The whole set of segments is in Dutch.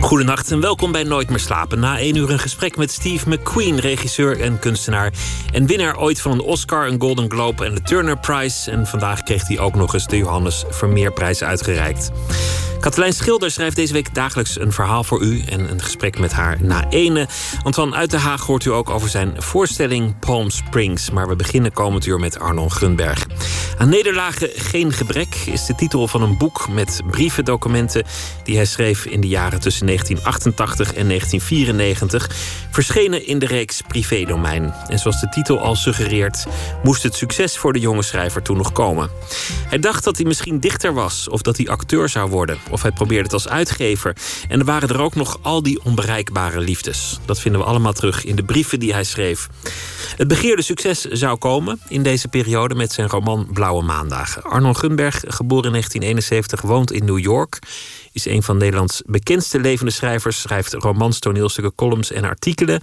Goedenacht en welkom bij Nooit meer slapen. Na één uur een gesprek met Steve McQueen, regisseur en kunstenaar. En winnaar ooit van een Oscar, een Golden Globe en de Turner Prize. En vandaag kreeg hij ook nog eens de Johannes Vermeerprijs uitgereikt. Katelijn Schilder schrijft deze week dagelijks een verhaal voor u en een gesprek met haar na ene. Want van Uit de Haag hoort u ook over zijn voorstelling Palm Springs. Maar we beginnen komend uur met Arnon Grunberg. Aan nederlagen geen gebrek is de titel van een boek met brieven, documenten die hij schreef in de jaren tussen 1988 en 1994. Verschenen in de reeks Privédomein. En zoals de titel al suggereert, moest het succes voor de jonge schrijver toen nog komen. Hij dacht dat hij misschien dichter was of dat hij acteur zou worden of hij probeerde het als uitgever. En er waren er ook nog al die onbereikbare liefdes. Dat vinden we allemaal terug in de brieven die hij schreef. Het begeerde succes zou komen in deze periode met zijn roman Blauwe Maandagen. Arnon Gunberg, geboren in 1971, woont in New York. Is een van Nederlands bekendste levende schrijvers. Schrijft romans, toneelstukken, columns en artikelen.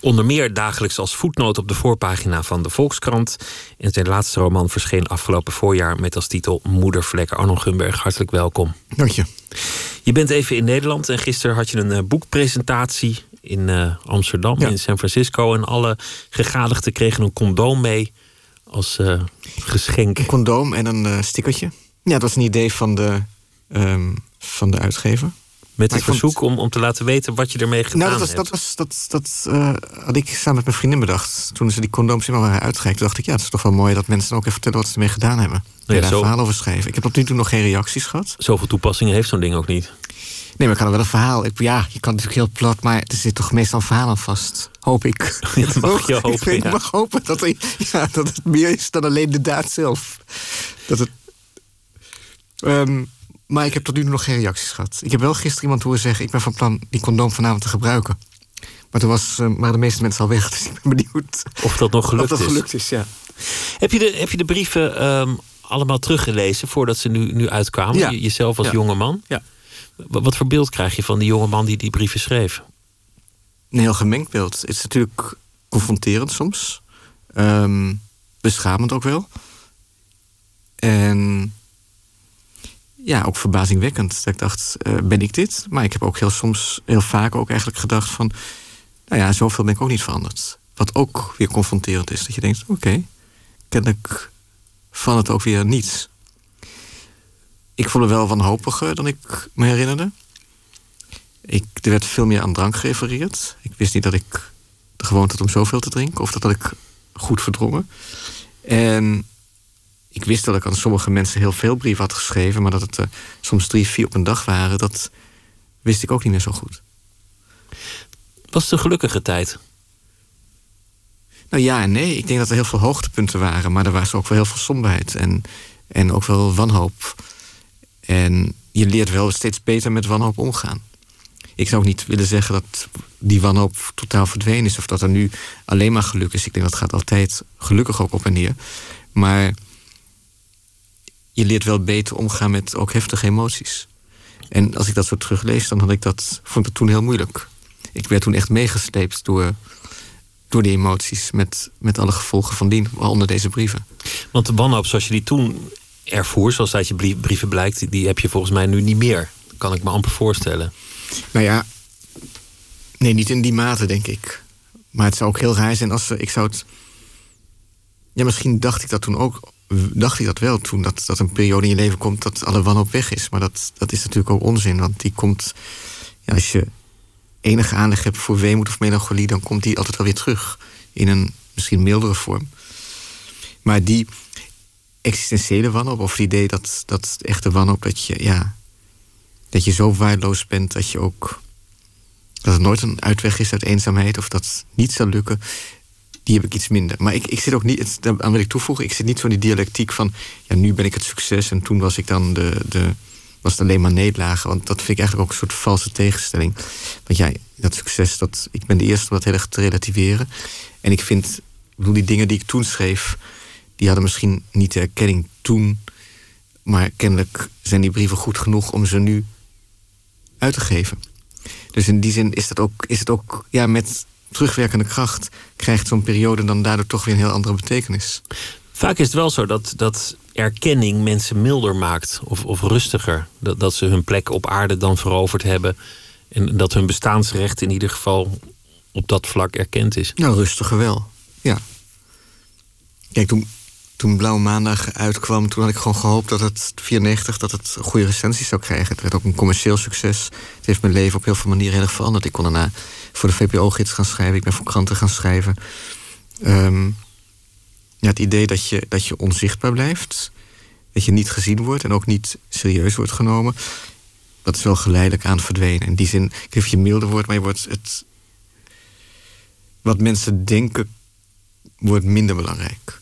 Onder meer dagelijks als voetnoot op de voorpagina van de Volkskrant. En zijn laatste roman verscheen afgelopen voorjaar met als titel Moedervlekken. Arnon Gunberg, hartelijk welkom. Dank je. Je bent even in Nederland en gisteren had je een uh, boekpresentatie in uh, Amsterdam, ja. in San Francisco. En alle gegadigden kregen een condoom mee als uh, geschenk. Een condoom en een stickertje. Ja, dat was een idee van de, um, van de uitgever. Met het verzoek om, om te laten weten wat je ermee gedaan nou, dat was, hebt. Dat, was, dat, dat uh, had ik samen met mijn vriendin bedacht. Toen ze die condooms helemaal waren uitgereikt, dacht ik... ja, het is toch wel mooi dat mensen ook even vertellen wat ze ermee gedaan hebben. En ja, daar een verhaal over schrijven. Ik heb tot nu toe nog geen reacties gehad. Zoveel toepassingen heeft zo'n ding ook niet. Nee, maar ik kan er wel een verhaal... Ik, ja, je kan natuurlijk heel plat, maar er zit toch meestal een verhaal aan vast. Hoop ik. Dat mag je hopen, ik, ja. mag hopen dat, er, ja, dat het meer is dan alleen de daad zelf. Dat het... Um, maar ik heb tot nu toe nog geen reacties gehad. Ik heb wel gisteren iemand horen zeggen... ik ben van plan die condoom vanavond te gebruiken. Maar toen was, uh, waren de meeste mensen al weg. Dus ik ben benieuwd of dat nog gelukt, of dat is. gelukt is. Ja. Heb, je de, heb je de brieven um, allemaal teruggelezen... voordat ze nu, nu uitkwamen? Ja. Je, jezelf als ja. jonge man? Ja. Wat, wat voor beeld krijg je van die jonge man die die brieven schreef? Een heel gemengd beeld. Het is natuurlijk confronterend soms. Um, beschamend ook wel. En ja, ook verbazingwekkend. Dat ik dacht, uh, ben ik dit? Maar ik heb ook heel soms, heel vaak ook eigenlijk gedacht van... nou ja, zoveel ben ik ook niet veranderd. Wat ook weer confronterend is. Dat je denkt, oké, okay, kennelijk van het ook weer niets. Ik voelde wel wanhopiger dan ik me herinnerde. Ik, er werd veel meer aan drank gerefereerd. Ik wist niet dat ik de gewoonte had om zoveel te drinken. Of dat had ik goed verdrongen. En ik wist dat ik aan sommige mensen heel veel brieven had geschreven, maar dat het uh, soms drie, vier op een dag waren, dat wist ik ook niet meer zo goed. Was het een gelukkige tijd? Nou ja en nee. Ik denk dat er heel veel hoogtepunten waren, maar er was ook wel heel veel somberheid en, en ook wel wanhoop. En je leert wel steeds beter met wanhoop omgaan. Ik zou ook niet willen zeggen dat die wanhoop totaal verdwenen is, of dat er nu alleen maar geluk is. Ik denk dat het gaat altijd gelukkig ook op en neer. Maar je leert wel beter omgaan met ook heftige emoties. En als ik dat zo teruglees, dan had ik dat, vond ik het toen heel moeilijk. Ik werd toen echt meegesleept door, door die emoties, met, met alle gevolgen van dien, onder deze brieven. Want de wanhoop zoals je die toen ervoer, zoals uit je brieven blijkt, die heb je volgens mij nu niet meer. Dat kan ik me amper voorstellen. Nou ja, nee, niet in die mate, denk ik. Maar het zou ook heel raar zijn als ze, ik zou het. Ja, misschien dacht ik dat toen ook dacht ik dat wel toen, dat, dat een periode in je leven komt dat alle wanhoop weg is. Maar dat, dat is natuurlijk ook onzin, want die komt, als je enige aandacht hebt voor weemoed of melancholie, dan komt die altijd wel weer terug. In een misschien mildere vorm. Maar die existentiële wanhoop, of het idee dat, dat echte wanhoop, dat je, ja, dat je zo waardeloos bent dat je ook. dat het nooit een uitweg is uit eenzaamheid, of dat niet zal lukken die heb ik iets minder. Maar ik, ik zit ook niet, het, aan wil ik toevoegen, ik zit niet zo in die dialectiek van, ja, nu ben ik het succes en toen was ik dan de, de was het alleen maar nederlagen. Want dat vind ik eigenlijk ook een soort valse tegenstelling. Want ja, dat succes, dat, ik ben de eerste om dat heel erg te relativeren. En ik vind, ik bedoel, die dingen die ik toen schreef, die hadden misschien niet de erkenning toen, Maar kennelijk zijn die brieven goed genoeg om ze nu uit te geven. Dus in die zin is, dat ook, is het ook ja, met terugwerkende kracht krijgt zo'n periode dan daardoor toch weer een heel andere betekenis. Vaak is het wel zo dat, dat erkenning mensen milder maakt of, of rustiger. Dat, dat ze hun plek op aarde dan veroverd hebben. En dat hun bestaansrecht in ieder geval op dat vlak erkend is. Nou, rustiger wel. Ja. Kijk, toen, toen Blauwe Maandag uitkwam, toen had ik gewoon gehoopt dat het 94 dat het goede recensies zou krijgen. Het werd ook een commercieel succes. Het heeft mijn leven op heel veel manieren heel erg veranderd. Ik kon daarna voor de VPO-gids gaan schrijven, ik ben voor kranten gaan schrijven. Ehm, ja, het idee dat je, dat je onzichtbaar blijft, dat je niet gezien wordt en ook niet serieus wordt genomen, dat is wel geleidelijk aan verdwenen. In die zin, ik je milder wordt, maar je wordt het. Wat mensen denken, wordt minder belangrijk.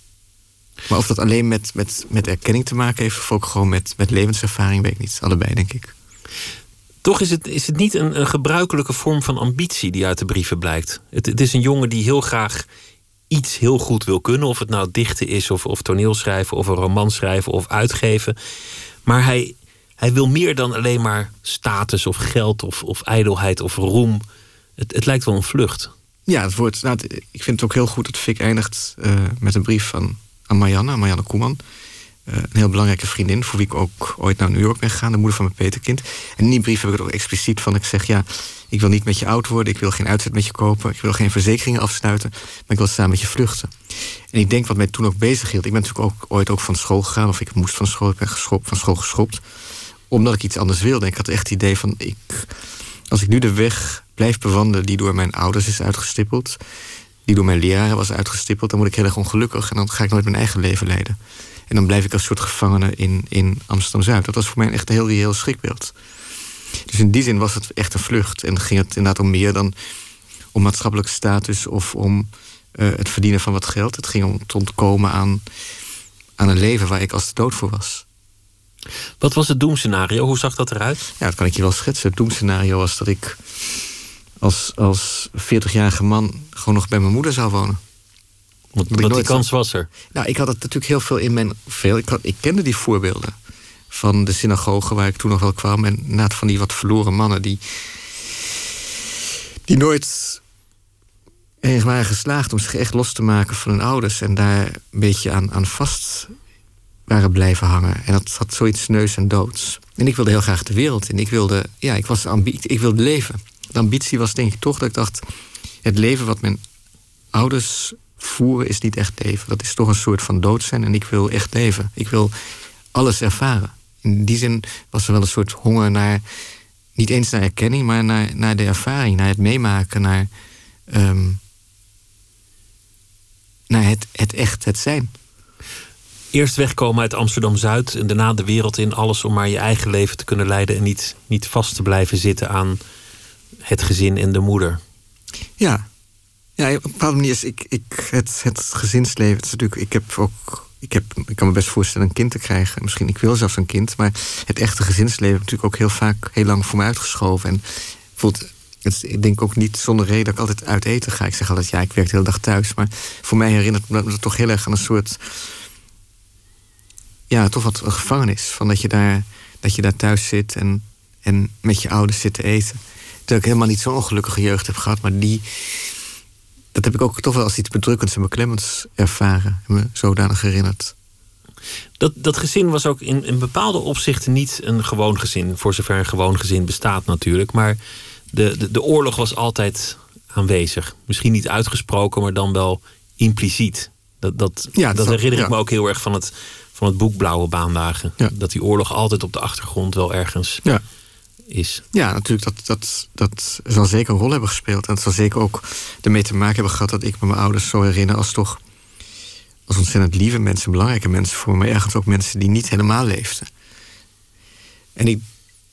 Maar of dat alleen met, met, met erkenning te maken heeft, of ook gewoon met, met levenservaring, weet ik niet. Allebei, denk ik. Toch is het, is het niet een, een gebruikelijke vorm van ambitie die uit de brieven blijkt. Het, het is een jongen die heel graag iets heel goed wil kunnen. Of het nou dichten is, of, of toneelschrijven, of een roman schrijven, of uitgeven. Maar hij, hij wil meer dan alleen maar status, of geld, of, of ijdelheid, of roem. Het, het lijkt wel een vlucht. Ja, het wordt, nou, ik vind het ook heel goed dat Fik eindigt uh, met een brief van, aan Marianne, Marianne Koeman. Uh, een heel belangrijke vriendin, voor wie ik ook ooit naar New York ben gegaan, de moeder van mijn peterkind. En in die brief heb ik het ook expliciet van, ik zeg ja, ik wil niet met je oud worden, ik wil geen uitzet met je kopen, ik wil geen verzekeringen afsluiten, maar ik wil samen met je vluchten. En ik denk wat mij toen ook bezig hield, ik ben natuurlijk ook ooit ook van school gegaan, of ik moest van school, ik ben van school geschopt, omdat ik iets anders wilde. Ik had echt het idee van, ik, als ik nu de weg blijf bewandelen die door mijn ouders is uitgestippeld, die door mijn leraren was uitgestippeld, dan word ik heel erg ongelukkig en dan ga ik nooit mijn eigen leven leiden. En dan blijf ik als soort gevangene in, in Amsterdam Zuid. Dat was voor mij echt een heel reëel schrikbeeld. Dus in die zin was het echt een vlucht. En ging het inderdaad om meer dan om maatschappelijke status of om uh, het verdienen van wat geld. Het ging om te ontkomen aan, aan een leven waar ik als de dood voor was. Wat was het doemscenario? Hoe zag dat eruit? Ja, dat kan ik je wel schetsen. Het doemscenario was dat ik als, als 40-jarige man gewoon nog bij mijn moeder zou wonen. Want, wat die kans was er? Nou, ik had het natuurlijk heel veel in mijn... Veel, ik, had, ik kende die voorbeelden van de synagoge waar ik toen nog wel kwam. En na van die wat verloren mannen die... die nooit erin waren geslaagd om zich echt los te maken van hun ouders... en daar een beetje aan, aan vast waren blijven hangen. En dat had zoiets neus en doods. En ik wilde heel graag de wereld in. Ik wilde, ja, ik was ambitie, ik wilde leven. De ambitie was denk ik toch dat ik dacht... het leven wat mijn ouders voeren is niet echt leven. Dat is toch een soort van dood zijn en ik wil echt leven. Ik wil alles ervaren. In die zin was er wel een soort honger naar... niet eens naar erkenning, maar naar, naar de ervaring, naar het meemaken, naar... Um, naar het, het echt, het zijn. Eerst wegkomen uit Amsterdam Zuid en daarna de wereld in, alles om maar je eigen leven te kunnen leiden en niet, niet vast te blijven zitten aan het gezin en de moeder. Ja, ja op een bepaalde manier is ik, ik, het, het gezinsleven. Is natuurlijk, ik heb ook. Ik, heb, ik kan me best voorstellen een kind te krijgen. Misschien ik wil zelfs een kind. Maar het echte gezinsleven natuurlijk ook heel vaak heel lang voor me uitgeschoven. En voelt, het, ik denk ook niet zonder reden dat ik altijd uit eten ga. Ik zeg altijd, ja, ik werk de hele dag thuis. Maar voor mij herinnert me dat toch heel erg aan een soort ja, toch wat een gevangenis. Van dat je daar, dat je daar thuis zit en, en met je ouders zit te eten. Terwijl ik helemaal niet zo'n ongelukkige jeugd heb gehad, maar die. Dat heb ik ook toch wel als iets bedrukkends en beklemmends ervaren. En me zodanig herinnerd. Dat, dat gezin was ook in, in bepaalde opzichten niet een gewoon gezin. Voor zover een gewoon gezin bestaat natuurlijk. Maar de, de, de oorlog was altijd aanwezig. Misschien niet uitgesproken, maar dan wel impliciet. Dat, dat, ja, dat, herinner ik me ook heel erg van het, van het boek Blauwe Baandagen. Dat die oorlog altijd op de achtergrond wel ergens ja. Is. Ja, natuurlijk. Dat, dat, dat zal zeker een rol hebben gespeeld. En het zal zeker ook ermee te maken hebben gehad dat ik me mijn ouders zo herinner als toch als ontzettend lieve mensen, belangrijke mensen voor me, ergens ook mensen die niet helemaal leefden. En ik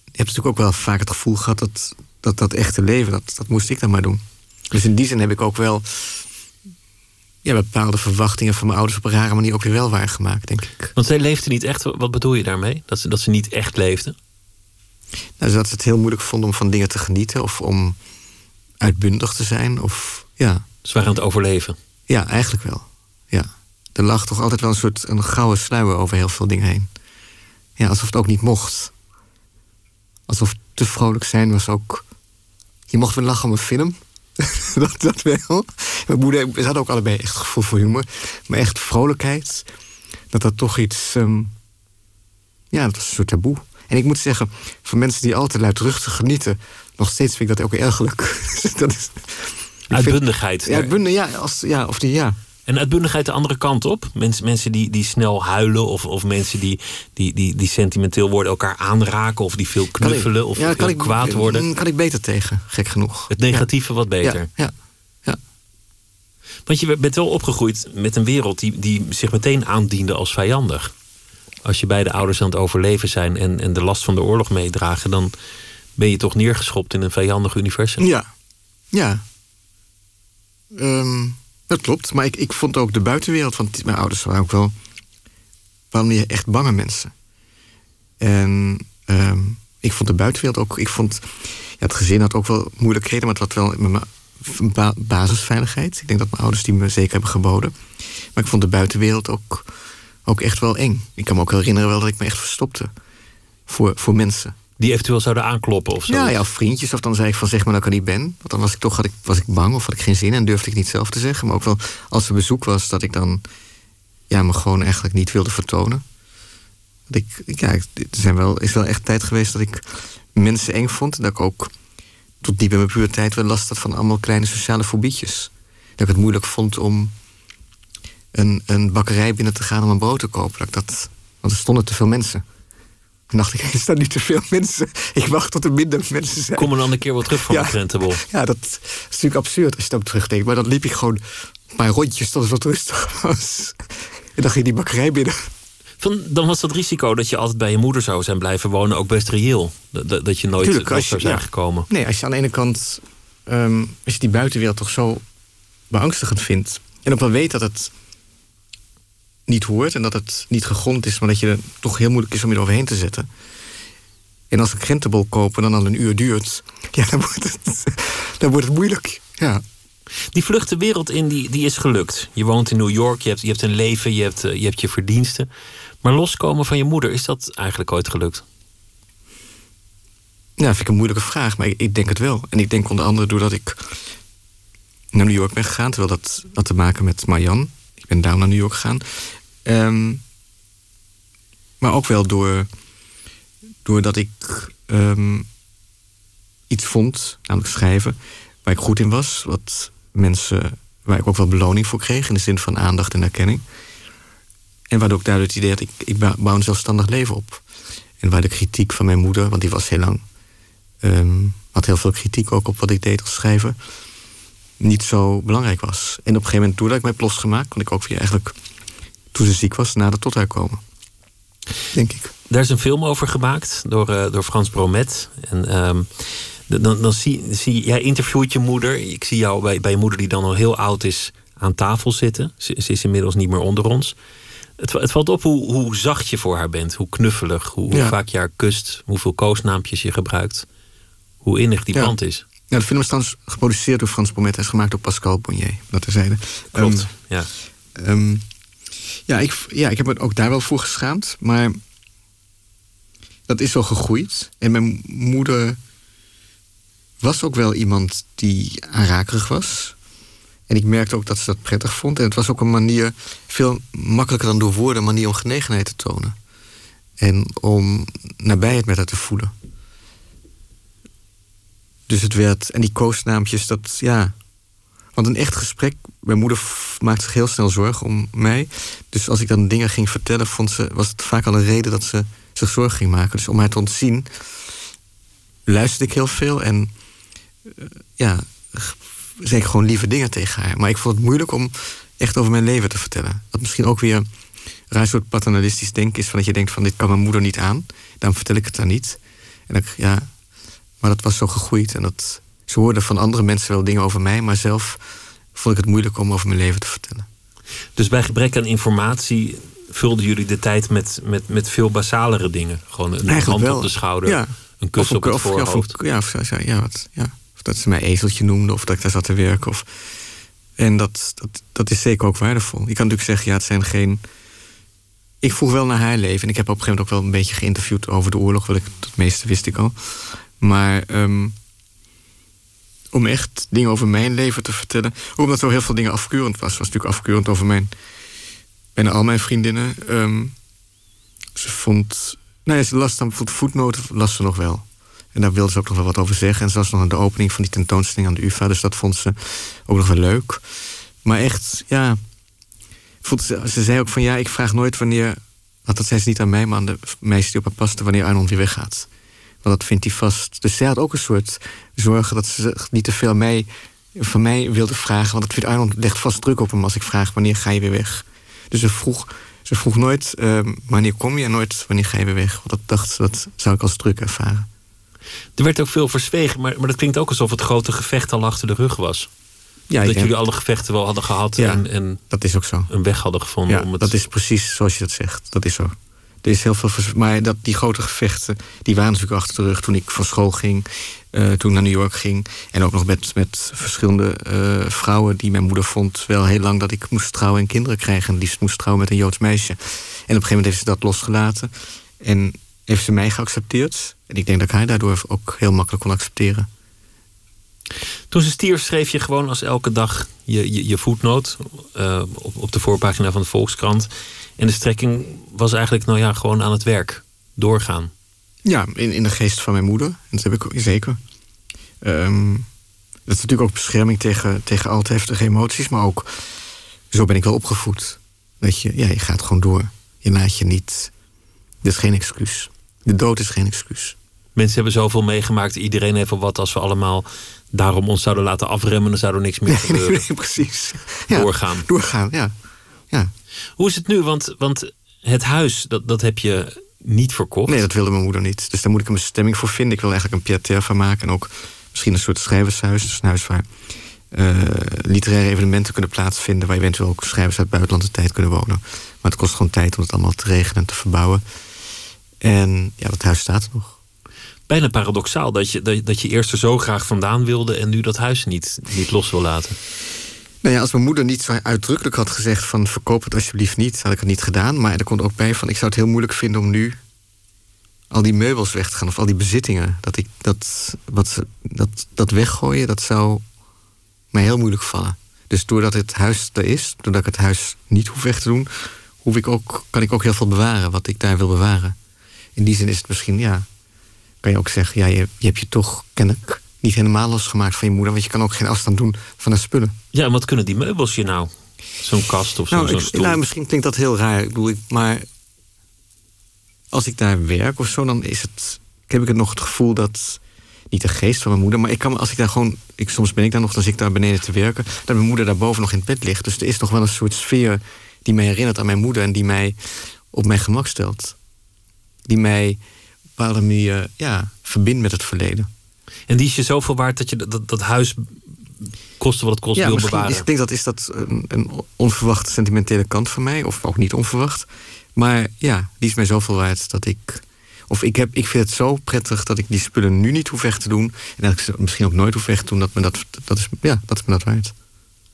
heb natuurlijk ook wel vaak het gevoel gehad dat dat, dat echte leven, dat, dat moest ik dan maar doen. Dus in die zin heb ik ook wel ja, bepaalde verwachtingen van mijn ouders op een rare manier ook weer wel waargemaakt, denk ik. Want zij leefden niet echt. Wat bedoel je daarmee? Dat ze, dat ze niet echt leefden? Nou, dat ze het heel moeilijk vonden om van dingen te genieten of om uitbundig te zijn. Of, ja. Ze waren aan het overleven? Ja, eigenlijk wel. Ja. Er lag toch altijd wel een soort een gouden sluier over heel veel dingen heen. ja, alsof het ook niet mocht. Alsof te vrolijk zijn was ook. Je mocht wel lachen om een film. dat, dat wel. Mijn moeder, we hadden ook allebei echt gevoel voor humor. Maar echt vrolijkheid. Dat dat toch iets. ehm, ja, dat was een soort taboe. En ik moet zeggen, voor mensen die altijd luidruchtig genieten, nog steeds vind ik dat ook erg leuk. dat is, vind- Uitbundigheid. Ja, uitbundig, ja, als, ja, of die, ja. En uitbundigheid de andere kant op. Mensen, mensen die, die snel huilen of, of mensen die, die, die, die sentimenteel worden, elkaar aanraken of die veel ik- knuffelen of ja, ik, kwaad worden. mm, Kan ik beter tegen, gek genoeg. Het negatieve wat beter. Ja, ja. Want je bent wel opgegroeid met een wereld die, die zich meteen aandiende als vijandig. Als je beide ouders aan het overleven zijn en, en de last van de oorlog meedragen, dan ben je toch neergeschopt in een vijandig universum. Ja, ja. Ehm, dat klopt. Maar ik, vond ook de buitenwereld, want mijn ouders waren ook wel waren meer echt bange mensen. En ehm, ik vond de buitenwereld ook. Ik vond. Ja, het gezin had ook wel moeilijkheden, maar het had wel mijn basisveiligheid. Ik denk dat mijn ouders die me zeker hebben geboden. Maar ik vond de buitenwereld ook, ook echt wel eng. Ik kan me ook herinneren wel dat ik me echt verstopte voor, voor mensen. Die eventueel zouden aankloppen of zo. Ja, ja, of vriendjes. Of dan zei ik van zeg maar dat ik er niet ben. Want dan was ik toch had ik, was ik bang of had ik geen zin en durfde ik niet zelf te zeggen. Maar ook wel als er bezoek was, dat ik dan ja, me gewoon eigenlijk niet wilde vertonen. Dat ik, ja, er zijn wel, is wel echt tijd geweest dat ik mensen eng vond. En dat ik ook tot diep in mijn puberteit wel last had van allemaal kleine sociale fobietjes. Dat ik het moeilijk vond om een, een bakkerij binnen te gaan om een brood te kopen. Dat dat, want er stonden te veel mensen. Toen dacht ik, er staan niet te veel mensen. Ik wacht tot er minder mensen zijn. Kom er dan een keer wat terug van Ja. de krentenbol. Ja, dat is natuurlijk absurd als je het ook terugdenkt. Maar dan liep ik gewoon paar rondjes tot het wat rustig was. En dan ging die bakkerij binnen. Van, dan was dat risico dat je altijd bij je moeder zou zijn blijven wonen ook best reëel. Dat, dat- dat je nooit Tuurlijk, je- zou zijn ja. gekomen. Nee, als je aan de ene kant... ehm, als je die buitenwereld toch zo beangstigend vindt... en ook wel weet dat het niet hoort... en dat het niet gegrond is... maar dat je er toch heel moeilijk is om je eroverheen te zetten... en als een krentenbol kopen dan al een uur duurt... ja, dan wordt het, dan wordt het moeilijk. Ja. Die vlucht de wereld in, die, die is gelukt. Je woont in New York, je hebt, je hebt een leven, je hebt, eh, je hebt je verdiensten. Maar loskomen van je moeder, is dat eigenlijk ooit gelukt? Ja, vind ik een moeilijke vraag, maar ik, ik denk het wel. En ik denk onder andere doordat ik naar New York ben gegaan, terwijl dat had te maken met Marjan. Ik ben daarom naar New York gegaan. Ehm, maar ook wel door, doordat ik ehm, iets vond, namelijk schrijven, waar ik goed in was. Wat mensen, waar ik ook wel beloning voor kreeg, in de zin van aandacht en erkenning. En waardoor ik daardoor het idee had, ik, ik bou- bouw een zelfstandig leven op. En waar de kritiek van mijn moeder, want die was heel lang ehm, had heel veel kritiek ook op wat ik deed als schrijver, niet zo belangrijk was. En op een gegeven moment, doordat ik mij heb losgemaakt, kon ik ook weer eigenlijk, toen ze ziek was, nader tot haar komen. Denk ik. Daar is een film over gemaakt door, eh, door Frans Bromet. En ehm, dan, dan zie, zie jij interviewt je moeder. Ik zie jou bij, bij je moeder die dan al heel oud is aan tafel zitten. Ze, ze is inmiddels niet meer onder ons. Het, het valt op hoe, hoe zacht je voor haar bent. Hoe knuffelig. Hoe, vaak je haar kust. Hoeveel koosnaampjes je gebruikt. Hoe innig die Ja. band is. Ja, de film is trouwens geproduceerd door Frans Pomet en is gemaakt door Pascal Bonnier. Dat terzijde. Klopt. Ehm, ja. Ehm, ja, ik, ja, ik heb me ook daar wel voor geschaamd. Maar dat is wel gegroeid. En mijn moeder was ook wel iemand die aanrakerig was. En ik merkte ook dat ze dat prettig vond. En het was ook een manier, veel makkelijker dan door woorden, een manier om genegenheid te tonen. En om nabijheid met haar te voelen. Dus het werd, en die koosnaampjes, dat ja, want een echt gesprek, mijn moeder maakte zich heel snel zorgen om mij. Dus als ik dan dingen ging vertellen, vond ze, was het vaak al een reden dat ze zich zorgen ging maken. Dus om haar te ontzien, luisterde ik heel veel en eh, ja, zei ik gewoon lieve dingen tegen haar. Maar ik vond het moeilijk om echt over mijn leven te vertellen. Wat misschien ook weer een raar soort paternalistisch denken is, van dat je denkt van dit kan mijn moeder niet aan, daarom vertel ik het haar niet. En ik, ja, maar dat was zo gegroeid en dat, ze hoorden van andere mensen wel dingen over mij, maar zelf vond ik het moeilijk om over mijn leven te vertellen. Dus bij gebrek aan informatie vulden jullie de tijd met, met, met veel basalere dingen. Gewoon een Eigenlijk hand wel. op de schouder, Ja. een kus op het of, ja, of, voorhoofd. ja, of, ja, ja, wat, ja, of dat ze mij ezeltje noemde, of dat ik daar zat te werken. Of, en dat, dat, dat is zeker ook waardevol. Je kan natuurlijk zeggen, ja, het zijn geen ik vroeg wel naar haar leven. En ik heb op een gegeven moment ook wel een beetje geïnterviewd over de oorlog. Wat ik, het meeste wist ik al. Maar ehm, om echt dingen over mijn leven te vertellen. Omdat zo heel veel dingen afkeurend was. was natuurlijk afkeurend over mijn. bijna al mijn vriendinnen. Ehm, ze vond. Nou ze las dan bijvoorbeeld voetnoten, las ze nog wel. En daar wilde ze ook nog wel wat over zeggen. En ze was nog aan de opening van die tentoonstelling aan de UvA. Dus dat vond ze ook nog wel leuk. Maar echt, ja. Ze, ze zei ook van ja, ik vraag nooit wanneer. Want dat zei ze niet aan mij, maar aan de meisje die op haar paste, wanneer Arnold weer weggaat. Want dat vindt hij vast. Dus zij had ook een soort zorgen dat ze niet te veel mij, van mij wilde vragen. Want dat vindt Arnold legt vast druk op hem als ik vraag wanneer ga je weer weg. Dus ze vroeg, ze vroeg nooit ehm, wanneer kom je en nooit wanneer ga je weer weg. Want dat dacht ze, dat zou ik als druk ervaren. Er werd ook veel verzwegen, maar, maar dat klinkt ook alsof het grote gevecht al achter de rug was. Ja, dat jullie alle gevechten wel hadden gehad en, en, dat is ook zo. een weg hadden gevonden. Ja, om het... dat is precies zoals je dat zegt. Dat is zo. Er heel veel maar dat, die grote gevechten, die waren natuurlijk achter de rug toen ik van school ging. Uh, toen ik naar New York ging. En ook nog met, met verschillende uh, vrouwen die mijn moeder vond wel heel lang dat ik moest trouwen en kinderen krijgen. En liefst moest trouwen met een Joods meisje. En op een gegeven moment heeft ze dat losgelaten. En heeft ze mij geaccepteerd. En ik denk dat ik haar daardoor ook heel makkelijk kon accepteren. Toen ze stierf, schreef je gewoon als elke dag je, je, je voetnoot uh, op, op de voorpagina van de Volkskrant. En de strekking was eigenlijk, nou ja, gewoon aan het werk. Doorgaan. Ja, in, in de geest van mijn moeder. Dat heb ik zeker. Um, dat is natuurlijk ook bescherming tegen, tegen al te heftige emoties. Maar ook, zo ben ik wel opgevoed. Dat je, ja, je gaat gewoon door. Je laat je niet... Dit is geen excuus. De dood is geen excuus. Mensen hebben zoveel meegemaakt. Iedereen heeft wel wat. Als we allemaal daarom ons zouden laten afremmen... dan zou er niks meer gebeuren. Nee, nee, precies. Doorgaan. doorgaan, ja. ja. Hoe is het nu? Want, want het huis, dat, dat heb je niet verkocht. Nee, dat wilde mijn moeder niet. Dus daar moet ik een bestemming voor vinden. Ik wil eigenlijk een pied van maken. En ook misschien een soort schrijvershuis. Dus een huis waar uh, literaire evenementen kunnen plaatsvinden... waar eventueel ook schrijvers uit het buitenland de tijd kunnen wonen. Maar het kost gewoon tijd om het allemaal te regelen en te verbouwen. En ja, dat huis staat er nog. Bijna paradoxaal dat je, dat, dat je eerst er zo graag vandaan wilde... en nu dat huis niet, niet los wil laten. Nou ja, als mijn moeder niet zo uitdrukkelijk had gezegd van verkoop het alsjeblieft niet, had ik het niet gedaan. Maar er komt ook bij van ik zou het heel moeilijk vinden om nu al die meubels weg te gaan of al die bezittingen. Dat ik dat, wat, dat, dat weggooien, dat zou mij heel moeilijk vallen. Dus doordat het huis er is, doordat ik het huis niet hoef weg te doen, hoef ik ook, kan ik ook heel veel bewaren wat ik daar wil bewaren. In die zin is het misschien, ja, kan je ook zeggen, ja, je, je hebt je toch kennelijk niet helemaal losgemaakt van je moeder. Want je kan ook geen afstand doen van de spullen. Ja, en wat kunnen die meubels je nou? Zo'n kast of nou, zo'n stoel? Nou, misschien klinkt dat heel raar. Ik bedoel, ik, maar als ik daar werk of zo, dan is het, heb ik het nog het gevoel dat niet de geest van mijn moeder, maar ik kan, als ik daar gewoon, ik, soms ben ik daar nog, dan zit ik daar beneden te werken, dat mijn moeder daarboven nog in het bed ligt. Dus er is nog wel een soort sfeer die mij herinnert aan mijn moeder en die mij op mijn gemak stelt. Die mij bepaalde manier ja, verbindt met het verleden. En die is je zoveel waard dat je dat, dat huis koste wat het kost ja, wil bewaren. Ik denk dat is dat een, een onverwachte sentimentele kant van mij. Of ook niet onverwacht. Maar ja, die is mij zoveel waard dat ik... Of ik, heb, ik vind het zo prettig dat ik die spullen nu niet hoef weg te doen. En dat ik ze misschien ook nooit hoef weg te doen. Dat, me dat, dat, is, ja, dat is me dat waard.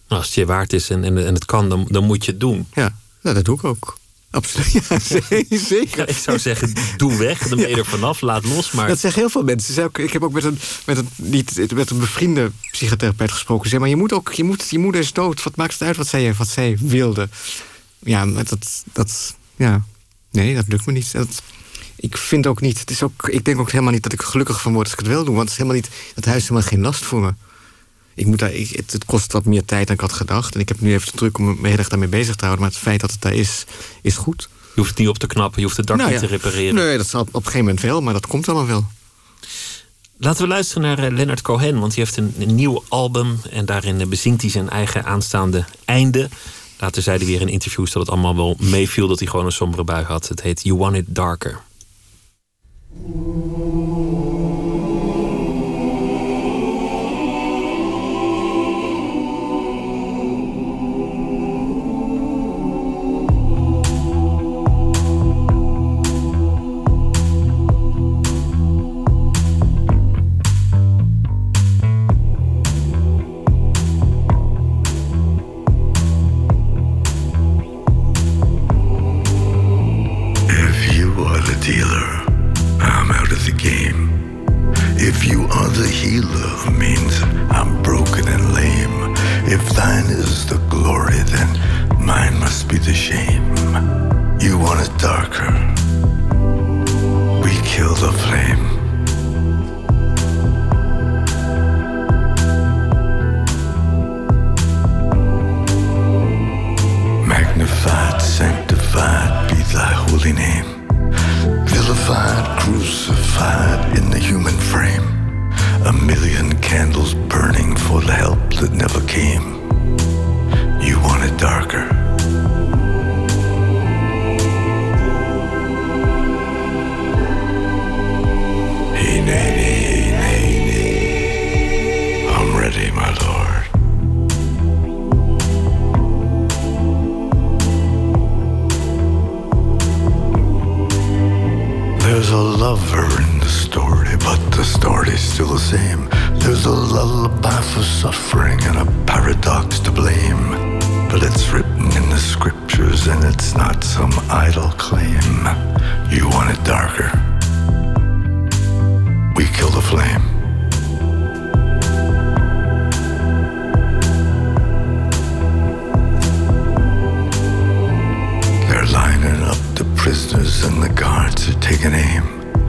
Nou, als het je waard is en, en, en het kan, dan, dan moet je het doen. Ja, nou, dat doe ik ook. Absoluut, ja, zeker. ik zou zeggen, doe weg, dan ben je er vanaf, laat los. Maar... Dat zeggen heel veel mensen. Ik heb ook met een, met een, niet, met een bevriende psychotherapeut gesproken. Zeg maar je moet ook, je, moet, je moeder is dood. Wat maakt het uit wat zij, wat zij wilde? Ja, dat, dat, ja, nee, dat lukt me niet. Dat, ik vind ook niet, het is ook, ik denk ook helemaal niet dat ik gelukkig van word als ik het wil doen. Want het is helemaal niet, het huis is helemaal geen last voor me. Ik moet daar, ik, het, kost wat meer tijd dan ik had gedacht. En ik heb nu even de druk om me heel erg daarmee bezig te houden. Maar het feit dat het daar is, is goed. Je hoeft het niet op te knappen, je hoeft het dak nou niet te repareren. Nee, dat zal op een gegeven moment wel, maar dat komt allemaal wel. Laten we luisteren naar uh, Leonard Cohen, want hij heeft een, een nieuw album. En daarin uh, bezingt hij zijn eigen aanstaande einde. Later zei hij weer in interviews dat het allemaal wel meeviel dat hij gewoon een sombere bui had. Het heet You Want It Darker. The healer means I'm broken and lame. If thine is the glory, then mine must be the shame. You want it darker. We kill the flame. Magnified, sanctified be thy holy name. Vilified, crucified in the human frame. A million candles burning for the help that never came. You want it darker. Hey, nay, nay, nay, nay. I'm ready, my lord. There's a lover but the story's still the same. There's a lullaby for suffering and a paradox to blame. But it's written in the scriptures and it's not some idle claim. You want it darker. We kill the flame. They're lining up the prisoners and the guards are taking aim.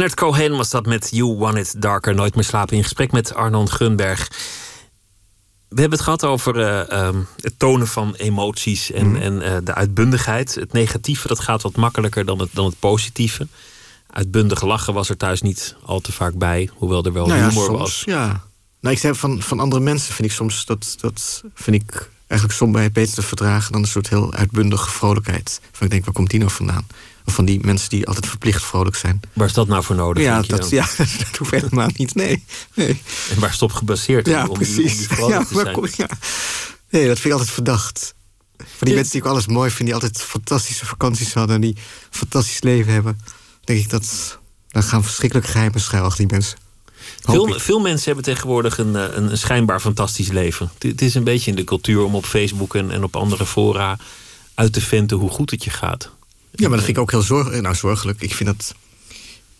Leonard Cohen was dat met You Want It Darker. Nooit meer slapen in gesprek met Arnold Gunberg. We hebben het gehad over eh, ehm, het tonen van emoties en, en eh, de uitbundigheid. Het negatieve dat gaat wat makkelijker dan het, dan het positieve. Uitbundig lachen was er thuis niet al te vaak bij, hoewel er wel Nou ja, humor soms, was. Ja. Nou, ik zei van, van andere mensen vind ik soms dat, dat vind ik eigenlijk somberheid beter te verdragen dan een soort heel uitbundige vrolijkheid. Van ik denk, waar komt die nou vandaan? Of van die mensen die altijd verplicht vrolijk zijn. Waar is dat nou voor nodig? Ja dat, ja, dat hoeft helemaal niet. Nee. nee. En waar is het op gebaseerd? Ja, om, die- om precies. die vrolijk Ja, te zijn? kom- ja. Nee, dat vind ik altijd verdacht. Van die Ja. mensen die ik alles mooi vind, die altijd fantastische vakanties hadden en die een fantastisch leven hebben. Denk ik dat. Dan gaan verschrikkelijk geheimen schuil achter die mensen. Veel, veel mensen hebben tegenwoordig een, eh, een, een schijnbaar fantastisch leven. Het, het is een beetje in de cultuur om op Facebook en, en op andere fora uit te venten hoe goed het je gaat. Ja, maar dat vind ik ook heel zorg, nou, zorgelijk. Ik vind dat.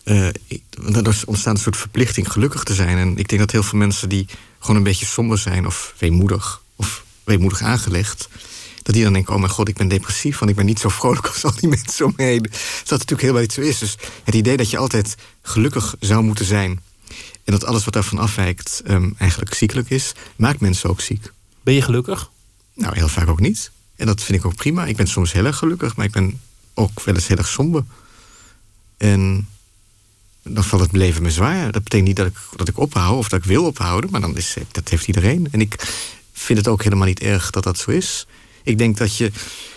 eh, ik- want er ontstaat een soort verplichting gelukkig te zijn. En ik denk dat heel veel mensen die gewoon een beetje somber zijn of weemoedig of weemoedig aangelegd, dat die dan denken: oh mijn god, ik ben depressief, want ik ben niet zo vrolijk als al die mensen om me heen. Dat dat natuurlijk helemaal niet zo is. Dus het idee dat je altijd gelukkig zou moeten zijn en dat alles wat daarvan afwijkt ehm, eigenlijk ziekelijk is, maakt mensen ook ziek. Ben je gelukkig? Nou, heel vaak ook niet. En dat vind ik ook prima. Ik ben soms heel erg gelukkig, maar ik ben ook wel eens heel erg somber. En dan valt het leven me zwaar. Dat betekent niet dat ik, dat ik ophoud of dat ik wil ophouden, maar dan is, dat heeft iedereen. En ik vind het ook helemaal niet erg dat dat zo is. Ik denk dat je,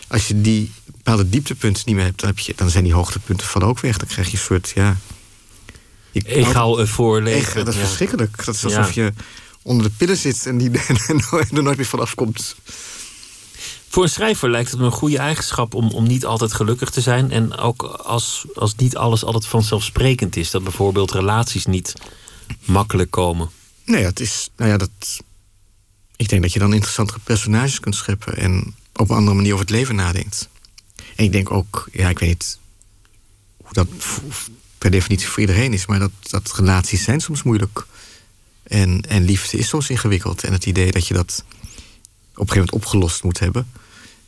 als je die bepaalde dieptepunten niet meer hebt, dan, heb je, dan zijn die hoogtepunten van ook weg. Dan krijg je een soort, ja... Egaal eh, voorleven. Echt, dat is Ja. verschrikkelijk. Dat is Ja. alsof je onder de pillen zit en die er nooit meer vanaf komt. Voor een schrijver lijkt het me een goede eigenschap om, om niet altijd gelukkig te zijn. En ook als, als niet alles altijd vanzelfsprekend is. Dat bijvoorbeeld relaties niet makkelijk komen. Nee, het is. Nou ja, dat. Ik denk dat je dan interessantere personages kunt scheppen en op een andere manier over het leven nadenkt. En ik denk ook, ja, ik weet niet hoe dat per definitie voor iedereen is, maar dat, dat relaties zijn soms moeilijk. En, en liefde is soms ingewikkeld. En het idee dat je dat op een gegeven moment opgelost moet hebben,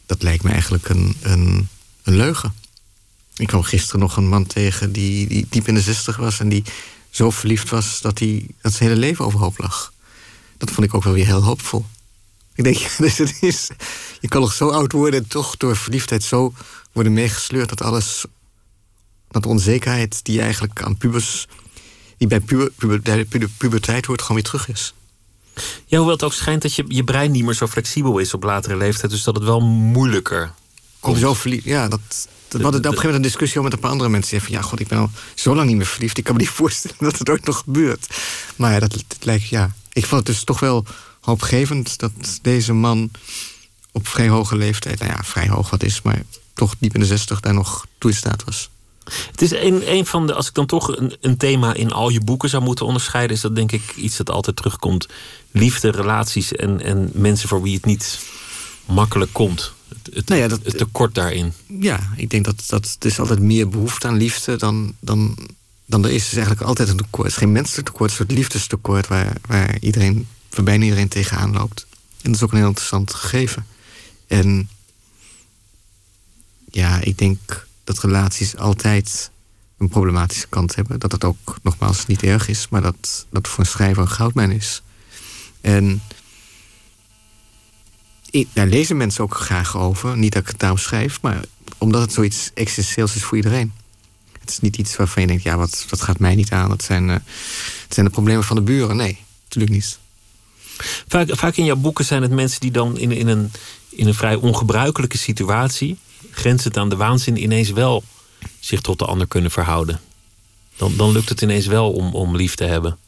dat lijkt me eigenlijk een, een, een leugen. Ik kwam gisteren nog een man tegen die, die diep in de zestig was en die zo verliefd was dat, hij, dat zijn hele leven overhoop lag. Dat vond ik ook wel weer heel hoopvol. Ik denk, dus het is, je kan nog zo oud worden en toch door verliefdheid zo worden meegesleurd dat alles, dat de onzekerheid die eigenlijk aan pubers, die bij puber, puber, de puberteit hoort, gewoon weer terug is. Ja, hoewel het ook schijnt dat je, je brein niet meer zo flexibel is op latere leeftijd. Dus dat het wel moeilijker Om komt. zo verliefd, ja, dat, dat, we hadden op een gegeven moment een discussie met een paar andere mensen. Die van, ja, god, ik ben al zo lang niet meer verliefd. Ik kan me niet voorstellen dat het ooit nog gebeurt. Maar ja, dat, dat lijkt, ja. Ik vond het dus toch wel hoopgevend dat deze man op vrij hoge leeftijd, nou ja, vrij hoog wat is, maar toch diep in de zestig daar nog toe in staat was. Het is een, een van de, als ik dan toch een, een thema in al je boeken zou moeten onderscheiden, is dat denk ik iets dat altijd terugkomt. Liefde, relaties en, en mensen voor wie het niet makkelijk komt. Het, het, Nou ja, dat- het tekort daarin. Ja, ik denk dat, dat er is altijd meer behoefte aan liefde dan, dan, dan er is. Het is eigenlijk altijd een tekort. Het is geen menselijk tekort, het is een soort liefdestekort waar, waar iedereen, waar bijna iedereen tegenaan loopt. En dat is ook een heel interessant gegeven. En ja, ik denk dat relaties altijd een problematische kant hebben. Dat het ook nogmaals niet erg is, maar dat dat voor een schrijver een goudmijn is. En daar lezen mensen ook graag over. Niet dat ik het daarom schrijf, maar omdat het zoiets essentieels is voor iedereen. Het is niet iets waarvan je denkt, ja, wat, dat gaat mij niet aan. Dat zijn, het zijn de problemen van de buren. Nee, natuurlijk niet. Vaak, vaak in jouw boeken zijn het mensen die dan in, in, een, in een vrij ongebruikelijke situatie, grenzend aan de waanzin, ineens wel zich tot de ander kunnen verhouden. Dan, dan lukt het ineens wel om, om lief te hebben.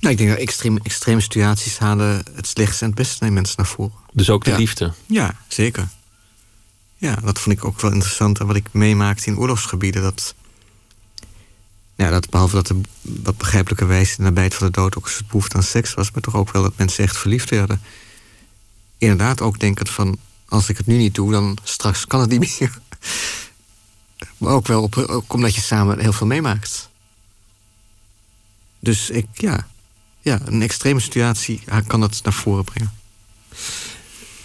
Nou, ik denk dat extreme, extreme situaties halen het slechtste en het beste in mensen naar voren. Dus ook de Ja. liefde. Ja, zeker. Ja, dat vond ik ook wel interessant. En wat ik meemaakte in oorlogsgebieden. Dat, ja, dat behalve dat er wat begrijpelijkerwijs de nabijheid van de dood ook een soort behoefte aan seks was. Maar toch ook wel dat mensen echt verliefd werden. Inderdaad ook denkend van, als ik het nu niet doe, dan straks kan het niet meer. Maar ook wel op, ook omdat je samen heel veel meemaakt. Dus ik, ja, ja, een extreme situatie kan dat naar voren brengen.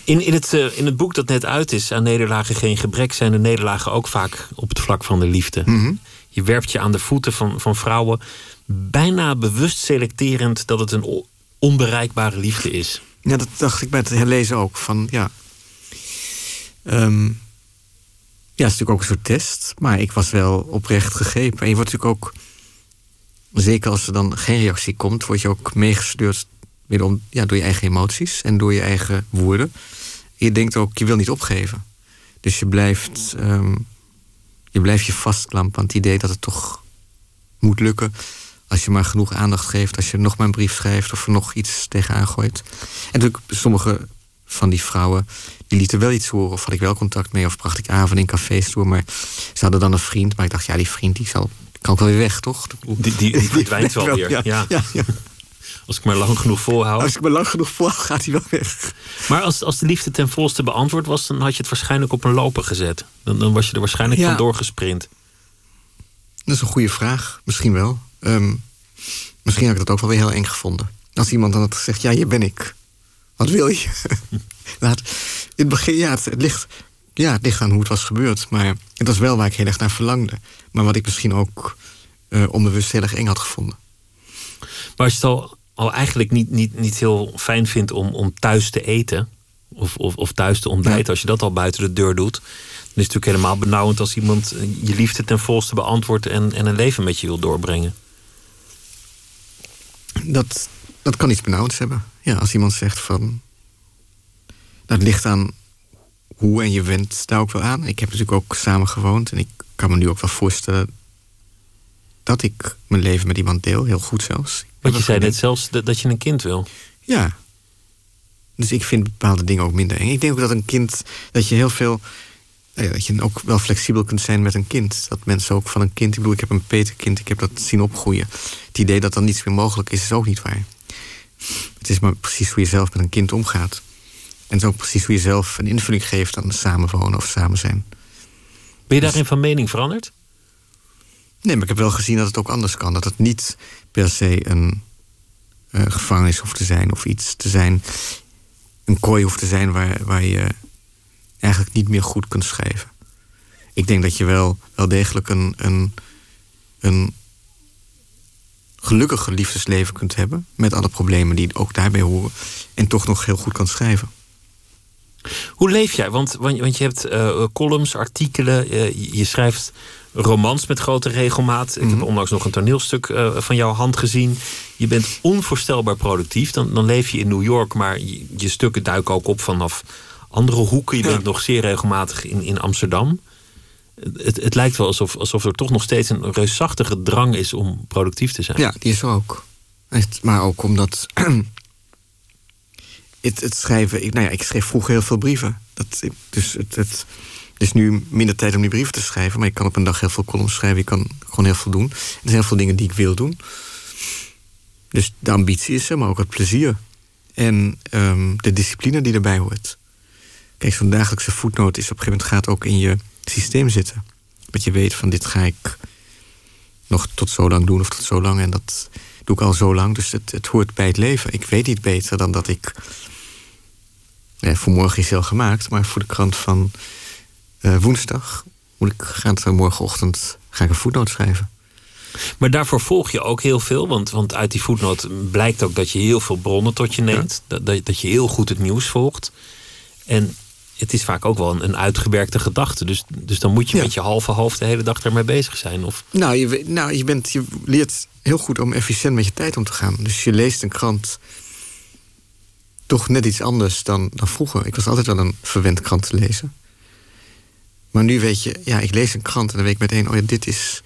In, in, het, eh, in het boek dat net uit is, aan nederlagen geen gebrek, zijn de nederlagen ook vaak op het vlak van de liefde. Mhm. Je werpt je aan de voeten van, van vrouwen, bijna bewust selecterend dat het een onbereikbare liefde is. Ja, dat dacht ik bij het herlezen ook. Van, ja. Ehm, ja, het is natuurlijk ook een soort test. Maar ik was wel oprecht gegrepen. En je wordt natuurlijk ook... Zeker als er dan geen reactie komt... word je ook meegesleurd wederom, ja, door je eigen emoties... en door je eigen woorden. Je denkt ook, je wil niet opgeven. Dus je blijft... ehm, je blijft je vastklampen aan het idee dat het toch moet lukken... als je maar genoeg aandacht geeft... als je nog maar een brief schrijft of er nog iets tegenaan gooit. En natuurlijk, sommige van die vrouwen... die lieten wel iets horen of had ik wel contact mee... of bracht ik avonden in cafés door. Maar ze hadden dan een vriend. Maar ik dacht, ja, die vriend die zal, kan ook wel weer weg, toch? Die, die, die verdwijnt wel weer. Ja. Ja, ja, ja. Als ik maar lang genoeg volhoud. Als ik me lang genoeg volhoud, gaat hij wel weg. Maar als, als de liefde ten volste beantwoord was, dan had je het waarschijnlijk op een lopen gezet. Dan, dan was je er waarschijnlijk Ja. van doorgesprint. Dat is een goede vraag. Misschien wel. Ehm, misschien had ik dat ook wel weer heel eng gevonden. Als iemand dan had gezegd, ja, hier ben ik. Wat wil je? Laat, in het begin, ja, het, het ligt, ja, het ligt aan hoe het was gebeurd. Maar het was wel waar ik heel erg naar verlangde. Maar wat ik misschien ook eh, onbewust heel erg eng had gevonden. Maar als je het al, al eigenlijk niet, niet, niet heel fijn vindt om, om thuis te eten. Of, of, of thuis te ontbijten, Ja. als je dat al buiten de deur doet. Dan is het natuurlijk helemaal benauwend als iemand eh, je liefde ten volste beantwoordt en, en een leven met je wil doorbrengen. Dat, dat kan iets benauwends hebben. Ja, als iemand zegt van... Dat ligt aan hoe en je went daar ook wel aan. Ik heb natuurlijk ook samen gewoond. En ik kan me nu ook wel voorstellen... dat ik mijn leven met iemand deel. Heel goed zelfs. Want je zei net zelfs dat, dat je een kind wil. Ja. Dus ik vind bepaalde dingen ook minder eng. Ik denk ook dat een kind... dat je heel veel... nou dat je ook wel flexibel kunt zijn met een kind. Dat mensen ook van een kind... Ik bedoel, ik heb een peterkind, ik heb dat zien opgroeien. Het idee dat dan niets meer mogelijk is, is ook niet waar. Het is maar precies hoe je zelf met een kind omgaat. En het is ook precies hoe je zelf een invulling geeft aan samenwonen of samen zijn. Ben je daarin van mening veranderd? Nee, maar ik heb wel gezien dat het ook anders kan. Dat het niet per se een eh, gevangenis hoeft te zijn of iets te zijn. Een kooi hoeft te zijn waar, waar je eigenlijk niet meer goed kunt schrijven. Ik denk dat je wel, wel degelijk een, een, een gelukkiger liefdesleven kunt hebben. Met alle problemen die ook daarbij horen. En toch nog heel goed kan schrijven. Hoe leef jij? Want, want, want je hebt eh, columns, artikelen, eh, je- schrijft romans met grote regelmaat. Ik heb onlangs nog een toneelstuk eh, van jouw hand gezien. Je bent onvoorstelbaar productief. Dan, dan leef je in New York, maar je, je stukken duiken ook op vanaf andere hoeken. Je Ja. bent nog zeer regelmatig in, in Amsterdam. Het, het lijkt wel alsof, alsof er toch nog steeds een reusachtige drang is om productief te zijn. Ja, die is er ook. Maar ook omdat. het, het schrijven. Ik, nou ja, ik schreef vroeger heel veel brieven. Dat, dus het, het, is nu minder tijd om die brieven te schrijven. Maar je kan op een dag heel veel columns schrijven. Je kan gewoon heel veel doen. Er zijn heel veel dingen die ik wil doen. Dus de ambitie is er, maar ook het plezier. En ehm, de discipline die erbij hoort. Kijk, zo'n dagelijkse voetnoot is op een gegeven moment gaat ook in je systeem zitten. Dat je weet van dit ga ik nog tot zo lang doen of tot zo lang. En dat doe ik al zo lang. Dus het, het hoort bij het leven. Ik weet niet beter dan dat ik. Ja, voor morgen is heel gemaakt, maar voor de krant van eh, woensdag moet ik gaat er morgenochtend ga ik een voetnoot schrijven. Maar daarvoor volg je ook heel veel. Want, want uit die voetnoot blijkt ook dat je heel veel bronnen tot je neemt. Dat, dat je heel goed het nieuws volgt. En het is vaak ook wel een, een uitgewerkte gedachte. Dus, dus dan moet je Ja. met je halve hoofd de hele dag ermee bezig zijn. Of, Nou, je, nou je, bent, je leert heel goed om efficiënt met je tijd om te gaan. Dus je leest een krant toch net iets anders dan, dan vroeger. Ik was altijd wel een verwend krant te lezen. Maar nu weet je, ja, ik lees een krant en dan weet ik meteen, oh ja, dit is,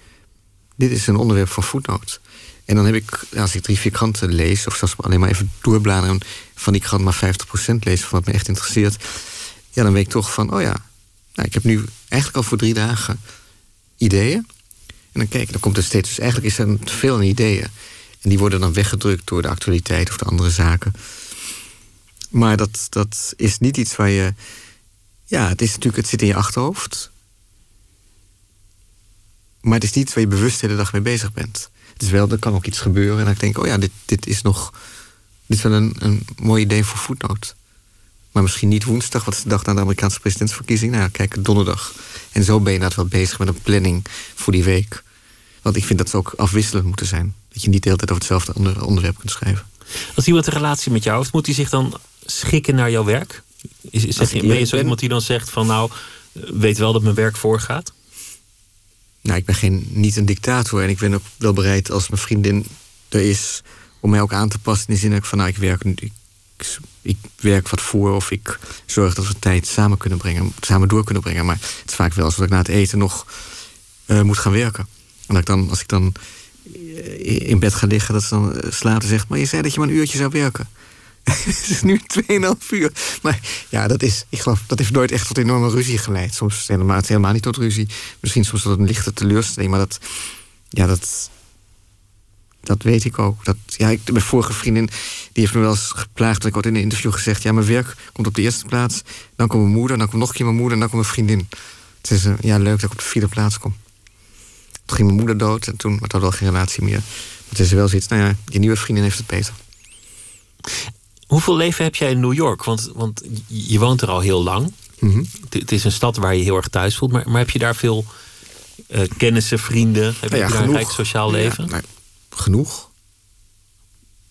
dit is een onderwerp van voetnoot. En dan heb ik, als ik drie, vier kranten lees, of zelfs alleen maar even doorbladeren en van die krant maar 50% lees van wat me echt interesseert, ja, dan weet ik toch van, oh ja, nou, ik heb nu eigenlijk al voor drie dagen ideeën. En dan kijk, dan komt er steeds. Dus eigenlijk is er veel ideeën. En die worden dan weggedrukt door de actualiteit of de andere zaken. Maar dat, dat is niet iets waar je. Ja, het is natuurlijk, het zit in je achterhoofd. Maar het is niet waar je bewust de hele dag mee bezig bent. Het is wel, er kan ook iets gebeuren. En dan denk ik, oh ja, dit, dit is nog. Dit is wel een, een mooi idee voor voetnoot. Maar misschien niet woensdag, wat is de dag na de Amerikaanse presidentsverkiezing? Nou ja, kijk, donderdag. En zo ben je inderdaad wel bezig met een planning voor die week. Want ik vind dat ze ook afwisselend moeten zijn. Dat je niet de hele tijd over hetzelfde onder- onderwerp kunt schrijven. als iemand een relatie met jou heeft, moet hij zich dan schikken naar jouw werk? Is, zeg, ben je zo ben- iemand die dan zegt van nou, weet wel dat mijn werk voorgaat? Nou, ik ben geen, niet een dictator. En ik ben ook wel bereid als mijn vriendin er is... om mij ook aan te passen. In de zin dat ik van, nou, ik werk, nu- ik, ik werk wat voor... of ik zorg dat we tijd samen kunnen brengen. Samen door kunnen brengen. Maar het is vaak wel alsof ik na het eten nog eh, moet gaan werken. En dan, als ik dan eh, in bed ga liggen... dat ze dan eh, slaat en zegt... maar je zei dat je maar een uurtje zou werken. het is nu 2,5 uur. Maar ja, dat is, ik geloof, dat heeft nooit echt tot enorme ruzie geleid. Soms helemaal, helemaal niet tot ruzie. Misschien soms tot een lichte teleurstelling. Maar dat, ja, dat, dat weet ik ook. Dat, ja, ik, mijn vorige vriendin die heeft me wel eens geplaagd. Ik had in een interview gezegd: ja, mijn werk komt op de eerste plaats. Dan komt mijn moeder, dan komt nog een keer mijn moeder en dan komt mijn vriendin. Het is uh, ja, leuk dat ik op de vierde plaats kom. Toen ging mijn moeder dood en toen had we wel geen relatie meer. Het is wel zoiets, nou ja, je nieuwe vriendin heeft het beter. Hoeveel leven heb jij in New York? Want, want je woont er al heel lang. Mhm. Het is een stad waar je heel erg thuis voelt. Maar, maar heb je daar veel uh, kennissen, vrienden? Heb ja, je daar een rijk sociaal leven? Ja, nou, genoeg.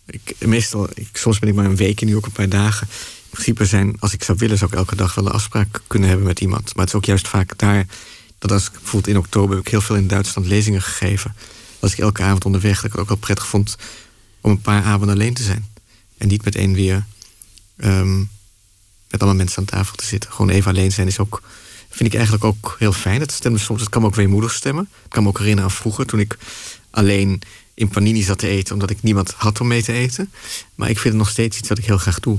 Ik, meestal, ik, soms ben ik maar een week in New York, een paar dagen. In principe zijn, als ik zou willen, zou ik elke dag wel een afspraak kunnen hebben met iemand. Maar het is ook juist vaak daar, dat als ik bijvoorbeeld in oktober heb ik heel veel in Duitsland lezingen gegeven. Was ik elke avond onderweg, dat ik het ook wel prettig vond om een paar avonden alleen te zijn. En niet meteen weer ehm, met allemaal mensen aan tafel te zitten. Gewoon even alleen zijn is ook, vind ik eigenlijk ook heel fijn. Het stemt soms, het kan me ook weemoedig stemmen. Ik kan me ook herinneren aan vroeger, toen ik alleen in panini zat te eten, omdat ik niemand had om mee te eten. Maar ik vind het nog steeds iets wat ik heel graag doe.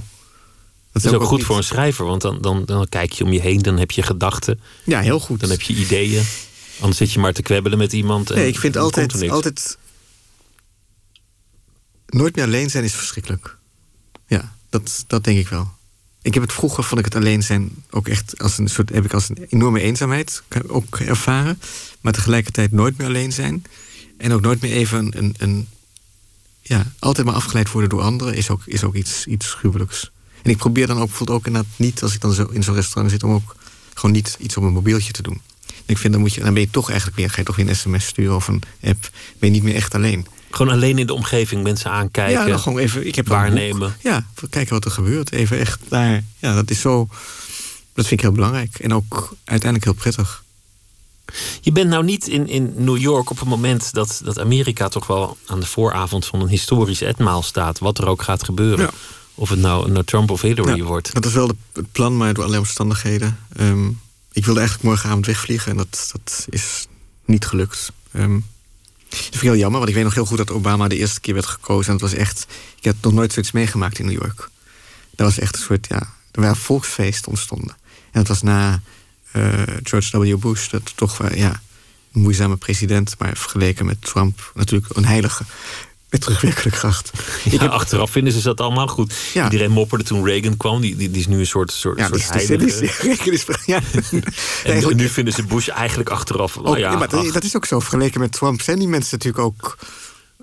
Dat is ook, goed voor een schrijver, want dan, dan, dan kijk je om je heen, dan heb je gedachten, Ja, heel goed. dan heb je ideeën. Anders zit je maar te kwebbelen met iemand. En Nee, ik vind altijd, altijd. Nooit meer alleen zijn is verschrikkelijk. Ja, dat, dat denk ik wel. Ik heb het vroeger, vond ik het alleen zijn ook echt als een soort. heb ik als een enorme eenzaamheid ook ervaren. Maar tegelijkertijd nooit meer alleen zijn. En ook nooit meer even een. een, een ja, altijd maar afgeleid worden door anderen is ook, is ook iets, iets gruwelijks. En ik probeer dan ook bijvoorbeeld ook inderdaad niet, als ik dan zo in zo'n restaurant zit, om ook gewoon niet iets op mijn mobieltje te doen. En ik vind dan moet je, dan ben je toch eigenlijk weer, ga je toch weer een sms sturen of een app, ben je niet meer echt alleen. Gewoon alleen in de omgeving mensen aankijken. ja, dan gewoon even, ik heb waarnemen. Ja, kijken wat er gebeurt. Even echt daar, ja, dat is zo, dat vind ik heel belangrijk. En ook uiteindelijk heel prettig. Je bent nou niet in, in New York op het moment dat, dat Amerika toch wel aan de vooravond van een historisch etmaal staat. Wat er ook gaat gebeuren. Ja. Of het nou, nou Trump of Hillary Ja, wordt. Dat is wel de- het plan, maar door allerlei omstandigheden. Ehm, ik wilde eigenlijk morgenavond wegvliegen en dat, dat is niet gelukt. Ehm, dat vind ik heel jammer, want ik weet nog heel goed dat Obama de eerste keer werd gekozen. En het was echt, ik heb nog nooit zoiets meegemaakt in New York. Dat was echt een soort, ja, er waren volksfeesten ontstonden. En het was na George W. Bush, dat toch wel, ja, een moeizame president, maar vergeleken met Trump natuurlijk een heilige. Met terugwerkelijke kracht. Ja, achteraf vinden ze dat allemaal goed. Ja. Iedereen mopperde toen Reagan kwam. Die, die, die is nu een soort, soort, Ja, soort die is, die heilige. is, is, ja. en Eigenlijk- nu vinden ze Bush eigenlijk achteraf. Oh, Ook- ja, maar dat, ach. dat is ook zo. Vergeleken met Trump zijn die mensen natuurlijk ook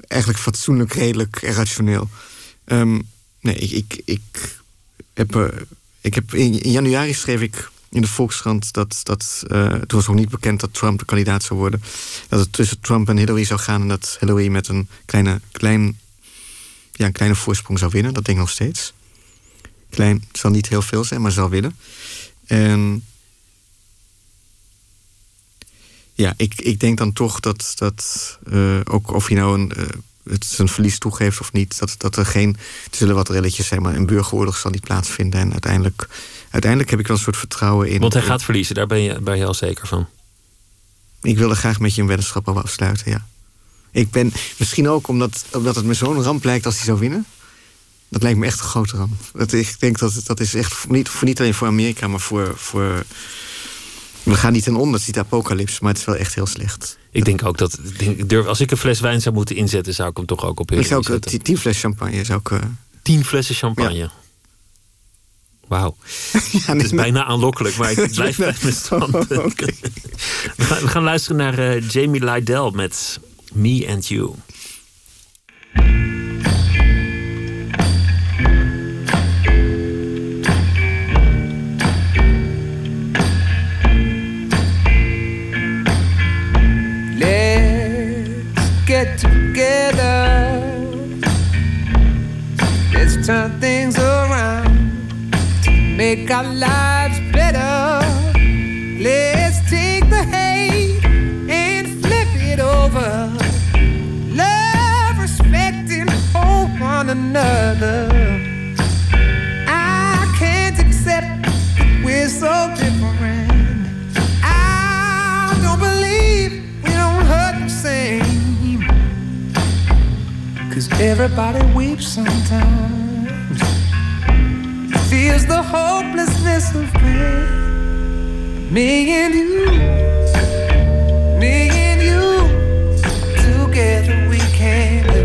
eigenlijk fatsoenlijk, redelijk en rationeel. Ehm, nee, ik, ik, ik heb, eh, ik heb in, in januari schreef ik in de Volkskrant dat, dat eh, het was nog niet bekend dat Trump de kandidaat zou worden. Dat het tussen Trump en Hillary zou gaan en dat Hillary met een kleine, klein, ja, een kleine voorsprong zou winnen. Dat denk ik nog steeds. Klein, het zal niet heel veel zijn, maar zal winnen. En ja, ik, ik denk dan toch dat, dat eh, ook of je nou een, eh, zijn verlies toegeeft of niet, dat, dat er geen. Er zullen wat relletjes zijn, maar een burgeroorlog zal niet plaatsvinden. En uiteindelijk, uiteindelijk heb ik wel een soort vertrouwen in. Want hij gaat verliezen, daar ben je, ben je al zeker van. Ik wilde graag met je een weddenschap al afsluiten, ja. Ik ben misschien ook omdat, omdat het me zo'n ramp lijkt als hij zou winnen. Dat lijkt me echt een grote ramp. Dat, ik denk dat dat is echt niet, voor niet alleen voor Amerika, maar voor. voor we gaan niet ten onder, het is niet apocalyps, maar het is wel echt heel slecht. Ik denk ook dat. ik denk- ik durf, als ik een fles wijn zou moeten inzetten, zou ik hem toch ook op Ik Hillary zou ook tien fles champagne zou ik. eh, Tien flessen champagne. Wauw. ja, Het is bijna aanlokkelijk, maar ik blijf bij mijn. Oh, oké. we, gaan, luisteren naar eh, Jamie Lydell met Me and You. Let's get together. Let's turn things around make our lives better. Let's take the hate and flip it over. Love, respect, and hope one another. I can't accept that we're so different. I don't believe we don't hurt the same. Cause everybody weeps sometimes feels the hopelessness of pain. Me and you, me and you, together we can.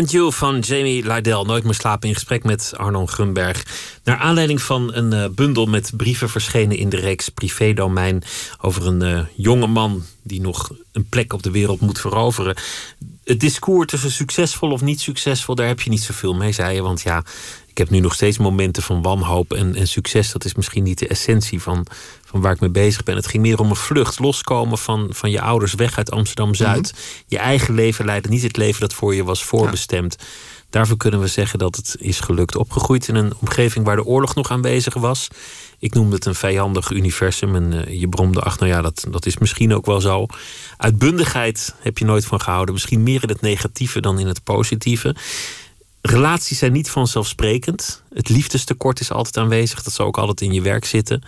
And van Jamie Lydell. Nooit meer slapen in gesprek met Arnon Grunberg. Naar aanleiding van een uh, bundel met brieven verschenen in de reeks Privédomein. over een uh, jonge man die nog een plek op de wereld moet veroveren. Het discours tussen succesvol of niet succesvol, daar heb je niet zoveel mee, zei je. Want ja, heb nu nog steeds momenten van wanhoop. En, en succes, dat is misschien niet de essentie van, van waar ik mee bezig ben. Het ging meer om een vlucht, loskomen van, van je ouders weg uit Amsterdam Zuid. Mhm. Je eigen leven leiden, niet het leven dat voor je was voorbestemd. Daarvoor kunnen we zeggen dat het is gelukt. Opgegroeid in een omgeving waar de oorlog nog aanwezig was. Ik noemde het een vijandig universum. En uh, je bromde, ach nou ja, dat, dat is misschien ook wel zo. Uitbundigheid heb je nooit van gehouden. Misschien meer in het negatieve dan in het positieve. Relaties zijn niet vanzelfsprekend. Het liefdestekort is altijd aanwezig. Dat zal ook altijd in je werk zitten.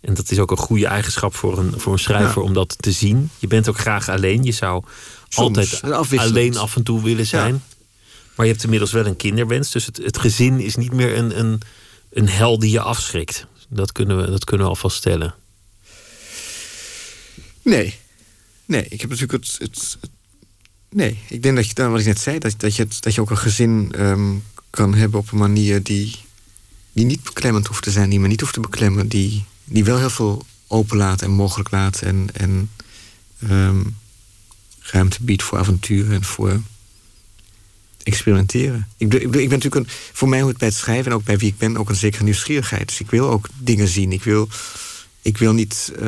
En dat is ook een goede eigenschap voor een, voor een schrijver om dat te zien. Je bent ook graag alleen. Je zou altijd alleen af en toe willen zijn. Maar je hebt inmiddels wel een kinderwens. Dus het, het gezin is niet meer een, een, een hel die je afschrikt. Dat kunnen we, dat kunnen we alvast stellen. Nee. Nee, ik heb natuurlijk het, het, Nee, ik denk dat je, dan wat ik net zei, dat, dat, je, dat je ook een gezin um, kan hebben op een manier die, die niet beklemmend hoeft te zijn, die me niet hoeft te beklemmen, die, die wel heel veel openlaat en mogelijk laat en, en um, ruimte biedt voor avonturen en voor experimenteren. Ik, ik, ik ben natuurlijk een, voor mij hoort bij het schrijven en ook bij wie ik ben ook een zekere nieuwsgierigheid. Dus ik wil ook dingen zien. Ik wil, ik wil niet uh,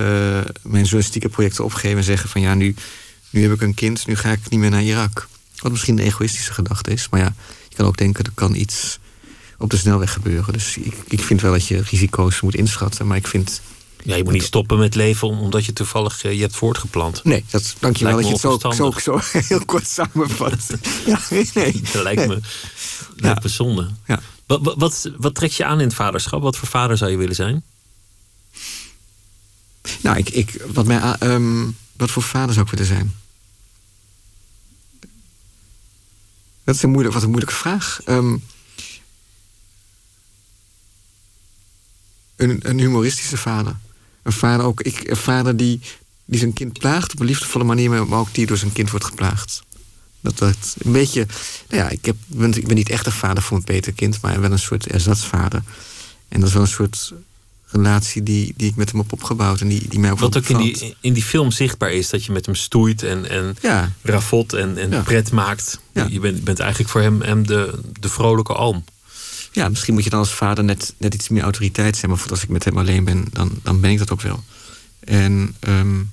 mijn journalistieke projecten opgeven en zeggen van ja, nu, nu heb ik een kind, nu ga ik niet meer naar Irak. Wat misschien een egoïstische gedachte is, maar ja, je kan ook denken er kan iets op de snelweg gebeuren. Dus ik, ik vind wel dat je risico's moet inschatten, maar ik vind ja, je moet niet stoppen met leven omdat je toevallig uh, je hebt voortgeplant. Nee, dat, dankjewel dat je het zo, zo, zo, heel kort samenvat. ja, nee. Dat lijkt me, lijkt me zonde. Ja. Wat, wat, wat, trek je aan in het vaderschap? Wat voor vader zou je willen zijn? Nou, ik, ik, wat, mij, um, wat voor vader zou ik willen zijn? Dat is een moeilijk, wat een moeilijke vraag. Um, een, een humoristische vader. Een vader, ook, ik, een vader die, die zijn kind plaagt op een liefdevolle manier, maar ook die door zijn kind wordt geplaagd. Dat dat een beetje. Nou ja, ik, heb, ben, ik ben niet echt een vader voor een beter kind, maar wel een soort erzatsvader. En dat is wel een soort relatie die, die ik met hem heb opgebouwd en die, die mij ook Wat ook in die, in die film zichtbaar is, dat je met hem stoeit en, en ja. ravot en, en pret maakt. Ja. Je bent, bent eigenlijk voor hem, hem de, de vrolijke oom ja, misschien moet je dan als vader net, net iets meer autoriteit zijn. Maar als ik met hem alleen ben, dan, dan ben ik dat ook wel. En um,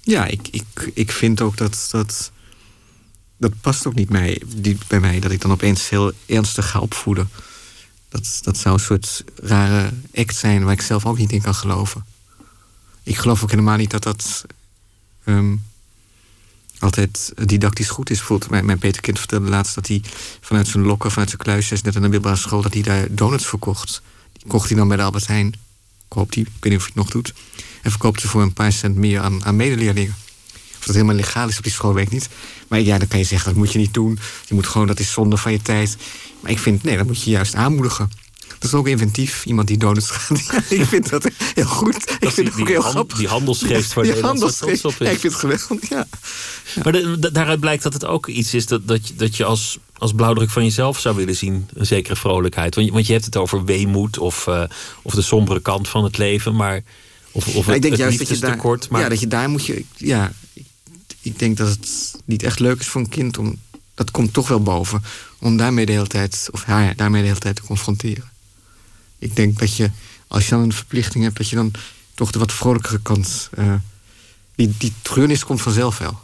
ja, ik, ik, ik vind ook dat, dat. Dat past ook niet mij, die, bij mij, dat ik dan opeens heel ernstig ga opvoeden. Dat, dat zou een soort rare act zijn waar ik zelf ook niet in kan geloven. Ik geloof ook helemaal niet dat dat. Um, altijd didactisch goed is. Bijvoorbeeld, mijn, mijn Kind vertelde laatst dat hij vanuit zijn lokken, vanuit zijn kluisjes, net aan de middelbare school, dat hij daar donuts verkocht. Die kocht hij dan bij de Albert Heijn. Koopt hij, ik weet niet of hij het nog doet. En verkoopt ze voor een paar cent meer aan, aan medeleerlingen. Dat helemaal legaal is op die school, weet ik niet. Maar ja, dan kan je zeggen, dat moet je niet doen. Je moet gewoon, dat is zonde van je tijd. Maar ik vind, nee, dat moet je juist aanmoedigen. Dat is ook inventief, iemand die donuts gaat. ik vind dat heel goed. ik vind het ook heel grappig. Die handelsgeest voor Nederland trots op is. Ja, ik vind het geweldig, ja. Maar de, daaruit blijkt dat het ook iets is dat, dat, je, dat je als, als blauwdruk van jezelf zou willen zien. Een zekere vrolijkheid. Want je, want je hebt het over weemoed of, uh, of de sombere kant van het leven. Maar, of, of ik denk het juist dat je daar, tekort, maar... Ja, dat je daar moet je... Ja, ik, ik denk dat het niet echt leuk is voor een kind om... Dat komt toch wel boven. Om daarmee de hele tijd... Of haar daarmee de hele tijd te confronteren. Ik denk dat je, als je dan een verplichting hebt, dat je dan toch de wat vrolijkere kant. Uh, die, die treurnis komt vanzelf wel.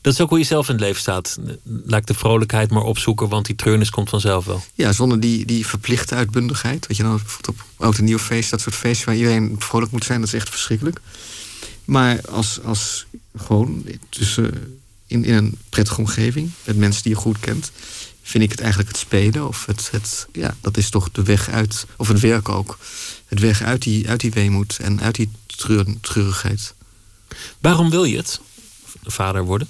Dat is ook hoe je zelf in het leven staat. Laat de vrolijkheid maar opzoeken, want die treurnis komt vanzelf wel. Ja, zonder die, die verplichte uitbundigheid. Wat je dan bijvoorbeeld op oud en nieuw feest, dat soort feesten waar iedereen vrolijk moet zijn, dat is echt verschrikkelijk. Maar als, als gewoon tussen, in, in een prettige omgeving, met mensen die je goed kent, vind ik het eigenlijk het spelen. Of het, het, ja, dat is toch de weg uit, of het werk ook. Het weg uit die, uit die weemoed en uit die treur, treurigheid. Waarom wil je het, vader worden?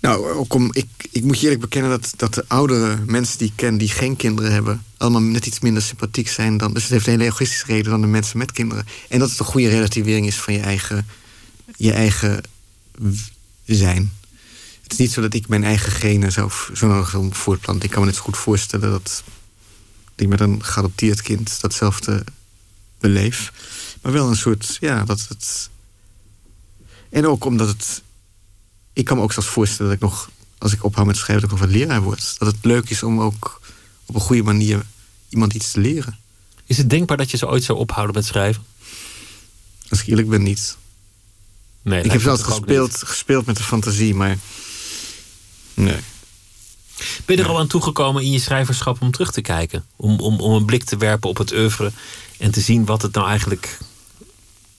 Nou, ook om, ik, ik moet je eerlijk bekennen dat, dat de oudere mensen die ik ken, die geen kinderen hebben, allemaal net iets minder sympathiek zijn dan. Dus het heeft een hele egoïstische reden dan de mensen met kinderen. En dat het een goede relativering is van je eigen je eigen zijn. Het is niet zo dat ik mijn eigen genen zo, zo nodig wil voortplanten. Ik kan me net goed voorstellen dat ik met een geadopteerd kind datzelfde beleef. Maar wel een soort, ja, dat het. En ook omdat het. Ik kan me ook zelfs voorstellen dat ik nog, als ik ophoud met schrijven, dat ik nog wat leraar word. Dat het leuk is om ook op een goede manier iemand iets te leren. Is het denkbaar dat je zo ooit zou ophouden met schrijven? Als ik eerlijk ben, niet. Nee, ik heb ook gespeeld, gespeeld met de fantasie, maar. Nee. Ben je er al aan toegekomen in je schrijverschap om terug te kijken? Om, om, om een blik te werpen op het oeuvre en te zien wat het nou eigenlijk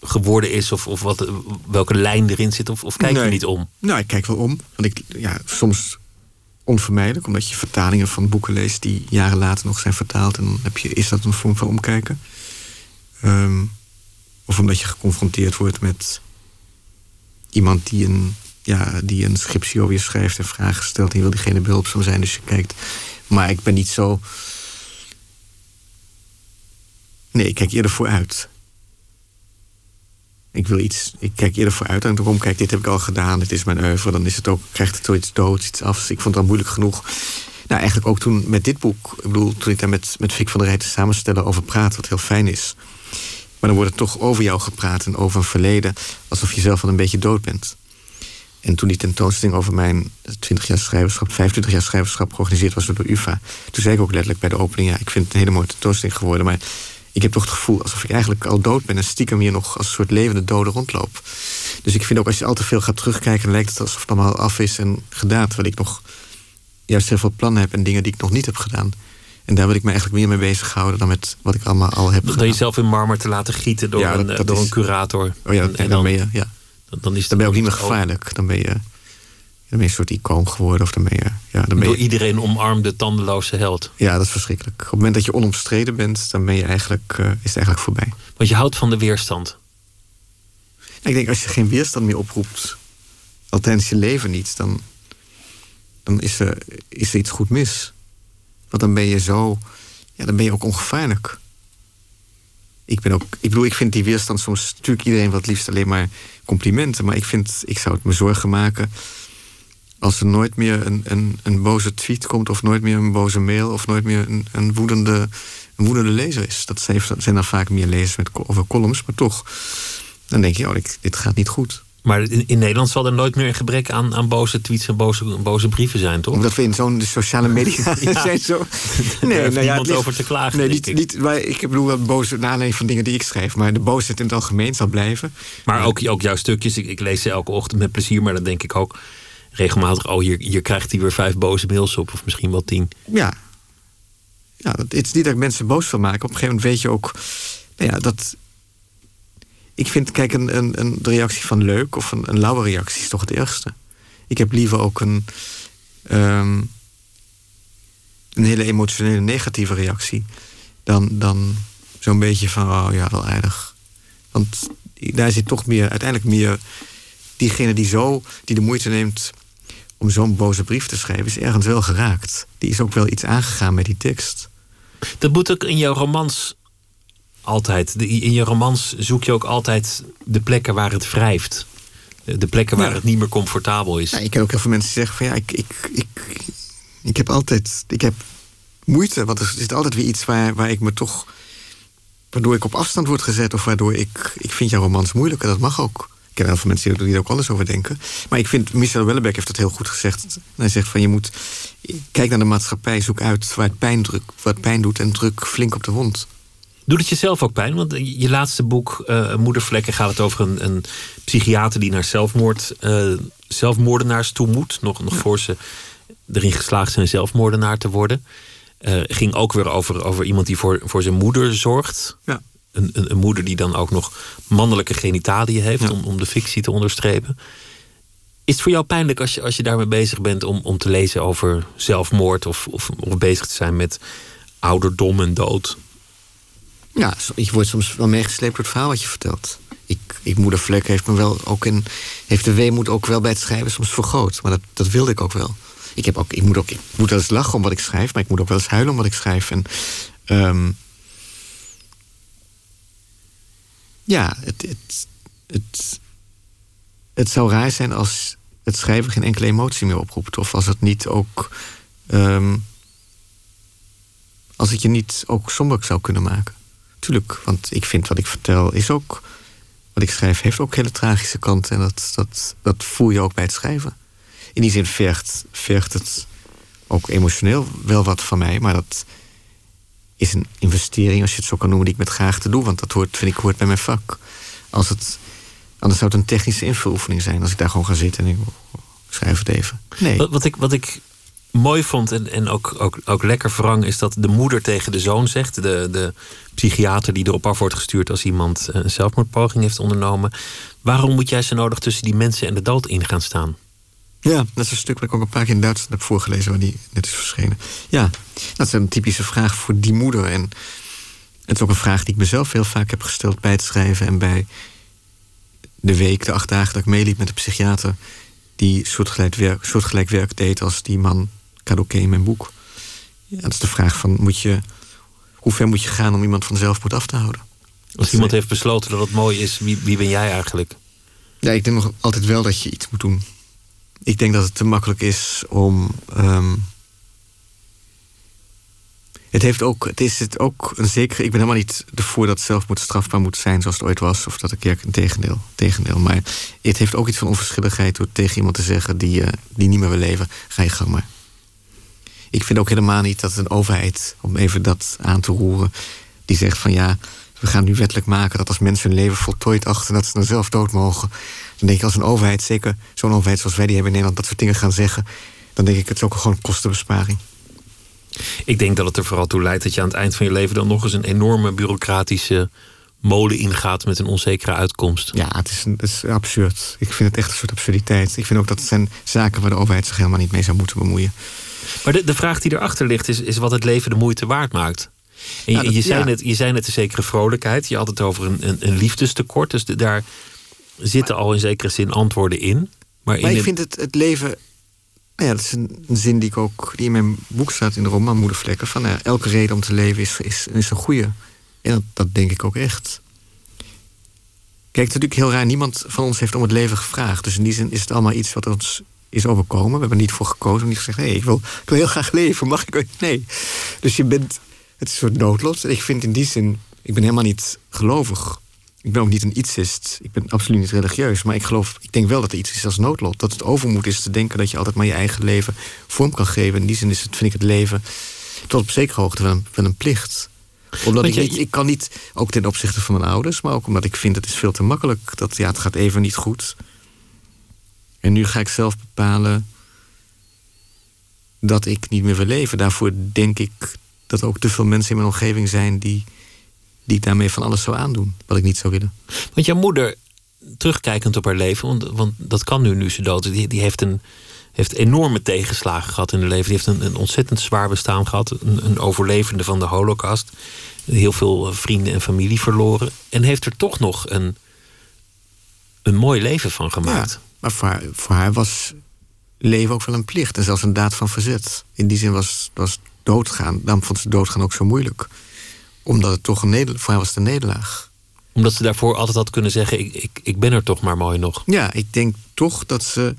geworden is, of, of wat, welke lijn erin zit, of, of kijk je niet om? Nou, ik kijk wel om. Want ik, ja, soms onvermijdelijk, omdat je vertalingen van boeken leest die jaren later nog zijn vertaald. En dan heb je, is dat een vorm van omkijken. Ehm, of omdat je geconfronteerd wordt met iemand die een, ja, die een scriptie over je schrijft en vragen stelt. En je wil diegene behulpzaam zijn, dus je kijkt. Maar ik ben niet zo. Nee, ik kijk eerder vooruit. Ik wil iets, ik kijk eerder vooruit en erom kijk, dit heb ik al gedaan, dit is mijn oeuvre, dan is het ook, krijgt het zoiets doods, iets afs. Ik vond het al moeilijk genoeg. Nou, eigenlijk ook toen met dit boek, ik bedoel, toen ik daar met, met Vic van der Rijten samenstellen over praat, wat heel fijn is. Maar dan wordt het toch over jou gepraat en over een verleden, alsof je zelf al een beetje dood bent. En toen die tentoonstelling over mijn 20 jaar schrijverschap, 25 jaar schrijverschap georganiseerd was door de UvA, toen zei ik ook letterlijk bij de opening, ja, ik vind het een hele mooie tentoonstelling geworden, maar ik heb toch het gevoel alsof ik eigenlijk al dood ben en stiekem hier nog als een soort levende dode rondloop. Dus ik vind ook als je al te veel gaat terugkijken, dan lijkt het alsof het allemaal af is en gedaan. Terwijl ik nog juist heel veel plannen heb en dingen die ik nog niet heb gedaan. En daar wil ik me eigenlijk meer mee bezighouden dan met wat ik allemaal al heb Dan gedaan. jezelf in marmer te laten gieten door, Ja, een, dat- dat door is- een curator. Oh ja, En- dan ben je, ja. dan, dan is Dan ben je ook niet meer het gevaarlijk. Dan ben je, dan ben je een soort icoon geworden. Of dan ben je, ja, dan ben Door je, iedereen omarmde tandeloze held. ja, dat is verschrikkelijk. Op het moment dat je onomstreden bent, dan ben je eigenlijk, eh, is het eigenlijk voorbij. Want je houdt van de weerstand. Ik denk, als je geen weerstand meer oproept, al tijdens je leven niet, dan, dan is, er, is er iets goed mis. Want dan ben je zo, ja, dan ben je ook ongevaarlijk. Ik ben ook, ik bedoel, ik vind die weerstand soms, natuurlijk iedereen wat liefst alleen maar complimenten, maar ik vind, ik zou het me zorgen maken als er nooit meer een, een, een boze tweet komt, of nooit meer een boze mail, of nooit meer een, een, woedende, een woedende lezer is. Dat zijn, dat zijn dan vaak meer lezers met, over columns, maar toch, dan denk je, oh, dit, dit gaat niet goed. Maar in, in Nederland zal er nooit meer een gebrek aan, aan boze tweets en boze, boze brieven zijn, toch? Omdat we in zo'n sociale media Ja. zijn. Zo. Daar heeft het niemand ligt- over te klagen, Nee, niet, niet, maar ik bedoel wel boze naar aanleiding van dingen die ik schrijf. Maar de boosheid in het algemeen zal blijven. Maar ook, ook jouw stukjes, ik, ik lees ze elke ochtend met plezier, maar dan denk ik ook regelmatig: oh, hier, hier krijgt hij weer vijf boze mails op, of misschien wel tien. Ja. ja dat, het is niet dat ik mensen boos wil maken. Op een gegeven moment weet je ook... Nou ja, dat... Ik vind, kijk, een, een, een reactie van leuk of een, een lauwe reactie is toch het ergste. Ik heb liever ook een... ehm, een hele emotionele negatieve reactie... dan, dan zo'n beetje van, oh ja, wel aardig. Want daar zit toch meer, uiteindelijk meer... diegene die zo, die de moeite neemt om zo'n boze brief te schrijven, is ergens wel geraakt. Die is ook wel iets aangegaan met die tekst. Dat moet ook in jouw romans altijd. In je romans zoek je ook altijd de plekken waar het wrijft. De plekken waar Ja. het niet meer comfortabel is. Ja, ik ken ook heel veel mensen die zeggen van ja, ik, ik, ik, ik heb altijd, ik heb moeite, want er zit altijd weer iets waar, waar ik me toch, waardoor ik op afstand word gezet of waardoor ik, ik vind jouw romans moeilijk en dat mag ook. Ken heel veel mensen die er ook anders over denken. Maar ik vind, Michel Wellebeck heeft dat heel goed gezegd. Hij zegt van je moet, kijk naar de maatschappij, zoek uit waar het pijn, druk, waar het pijn doet en druk flink op de wond. Doet het jezelf ook pijn? Want je laatste boek, eh, Moedervlekken, gaat het over een, een psychiater die naar zelfmoord, eh, zelfmoordenaars toe moet. Nog, nog voor ze erin geslaagd zijn zelfmoordenaar te worden. Eh, ging ook weer over, over iemand die voor, voor zijn moeder zorgt. Ja. Een, een, een moeder die dan ook nog mannelijke genitaliën heeft, Ja. om, om de fictie te onderstrepen. Is het voor jou pijnlijk als je, als je daarmee bezig bent om, om te lezen over zelfmoord of, of, of bezig te zijn met ouderdom en dood? Ja, je wordt soms wel meegesleept door het verhaal wat je vertelt. Ik, ik moeder Vlek heeft me wel ook in, heeft de weemoed ook wel bij het schrijven soms vergroot. Maar dat, dat wilde ik ook wel. Ik, heb ook, ik, moet ook, ik moet wel eens lachen om wat ik schrijf, maar ik moet ook wel eens huilen om wat ik schrijf. En, ehm, ja, het, het, het, zou raar zijn als het schrijven geen enkele emotie meer oproept. Of als het niet ook. ehm, als het je niet ook somber zou kunnen maken. Tuurlijk, want ik vind wat ik vertel is ook. Wat ik schrijf heeft ook hele tragische kanten. En dat, dat, dat voel je ook bij het schrijven. In die zin vergt, vergt het ook emotioneel wel wat van mij. Maar dat is een investering, als je het zo kan noemen, die ik met graag te doen. Want dat hoort, vind ik, hoort bij mijn vak. Als het, anders zou het een technische invuloefening zijn. Als ik daar gewoon ga zitten en ik schrijf het even. Nee. Wat, wat ik, wat ik mooi vond en, en ook, ook, ook lekker verrang, is dat de moeder tegen de zoon zegt, de, de psychiater die erop af wordt gestuurd als iemand een zelfmoordpoging heeft ondernomen. Waarom moet jij zo nodig tussen die mensen en de dood in gaan staan? Ja, dat is een stuk wat ik ook een paar keer in Duitsland heb voorgelezen, waar die net is verschenen. Ja, dat is een typische vraag voor die moeder. En het is ook een vraag die ik mezelf heel vaak heb gesteld bij het schrijven en bij de week, de acht dagen dat ik meeliep met de psychiater, die soortgelijk werk, soortgelijk werk deed als die man Kadoké in mijn boek. Ja, dat is de vraag van, moet je, hoe ver moet je gaan om iemand van zelfmoord af te houden? Als iemand heeft besloten dat het mooi is, wie, wie ben jij eigenlijk? Ja, ik denk nog altijd wel dat je iets moet doen. Ik denk dat het te makkelijk is om. ehm, het, heeft ook, het is het ook een zekere. Ik ben helemaal niet ervoor dat zelfmoord strafbaar moet zijn zoals het ooit was. Of dat ik ja, een tegendeel, tegendeel. Maar het heeft ook iets van onverschilligheid door tegen iemand te zeggen die, eh, die niet meer wil leven. Ga je gang maar. Ik vind ook helemaal niet dat een overheid, om even dat aan te roeren, die zegt van ja, we gaan nu wettelijk maken dat als mensen hun leven voltooid achten, dat ze dan zelf dood mogen. Dan denk ik als een overheid, zeker zo'n overheid zoals wij die hebben in Nederland, dat soort dingen gaan zeggen, dan denk ik het is ook gewoon kostenbesparing. Ik denk dat het er vooral toe leidt dat je aan het eind van je leven dan nog eens een enorme bureaucratische molen ingaat met een onzekere uitkomst. Ja, het is, een, het is absurd. Ik vind het echt een soort absurditeit. Ik vind ook dat het zijn zaken waar de overheid zich helemaal niet mee zou moeten bemoeien. Maar de, de vraag die erachter ligt is, is wat het leven de moeite waard maakt. En je, Nou, dat- je, zei ja. net, je zei net een zekere vrolijkheid. Je had het over een, een, een liefdestekort. Dus de- daar zitten al in zekere zin antwoorden in. Maar, in Maar ik een- vind het, het leven. Nou ja, dat is een, een zin die, ik ook, die in mijn boek staat in de roman Moedervlekken. Van nou ja, elke reden om te leven is, is, is een goede. En dat, dat denk ik ook echt. Kijk, het is natuurlijk heel raar. Niemand van ons heeft om het leven gevraagd. Dus in die zin is het allemaal iets wat ons is overkomen. We hebben er niet voor gekozen. We hebben niet gezegd: nee, ik wil, ik wil heel graag leven. Mag ik? Nee. Dus je bent. Het is een soort noodlot. En ik vind in die zin. Ik ben helemaal niet gelovig. Ik ben ook niet een ietsist. Ik ben absoluut niet religieus. Maar ik geloof, ik denk wel dat er iets is als noodlot. Dat het overmoed is te denken dat je altijd maar je eigen leven vorm kan geven. In die zin is het, vind ik het leven tot op zekere hoogte wel een, wel een plicht. Omdat ik, niet, ik kan niet, ook ten opzichte van mijn ouders, maar ook omdat ik vind het is veel te makkelijk. Dat ja, het gaat even niet goed. En nu ga ik zelf bepalen dat ik niet meer wil leven. Daarvoor denk ik dat er ook te veel mensen in mijn omgeving zijn die, die ik daarmee van alles zou aandoen. Wat ik niet zou willen. Want jouw moeder, terugkijkend op haar leven, want, want dat kan nu, nu ze dood is, die, die heeft, een, heeft enorme tegenslagen gehad in haar leven. Die heeft een, een ontzettend zwaar bestaan gehad. Een, een overlevende van de Holocaust. Heel veel eh, vrienden en familie verloren. En heeft er toch nog een, een mooi leven van gemaakt. Ja, maar voor haar, voor haar was leven ook wel een plicht. En zelfs een daad van verzet. In die zin was, was doodgaan. Daarom vond ze doodgaan ook zo moeilijk. Omdat het toch een nederlaag... Voor haar was het een nederlaag. Omdat ze daarvoor altijd had kunnen zeggen: ik, ik, ik ben er toch maar mooi nog. Ja, ik denk toch dat ze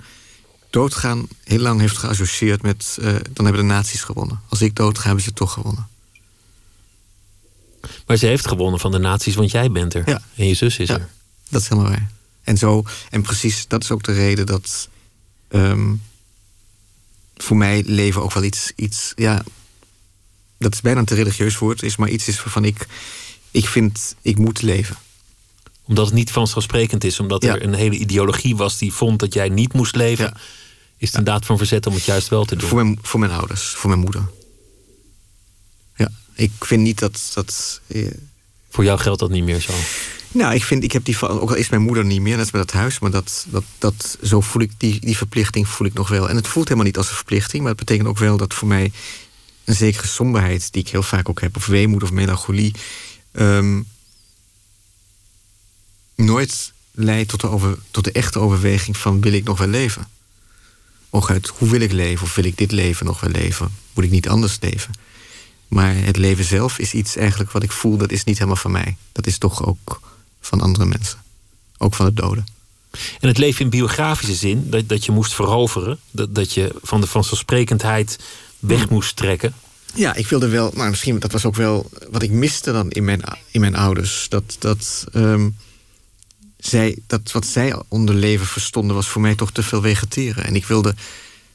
doodgaan heel lang heeft geassocieerd met... eh, dan hebben de nazi's gewonnen. Als ik doodga, hebben ze toch gewonnen. Maar ze heeft gewonnen van de nazi's, want jij bent er. Ja. En je zus is Ja. er. Dat is helemaal waar. En zo, en precies, dat is ook de reden dat ehm, voor mij leven ook wel iets, iets, ja, dat is bijna een te religieus woord, is maar iets is waarvan ik, ik vind, ik moet leven. Omdat het niet vanzelfsprekend is. Omdat Ja. er een hele ideologie was die vond dat jij niet moest leven. Ja. Is het een daad van verzet om het juist wel te doen. Voor mijn, voor mijn ouders, voor mijn moeder. Ja, ik vind niet dat, dat eh, Voor jou geldt dat niet meer zo. Nou, ik vind, ik heb die, ook al is mijn moeder niet meer, net als bij dat huis, maar dat, dat, dat, zo voel ik die, die verplichting voel ik nog wel. En het voelt helemaal niet als een verplichting, maar het betekent ook wel dat voor mij een zekere somberheid, die ik heel vaak ook heb, of weemoed of melancholie, ehm, nooit leidt tot de, over, tot de echte overweging van wil ik nog wel leven? Hooguit, hoe wil ik leven? Of wil ik dit leven nog wel leven? Moet ik niet anders leven? Maar het leven zelf is iets eigenlijk wat ik voel, dat is niet helemaal van mij. Dat is toch ook van andere mensen. Ook van de doden. En het leven in biografische zin, dat, dat je moest veroveren, dat, dat je van de vanzelfsprekendheid weg moest trekken. Ja, ik wilde wel, maar misschien dat was ook wel wat ik miste dan in mijn, in mijn ouders. Dat, dat, ehm, zij, dat wat zij onder leven verstonden, was voor mij toch te veel vegeteren. En ik wilde,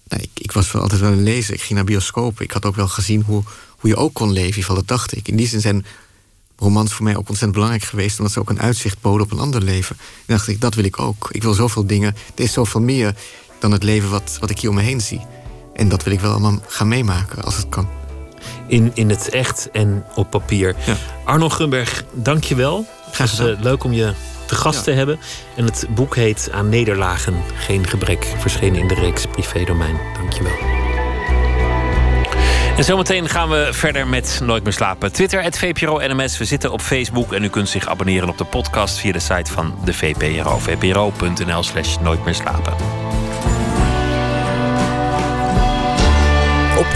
nou, ik, ik was wel altijd wel een lezer. Ik ging naar bioscopen. Ik had ook wel gezien hoe, hoe je ook kon leven. In ieder geval, dat dacht ik. In die zin zijn romans voor mij ook ontzettend belangrijk geweest, omdat ze ook een uitzicht boden op een ander leven. En dacht ik, dat wil ik ook. Ik wil zoveel dingen. Er is zoveel meer dan het leven wat, wat ik hier om me heen zie. En dat wil ik wel allemaal gaan meemaken als het kan. In, in het echt en op papier. Ja. Arno Grunberg, dank je wel. Was uh, leuk om je te gast te hebben. En het boek heet Aan Nederlagen Geen Gebrek. Verschenen in de reeks Privédomein. Dank je wel. En zometeen gaan we verder met Nooit meer slapen. Twitter, het VPRO NMS. We zitten op Facebook en u kunt zich abonneren op de podcast via de site van de VPRO. vpro.nl slash nooit meer slapen.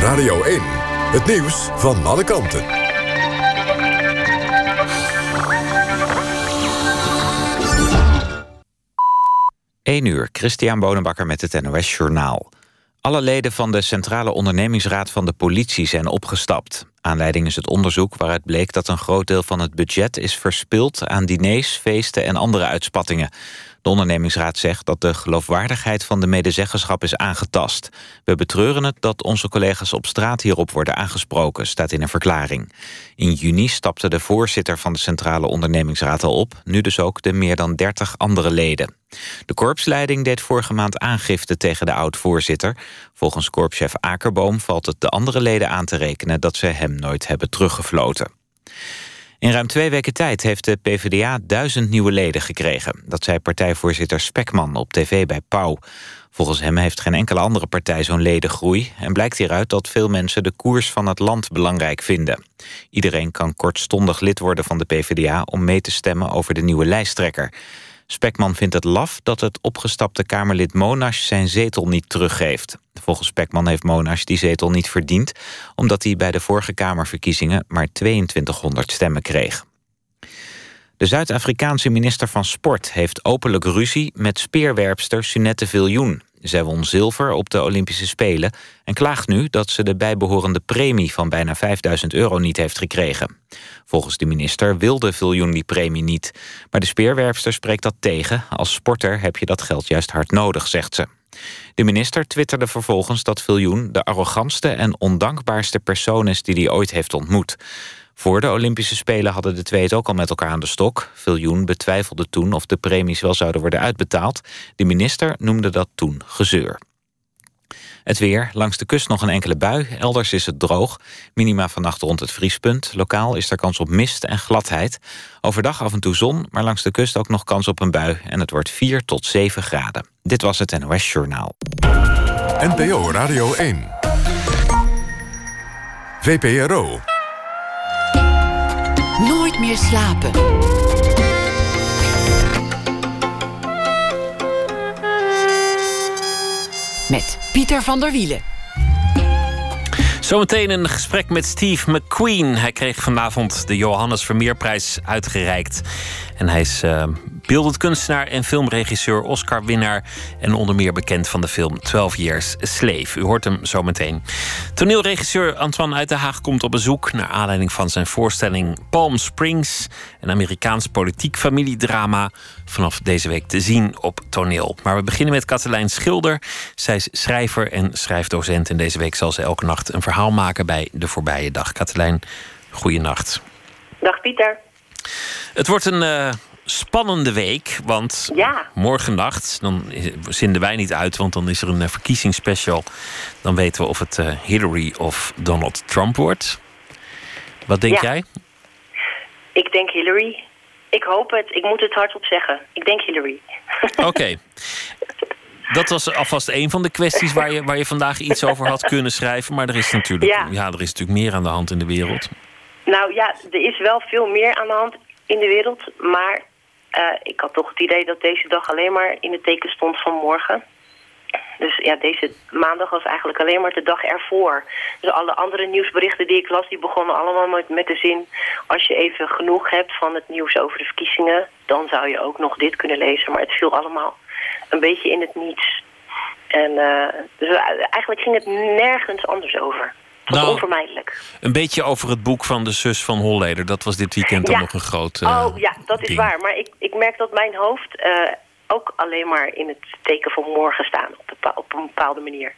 Radio 1, het nieuws van alle kanten. 1 uur, Christian Bonenbakker met het NOS Journaal. Alle leden van de Centrale Ondernemingsraad van de politie zijn opgestapt. Aanleiding is het onderzoek waaruit bleek dat een groot deel van het budget is verspild aan diners, feesten en andere uitspattingen. De ondernemingsraad zegt dat de geloofwaardigheid van de medezeggenschap is aangetast. We betreuren het dat onze collega's op straat hierop worden aangesproken, staat in een verklaring. In juni stapte de voorzitter van de Centrale Ondernemingsraad al op, nu dus ook de meer dan 30 andere leden. De korpsleiding deed vorige maand aangifte tegen de oud-voorzitter. Volgens korpschef Akerboom valt het de andere leden aan te rekenen dat ze hem nooit hebben teruggefloten. In ruim twee weken tijd heeft de PvdA duizend nieuwe leden gekregen. Dat zei partijvoorzitter Spekman op tv bij Pauw. Volgens hem heeft geen enkele andere partij zo'n ledengroei... en blijkt hieruit dat veel mensen de koers van het land belangrijk vinden. Iedereen kan kortstondig lid worden van de PvdA... om mee te stemmen over de nieuwe lijsttrekker. Spekman vindt het laf dat het opgestapte Kamerlid Monash zijn zetel niet teruggeeft. Volgens Spekman heeft Monash die zetel niet verdiend... omdat hij bij de vorige Kamerverkiezingen maar 2200 stemmen kreeg. De Zuid-Afrikaanse minister van Sport heeft openlijk ruzie... met speerwerpster Sunette Viljoen. Zij won zilver op de Olympische Spelen en klaagt nu dat ze de bijbehorende premie van bijna 5000 euro niet heeft gekregen. Volgens de minister wilde Viljoen die premie niet. Maar de speerwerpster spreekt dat tegen. Als sporter heb je dat geld juist hard nodig, zegt ze. De minister twitterde vervolgens dat Viljoen de arrogantste en ondankbaarste persoon is die hij ooit heeft ontmoet. Voor de Olympische Spelen hadden de twee het ook al met elkaar aan de stok. Viljoen betwijfelde toen of de premies wel zouden worden uitbetaald. De minister noemde dat toen gezeur. Het weer, langs de kust nog een enkele bui. Elders is het droog. Minima vannacht rond het vriespunt. Lokaal is er kans op mist en gladheid. Overdag af en toe zon, maar langs de kust ook nog kans op een bui. En het wordt 4 tot 7 graden. Dit was het NOS Journaal. NPO Radio 1. VPRO. Meer slapen. Met Pieter van der Wielen. Zometeen een gesprek met Steve McQueen. Hij kreeg vanavond de Johannes Vermeerprijs uitgereikt. En hij is uh, beeldend kunstenaar en filmregisseur, Oscar-winnaar... en onder meer bekend van de film 12 Years Slave. U hoort hem zo meteen. Toneelregisseur Antoine Uit de Haag komt op bezoek... naar aanleiding van zijn voorstelling Palm Springs... een Amerikaans politiek familiedrama... vanaf deze week te zien op toneel. Maar we beginnen met Katelijn Schilder. Zij is schrijver en schrijfdocent... en deze week zal ze elke nacht een verhaal maken bij De Voorbije Dag. Katelijn, goeienacht. Dag Pieter. Het wordt een uh, spannende week, want ja. morgennacht, dan zenden wij niet uit, want dan is er een uh, verkiezingsspecial. Dan weten we of het uh, Hillary of Donald Trump wordt. Wat denk Ja. jij? Ik denk Hillary. Ik hoop het. Ik moet het hardop zeggen. Ik denk Hillary. Oké. Dat was alvast een van de kwesties waar je, waar je vandaag iets over had kunnen schrijven. Maar er is, natuurlijk, Ja. ja, er is natuurlijk meer aan de hand in de wereld. Nou ja, er is wel veel meer aan de hand in de wereld. Maar eh, ik had toch het idee dat deze dag alleen maar in het teken stond van morgen. Dus ja, deze maandag was eigenlijk alleen maar de dag ervoor. Dus alle andere nieuwsberichten die ik las, die begonnen allemaal met, met de zin... als je even genoeg hebt van het nieuws over de verkiezingen... dan zou je ook nog dit kunnen lezen. Maar het viel allemaal een beetje in het niets. En uh, dus eigenlijk ging het nergens anders over. Het was Nou, onvermijdelijk. Een beetje over het boek van de zus van Holleder. Dat was dit weekend dan Ja. nog een groot. eh, oh ja, dat is waar. Maar ik, ik merk dat mijn hoofd eh, ook alleen maar in het teken van morgen staan. Op, op een bepaalde manier.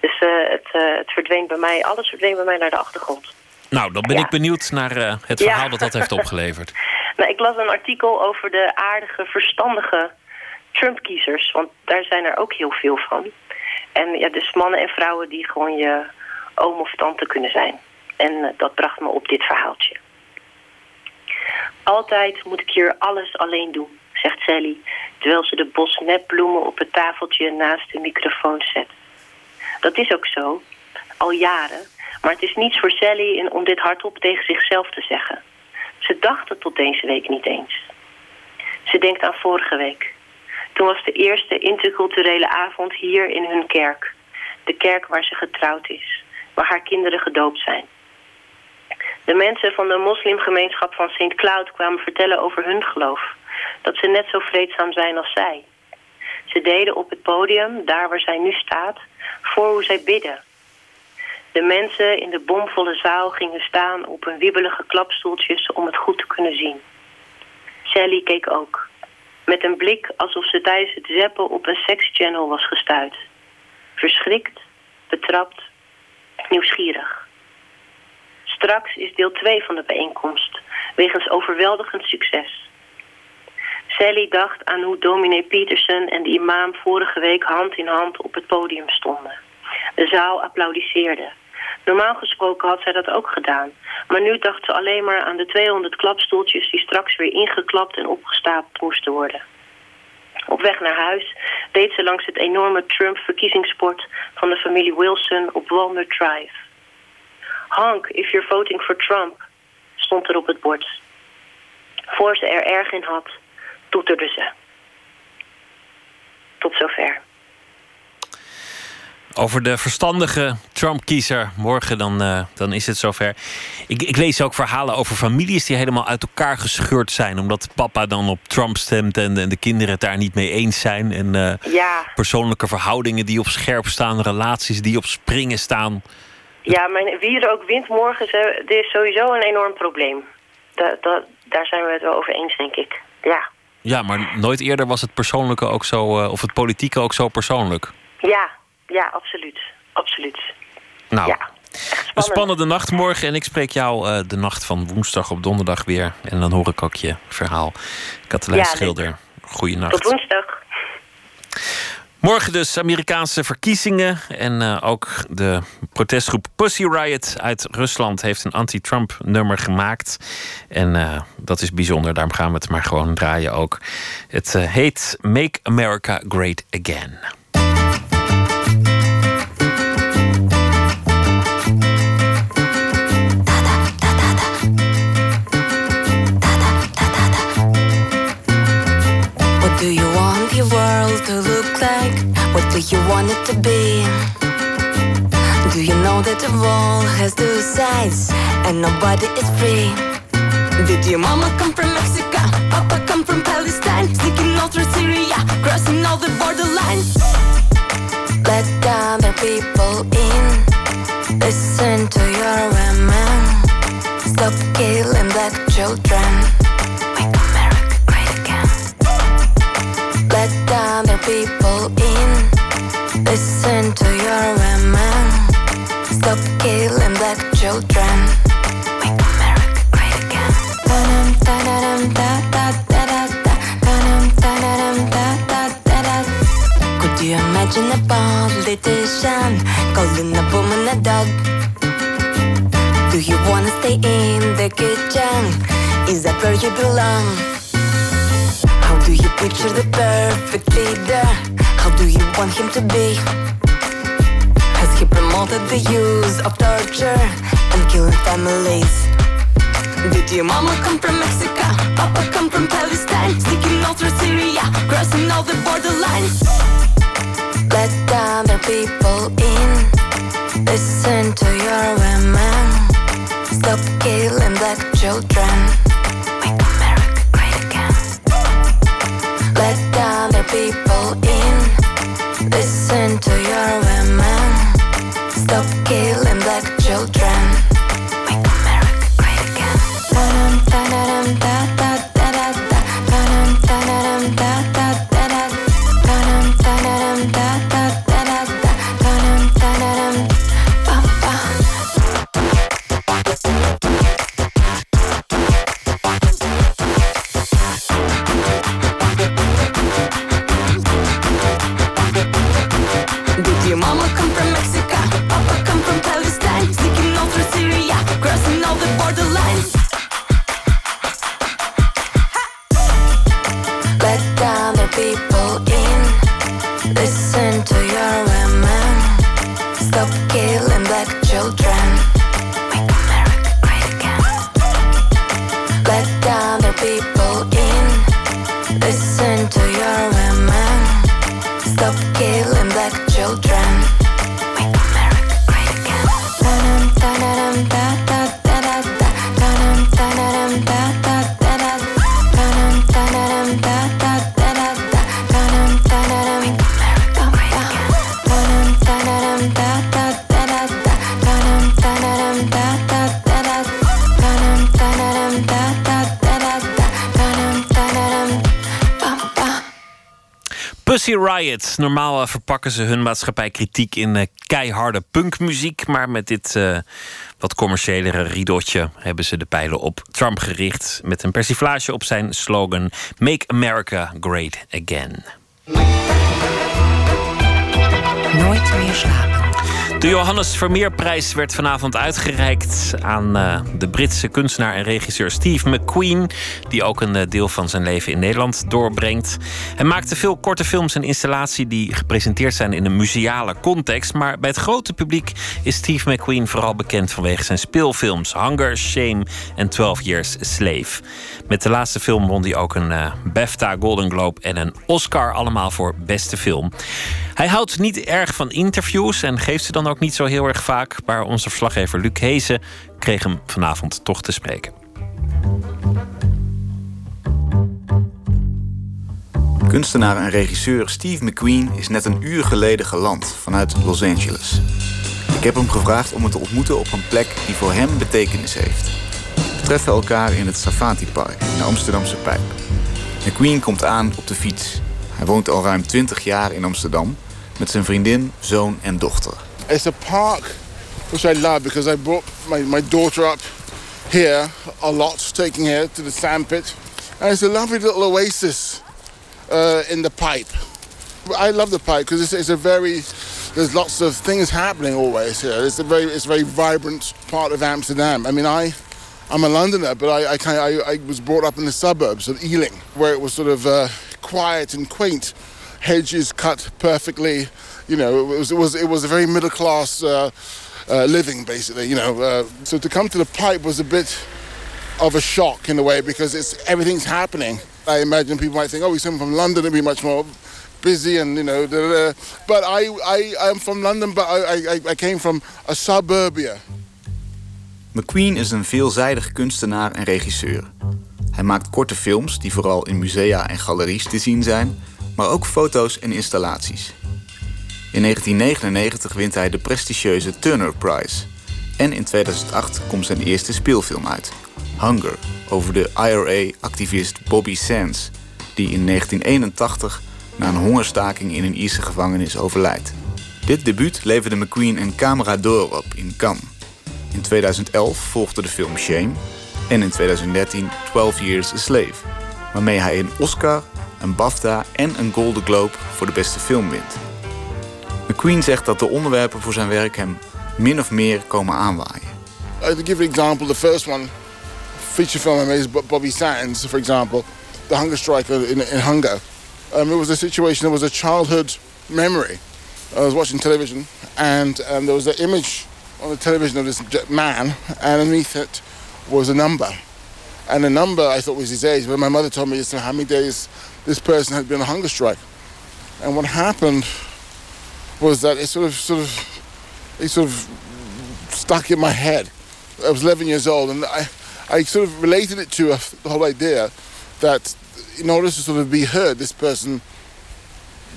Dus eh, het, eh, het verdween bij mij, alles verdween bij mij naar de achtergrond. Nou, dan ben Ja. ik benieuwd naar eh, het Ja. verhaal dat dat heeft opgeleverd. Nou, ik las een artikel over de aardige, verstandige Trump-kiezers. Want daar zijn er ook heel veel van. En ja, dus mannen en vrouwen die gewoon je oom of tante kunnen zijn. En eh, dat bracht me op dit verhaaltje. Altijd moet ik hier alles alleen doen, zegt Sally... terwijl ze de bos nepbloemen op het tafeltje naast de microfoon zet. Dat is ook zo, al jaren. Maar het is niets voor Sally om dit hardop tegen zichzelf te zeggen. Ze dacht het tot deze week niet eens. Ze denkt aan vorige week. Toen was de eerste interculturele avond hier in hun kerk. De kerk waar ze getrouwd is, waar haar kinderen gedoopt zijn. De mensen van de moslimgemeenschap van Sint Cloud kwamen vertellen over hun geloof. Dat ze net zo vreedzaam zijn als zij. Ze deden op het podium, daar waar zij nu staat, voor hoe zij bidden. De mensen in de bomvolle zaal gingen staan op hun wiebelige klapstoeltjes om het goed te kunnen zien. Sally keek ook. Met een blik alsof ze tijdens het zeppen op een sekschannel was gestuurd. Verschrikt, betrapt, nieuwsgierig. Straks is deel 2 van de bijeenkomst, wegens overweldigend succes. Sally dacht aan hoe dominee Peterson en de imam vorige week hand in hand op het podium stonden. De zaal applaudisseerde. Normaal gesproken had zij dat ook gedaan. Maar nu dacht ze alleen maar aan de 200 klapstoeltjes die straks weer ingeklapt en opgestapeld moesten worden. Op weg naar huis reed ze langs het enorme Trump-verkiezingsbord van de familie Wilson op Walnut Drive. Honk, if you're voting for Trump, stond er op het bord. Voor ze er erg in had, toeterde ze. Tot zover. Over de verstandige Trump-kiezer. Morgen dan, eh, dan is het zover. Ik, ik lees ook verhalen over families die helemaal uit elkaar gescheurd zijn. Omdat papa dan op Trump stemt en, en de kinderen het daar niet mee eens zijn. En eh, Ja, persoonlijke verhoudingen die op scherp staan. Relaties die op springen staan. ja mijn, wie er ook wint morgen, dit is sowieso een enorm probleem. Da, da- daar zijn we het wel over eens, denk ik. Ja, Ja, maar nooit eerder was het persoonlijke ook zo... eh, of het politieke ook zo persoonlijk. ja, ja, absoluut. Absoluut. Nou, Ja, een spannende nacht morgen. En ik spreek jou eh, de nacht van woensdag op donderdag weer. En dan hoor ik ook je verhaal. Katelijn Ja. Schilder, goeienacht. Tot woensdag. Morgen dus Amerikaanse verkiezingen. En eh, ook de protestgroep Pussy Riot uit Rusland heeft een anti-Trump nummer gemaakt. En eh, dat is bijzonder, daarom gaan we het maar gewoon draaien ook. Het heet Make America Great Again. You want it to be? Do you know that the wall has two sides and nobody is free? Did your mama come from Mexico? Papa come from Palestine? Sneaking all through Syria, crossing all the borderlines. Let the people in. Listen to your women. Stop killing black children. Make America great again. Let the people children. Make America great again. Da-dum, da-da-dum, da-da-da-da-da. Da-dum, da-da-dum, da-da-da-da. Could you imagine a politician calling a woman a dog? Do you wanna stay in the kitchen? Is that where you belong? How do you picture the perfect leader? How do you want him to be? He promoted the use of torture and killing families? Did your mama come from Mexico? Papa come from Palestine? Sneaking all through Syria, crossing all the borderlines. Let the other people in. Listen to your women. Stop killing black children. Normaal eh, verpakken ze hun maatschappijkritiek in eh, keiharde punkmuziek. Maar met dit uh, wat commerciëlere ridotje hebben ze de pijlen op Trump gericht. Met een persiflage op zijn slogan: Make America Great Again. Nooit meer slapen. De Johannes Vermeerprijs werd vanavond uitgereikt aan uh, de Britse kunstenaar en regisseur Steve McQueen, die ook een uh, deel van zijn leven in Nederland doorbrengt. Hij maakte veel korte films en installaties die gepresenteerd zijn in een museale context, maar bij het grote publiek is Steve McQueen vooral bekend vanwege zijn speelfilms Hunger, Shame en 12 Years a Slave. Met de laatste film won hij ook een uh, BAFTA Golden Globe en een Oscar, allemaal voor beste film. Hij houdt niet erg van interviews en geeft ze dan ook niet zo heel erg vaak. Maar onze verslaggever Luc Hezen kreeg hem vanavond toch te spreken. Kunstenaar en regisseur Steve McQueen is net een uur geleden geland vanuit Los Angeles. Ik heb hem gevraagd om me te ontmoeten op een plek die voor hem betekenis heeft. We treffen elkaar in het Safati Park in de Amsterdamse Pijp. McQueen komt aan op de fiets. Hij woont al ruim 20 jaar in Amsterdam met zijn vriendin, zoon en dochter. It's a park which I love because I brought my, my daughter up here a lot, taking her to the sandpit. And it's a lovely little oasis uh, in the pipe. I love the pipe because it's, it's, a very, there's lots of things happening always here. It's a very, it's a very vibrant part of Amsterdam. I mean, I, I'm a Londoner, but I, I, kind of, I, I was brought up in the suburbs of Ealing, where it was sort of uh, quiet and quaint. Hedges cut perfectly. You know, it was, it was, it was a very middle class uh, uh, living, basically. You know, uh, so to come to the pipe was a bit of a shock in a way because it's everything's happening. I imagine people might think, oh, he's from London, it'd be much more busy and you know. Da, da, da. But I, I, I'm from London, but I, I, I came from a suburbia. McQueen is een veelzijdig kunstenaar en regisseur. Hij maakt korte films die vooral in musea en galeries te zien zijn, maar ook foto's en installaties. In 1999 wint hij de prestigieuze Turner Prize. En in 2008 komt zijn eerste speelfilm uit, Hunger, over de IRA-activist Bobby Sands, die in 1981 na een hongerstaking in een Ierse gevangenis overlijdt. Dit debuut leverde McQueen een Camera d'Or op in Cannes. In 2011 volgde de film Shame en in 2013 12 Years a Slave, waarmee hij een Oscar, een BAFTA en een Golden Globe voor de beste film wint. McQueen zegt dat de onderwerpen voor zijn werk hem min of meer komen aanwaaien. Uh, to give an example, the first one, feature film is Bobby Sands, for example, the hunger strike in, in Hunger. Um, it was a situation, it was a childhood memory. I was watching television and um, there was an image on the television of this man, and underneath it was a number. And the number I thought was his age, but my mother told me how many days this person had been on a hunger strike. And what happened was that it sort of, sort of, it sort of stuck in my head. I was 11 years old, and I, I sort of related it to a, the whole idea that in order to sort of be heard, this person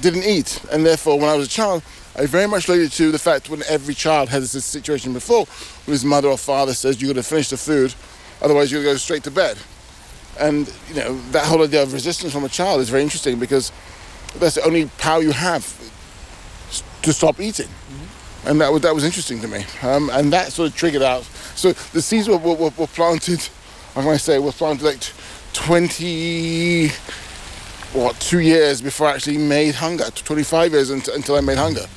didn't eat, and therefore, when I was a child, I very much related to the fact when every child has this situation before, when his mother or father says you've got to finish the food, otherwise you're going to go straight to bed. And you know that whole idea of resistance from a child is very interesting because that's the only power you have to stop eating. Mm-hmm. And that was, that was interesting to me. Um, and that sort of triggered out. So the seeds were, were, were planted, how can I say, were planted like 20, what, two years before I actually made Hunger. 25 years until, until I made Hunger.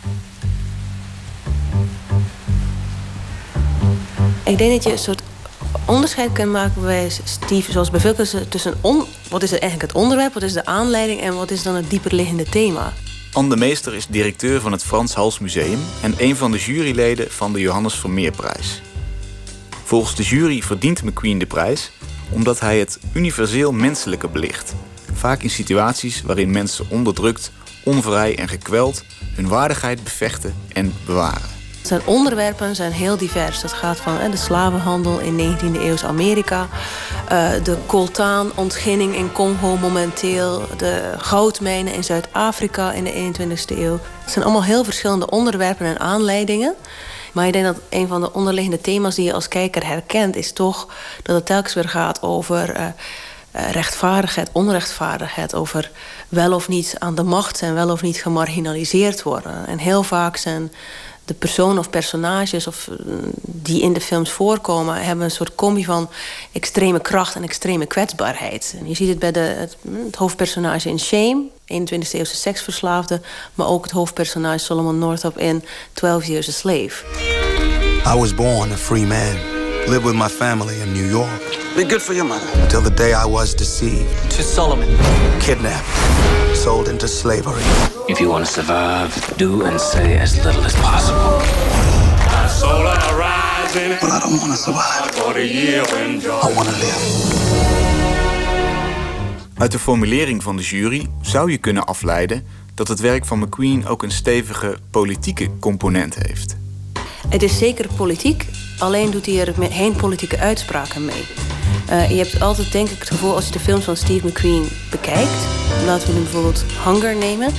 Ik denk dat je een soort onderscheid kunt maken bij Steve, zoals bij veel tussen on, wat is eigenlijk het onderwerp, wat is de aanleiding en wat is dan het dieperliggende thema. Anne de Meester is directeur van het Frans Hals Museum en een van de juryleden van de Johannes Vermeerprijs. Volgens de jury verdient McQueen de prijs omdat hij het universeel menselijke belicht. Vaak in situaties waarin mensen onderdrukt, onvrij en gekweld hun waardigheid bevechten en bewaren. Zijn onderwerpen zijn heel divers. Dat gaat van de slavenhandel in 19e eeuws Amerika, uh, de coltaanontginning in Congo momenteel, de goudmijnen in Zuid-Afrika in de 21e eeuw. Het zijn allemaal heel verschillende onderwerpen en aanleidingen. Maar ik denk dat een van de onderliggende thema's die je als kijker herkent, is toch dat het telkens weer gaat over uh, uh, rechtvaardigheid, onrechtvaardigheid, over wel of niet aan de macht zijn, wel of niet gemarginaliseerd worden. En heel vaak zijn de personen of personages of, eh, die in de films voorkomen, hebben een soort combi van extreme kracht en extreme kwetsbaarheid. En je ziet het bij de, het, hoofdpersonage in Shame, 21e eeuwse seksverslaafde, maar ook het hoofdpersonage Solomon Northup in 12 Years a Slave. I was born a free man, lived with my family in New York. Be good for your mother. Until the day I was deceived. To Solomon. Kidnapped. Sold into slavery. If you want to survive, do and say as little as possible. But I don't want to survive. I want to live. Uit de formulering van de jury zou je kunnen afleiden dat het werk van McQueen ook een stevige politieke component heeft. Het is zeker politiek, alleen doet hij er geen politieke uitspraken mee. Uh, je hebt altijd denk ik het gevoel als je de films van Steve McQueen bekijkt. Laten we nu bijvoorbeeld Hunger nemen.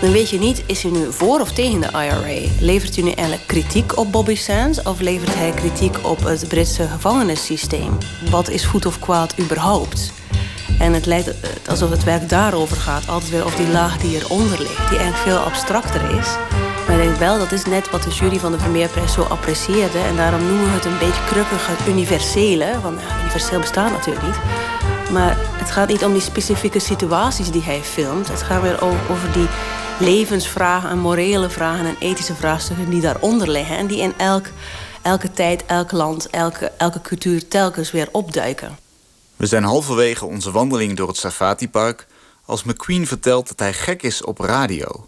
Dan weet je niet, is hij nu voor of tegen de IRA? Levert hij nu eigenlijk kritiek op Bobby Sands? Of levert hij kritiek op het Britse gevangenissysteem? Wat is goed of kwaad überhaupt? En het lijkt alsof het werk daarover gaat. Altijd weer of die laag die eronder ligt. Die eigenlijk veel abstracter is. Wel, dat is net wat de jury van de Vermeerprijs zo apprecieerde. En daarom noemen we het een beetje krukkig het universele. Want ja, universeel bestaat natuurlijk niet. Maar het gaat niet om die specifieke situaties die hij filmt. Het gaat weer over die levensvragen en morele vragen en ethische vraagstukken die daaronder liggen. En die in elk, elke tijd, elk land, elke, elke cultuur telkens weer opduiken. We zijn halverwege onze wandeling door het Safati-park als McQueen vertelt dat hij gek is op radio.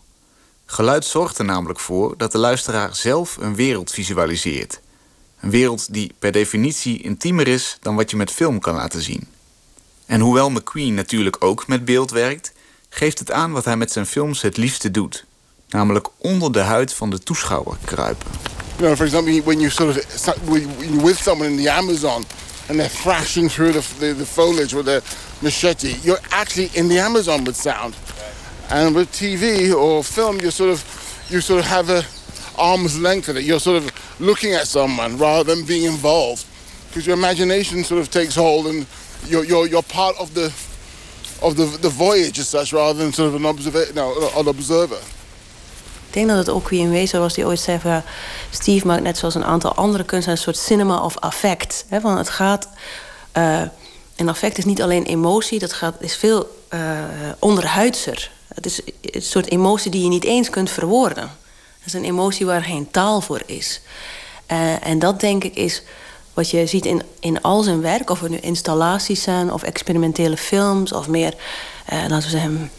Geluid zorgt er namelijk voor dat de luisteraar zelf een wereld visualiseert. Een wereld die per definitie intiemer is dan wat je met film kan laten zien. En hoewel McQueen natuurlijk ook met beeld werkt, geeft het aan wat hij met zijn films het liefste doet. Namelijk onder de huid van de toeschouwer kruipen. You know, for example, when you sort of you're with someone in the Amazon and they're thrashing through the, the foliage with a machete, you're actually in the Amazon with sound. And with TV or film, you sort of you sort of have a arm's length of it. You're sort of looking at someone rather than being involved, because your imagination sort of takes hold, and you're you're, you're part of the of the the voyage as such, rather than sort of an observer. An observer. Ik denk dat het ook wie in wezen was die ooit zei van... Steve maakt net zoals een aantal andere kunstenaars... een soort cinema of affect. Hè? Want het gaat... Uh, en affect is niet alleen emotie, dat gaat, is veel uh, onderhuidser. Het is een soort emotie die je niet eens kunt verwoorden. Het is een emotie waar geen taal voor is. Uh, en dat denk ik is wat je ziet in, in al zijn werk, of het nu installaties zijn of experimentele films of meer, uh, laten we zeggen,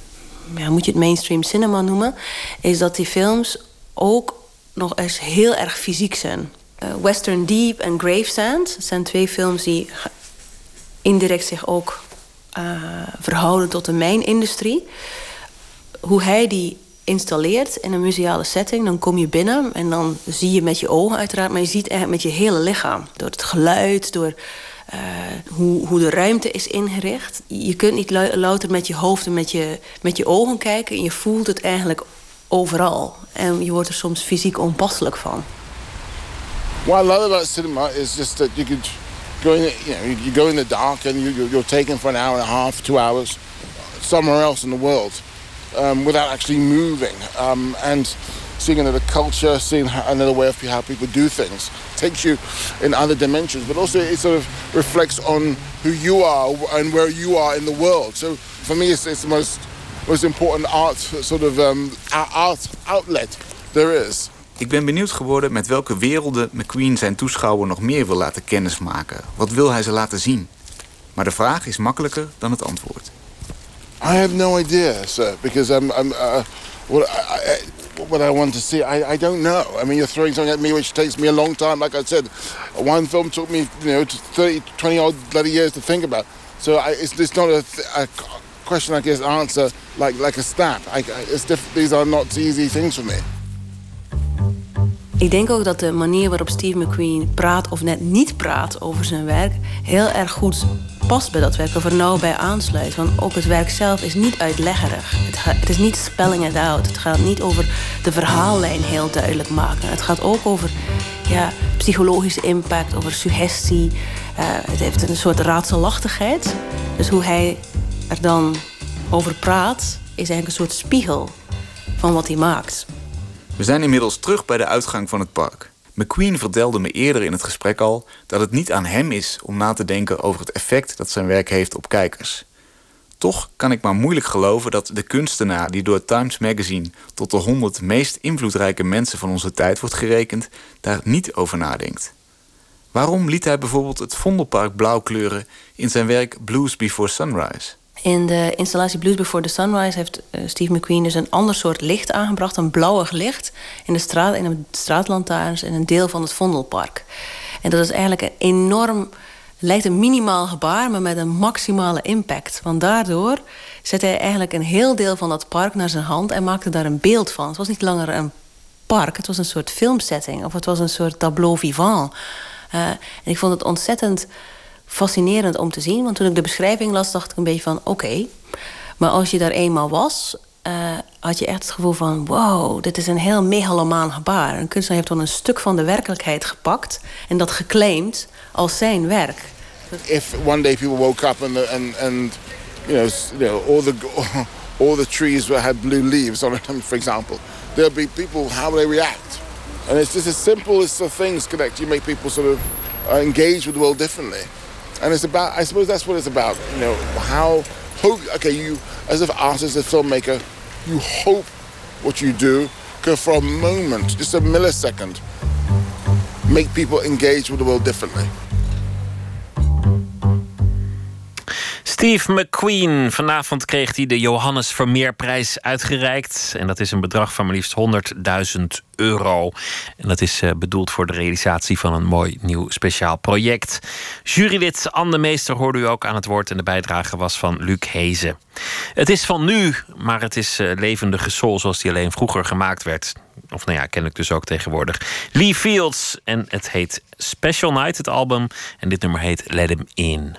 ja, moet je het mainstream cinema noemen, is dat die films ook nog eens heel erg fysiek zijn. Uh, Western Deep en Gravesand zijn twee films die indirect zich ook verhouden tot de mijnindustrie hoe hij die installeert in een museale setting, dan kom je binnen en dan zie je met je ogen uiteraard, maar je ziet eigenlijk met je hele lichaam. Door het geluid, door uh, hoe, hoe de ruimte is ingericht. Je kunt niet louter met je hoofd en met je, met je ogen kijken. En je voelt het eigenlijk overal. En je wordt er soms fysiek onpasselijk van. What I love about cinema is just that you could go in, you know, you go in the dark and you, you're taken for an hour and a half, two hours, somewhere else in the world. Um, without actually moving um, and seeing another culture, seeing another way of how people do things. takes you in other dimensions, but also it sort of reflects on who you are and where you are in the world. So for me, it's, it's the most most important art sort of um, art outlet there is. Ik ben benieuwd geworden met welke werelden McQueen zijn toeschouwer nog meer wil laten kennismaken. Wat wil hij ze laten zien? Maar de vraag is makkelijker dan het antwoord. I have no idea, sir, because I'm, I'm uh, what, I, what I want to see, I, I don't know. I mean, you're throwing something at me which takes me a long time. Like I said, one film took me, you know, 30, 20 odd bloody years to think about. So I, it's, it's not a, a question I guess answer like, like a stat. I, it's diff- these are not easy things for me. Ik denk ook dat de manier waarop Steve McQueen praat of net niet praat over zijn werk heel erg goed past bij dat werk of er nauw bij aansluit. Want ook het werk zelf is niet uitleggerig. Het, het, is niet spelling it out. Het gaat niet over de verhaallijn heel duidelijk maken. Het gaat ook over ja, psychologische impact, over suggestie. het heeft een soort raadselachtigheid. Dus hoe hij er dan over praat, is eigenlijk een soort spiegel van wat hij maakt. We zijn inmiddels terug bij de uitgang van het park. McQueen vertelde me eerder in het gesprek al dat het niet aan hem is om na te denken over het effect dat zijn werk heeft op kijkers. Toch kan ik maar moeilijk geloven dat de kunstenaar die door Times Magazine tot de 100 meest invloedrijke mensen van onze tijd wordt gerekend, daar niet over nadenkt. Waarom liet hij bijvoorbeeld het Vondelpark blauw kleuren in zijn werk Blues Before Sunrise? In de installatie Blues Before the Sunrise heeft uh, Steve McQueen dus een ander soort licht aangebracht, een blauwig licht, in de, straat, in de straatlantaarns in een deel van het Vondelpark. En dat is eigenlijk een enorm, lijkt een minimaal gebaar, maar met een maximale impact. Want daardoor zet hij eigenlijk een heel deel van dat park naar zijn hand en maakte daar een beeld van. Het was niet langer een park, het was een soort filmsetting of het was een soort tableau vivant. Uh, en ik vond het ontzettend fascinerend om te zien. Want toen ik de beschrijving las, dacht ik een beetje van... oké, maar als je daar eenmaal was... Uh, had je echt het gevoel van... wow, dit is een heel megalomaan gebaar. Een kunstenaar heeft dan een stuk van de werkelijkheid gepakt... en dat geclaimd als zijn werk. If one day people woke up and, and, and you know, all, the, all the trees had blue leaves on them, for example... there'll be people, how will they react? And it's just as simple as the things connect. You make people sort of uh, engage with the world differently. And it's about, I suppose that's what it's about. You know, how, hope, okay, you, as an artist, as a filmmaker, you hope what you do can for a moment, just a millisecond, make people engage with the world differently. Steve McQueen. Vanavond kreeg hij de Johannes Vermeerprijs uitgereikt. En dat is een bedrag van maar liefst 100.000 euro. En dat is uh, bedoeld voor de realisatie van een mooi nieuw speciaal project. Jurylid Anne Meester hoorde u ook aan het woord. En de bijdrage was van Luc Hezen. Het is van nu, maar het is uh, levendige soul zoals die alleen vroeger gemaakt werd. Of nou ja, ken ik dus ook tegenwoordig. Lee Fields. En het heet Special Night, het album. En dit nummer heet Let Him In.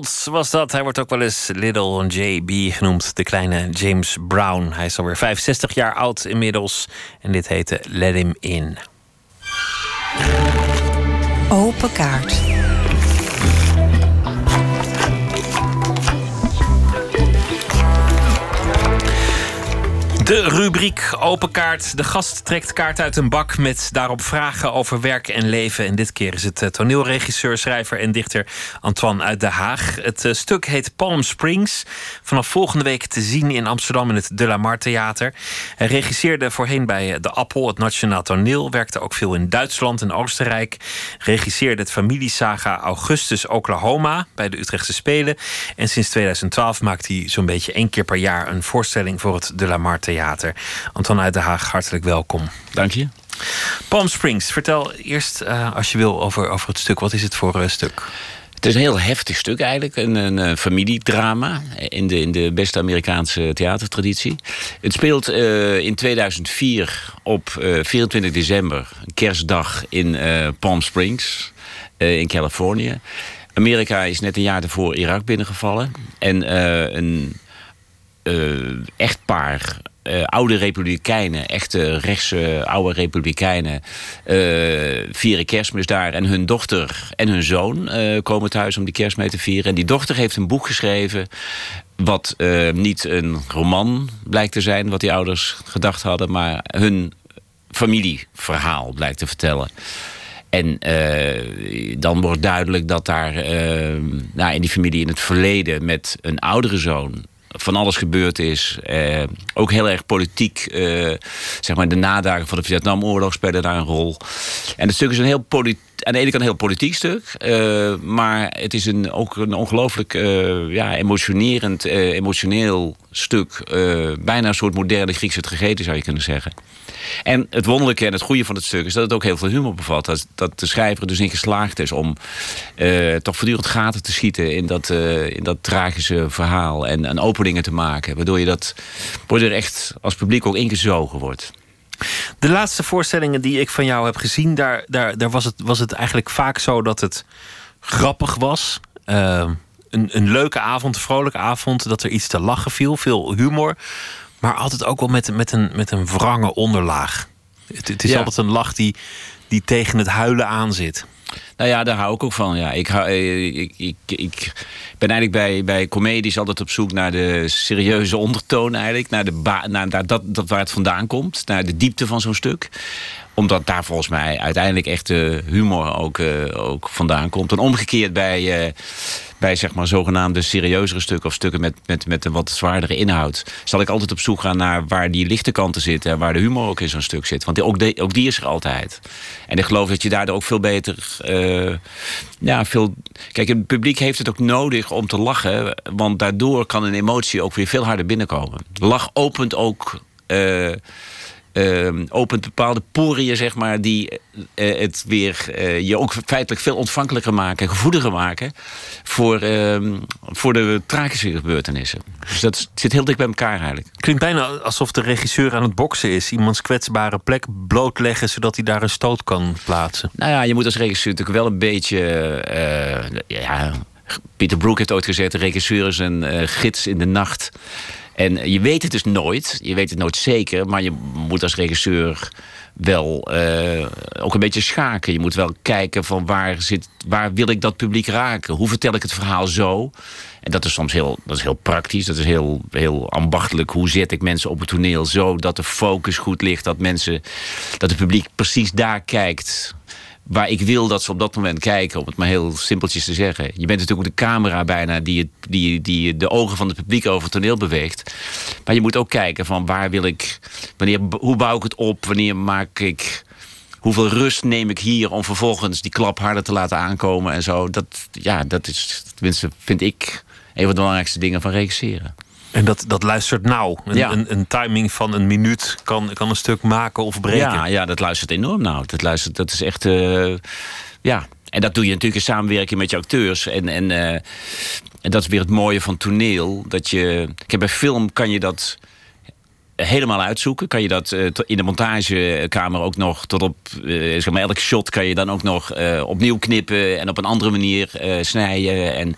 Was dat. Hij wordt ook wel eens Little JB genoemd. De kleine James Brown. Hij is alweer 65 jaar oud inmiddels. En dit heette Let Him In. Open kaart. De rubriek Open Kaart. De gast trekt kaart uit een bak met daarop vragen over werk en leven. En dit keer is het eh, toneelregisseur, schrijver en dichter Antoine uit Den Haag. Het eh, stuk heet Palm Springs. Vanaf volgende week te zien in Amsterdam in het De La Mar Theater. Hij regisseerde voorheen bij eh, De Appel, het Nationaal Toneel. Werkte ook veel in Duitsland en Oostenrijk. Regisseerde het familiesaga Augustus Oklahoma bij de Utrechtse Spelen. En sinds 2012 maakt hij zo'n beetje één keer per jaar een voorstelling voor het De La Mar Theater. Theater. Anton uit Den Haag, hartelijk welkom. Dank je. Palm Springs, vertel eerst uh, als je wil over, over het stuk. Wat is het voor uh, stuk? Het is een heel heftig stuk eigenlijk. Een, een familiedrama in de, in de beste Amerikaanse theatertraditie. Het speelt uh, in 2004 op 24 december, kerstdag in Palm Springs in Californië. Amerika is net een jaar daarvoor Irak binnengevallen. En een echtpaar uh, oude republikeinen, echte rechtse oude republikeinen, uh, vieren kerstmis daar. En hun dochter en hun zoon uh, komen thuis om die kerst mee te vieren. En die dochter heeft een boek geschreven. Wat niet een roman blijkt te zijn, wat die ouders gedacht hadden, maar hun familieverhaal blijkt te vertellen. En dan wordt duidelijk dat daar nou, in die familie in het verleden met een oudere zoon van alles gebeurd is. Eh, ook heel erg politiek. Eh, zeg maar de nadagen van de Vietnamoorlog spelen daar een rol. En het stuk is een heel politiek aan de ene kant een heel politiek stuk. Uh, maar het is een, ook een ongelooflijk uh, ja, emotionerend, uh, emotioneel stuk. bijna een soort moderne Griekse tragedie zou je kunnen zeggen. En het wonderlijke en het goede van het stuk is dat het ook heel veel humor bevat. Dat, dat de schrijver dus in geslaagd is om toch voortdurend gaten te schieten in dat, in dat tragische verhaal. En, en openingen te maken. Waardoor je dat, waardoor er echt als publiek ook ingezogen wordt. De laatste voorstellingen die ik van jou heb gezien, daar, daar, daar was, het, was het eigenlijk vaak zo dat het grappig was. Uh, een, een leuke avond, een vrolijke avond, dat er iets te lachen viel, veel humor. Maar altijd ook wel met, met, een, met een wrange onderlaag. Het, het is ja. altijd een lach die, die tegen het huilen aan zit. Nou ja, daar hou ik ook van. Ja. Ik, hou, eh, ik, ik, ik ben eigenlijk bij, bij comedies altijd op zoek naar de serieuze ondertoon eigenlijk. Naar, de naar, dat, dat waar het vandaan komt. Naar de diepte van zo'n stuk omdat daar volgens mij uiteindelijk echt de humor ook, uh, ook vandaan komt. En omgekeerd bij, uh, bij zeg maar zogenaamde serieuzere stukken... of stukken met, met, met een wat zwaardere inhoud... zal ik altijd op zoek gaan naar waar die lichte kanten zitten... en waar de humor ook in zo'n stuk zit. Want ook, ook die is er altijd. En ik geloof dat je daardoor ook veel beter... Uh, ja, veel... Kijk, het publiek heeft het ook nodig om te lachen... want daardoor kan een emotie ook weer veel harder binnenkomen. Lach opent ook uh, opent bepaalde poriën, zeg maar, die uh, het weer uh, je ook feitelijk veel ontvankelijker maken, gevoeliger maken voor, ehm, voor de tragische gebeurtenissen. Dus dat zit heel dik bij elkaar eigenlijk. Klinkt bijna alsof de regisseur aan het boksen is. Iemands kwetsbare plek blootleggen zodat hij daar een stoot kan plaatsen. Nou ja, je moet als regisseur natuurlijk wel een beetje. ja, Peter Brook heeft ooit gezegd: de regisseur is een gids in de nacht. En je weet het dus nooit. Je weet het nooit zeker. Maar je moet als regisseur wel uh, ook een beetje schaken. Je moet wel kijken van waar, zit, waar wil ik dat publiek raken? Hoe vertel ik het verhaal zo? En dat is soms heel, dat is heel praktisch. Dat is heel, heel ambachtelijk. Hoe zet ik mensen op het toneel zo dat de focus goed ligt? Dat, mensen, dat het publiek precies daar kijkt waar ik wil dat ze op dat moment kijken, om het maar heel simpeltjes te zeggen. Je bent natuurlijk de camera bijna die, die, die de ogen van het publiek over het toneel beweegt. Maar je moet ook kijken van waar wil ik, wanneer, hoe bouw ik het op, wanneer maak ik hoeveel rust neem ik hier om vervolgens die klap harder te laten aankomen en zo. Dat, ja, dat is, tenminste, vind ik, een van de belangrijkste dingen van regisseren. En dat, dat luistert nauw. Een, ja. een, een, timing van een minuut kan, kan een stuk maken of breken. Ja, ja dat luistert enorm nauw. Dat, luistert, dat is echt. Uh, ja. En dat doe je natuurlijk in samenwerking met je acteurs. En, en, uh, en dat is weer het mooie van toneel. Dat je. Kijk, bij film kan je dat helemaal uitzoeken. Kan je dat eh, in de montagekamer ook nog tot op eh, zeg maar elk shot kan je dan ook nog eh, opnieuw knippen en op een andere manier snijden. En,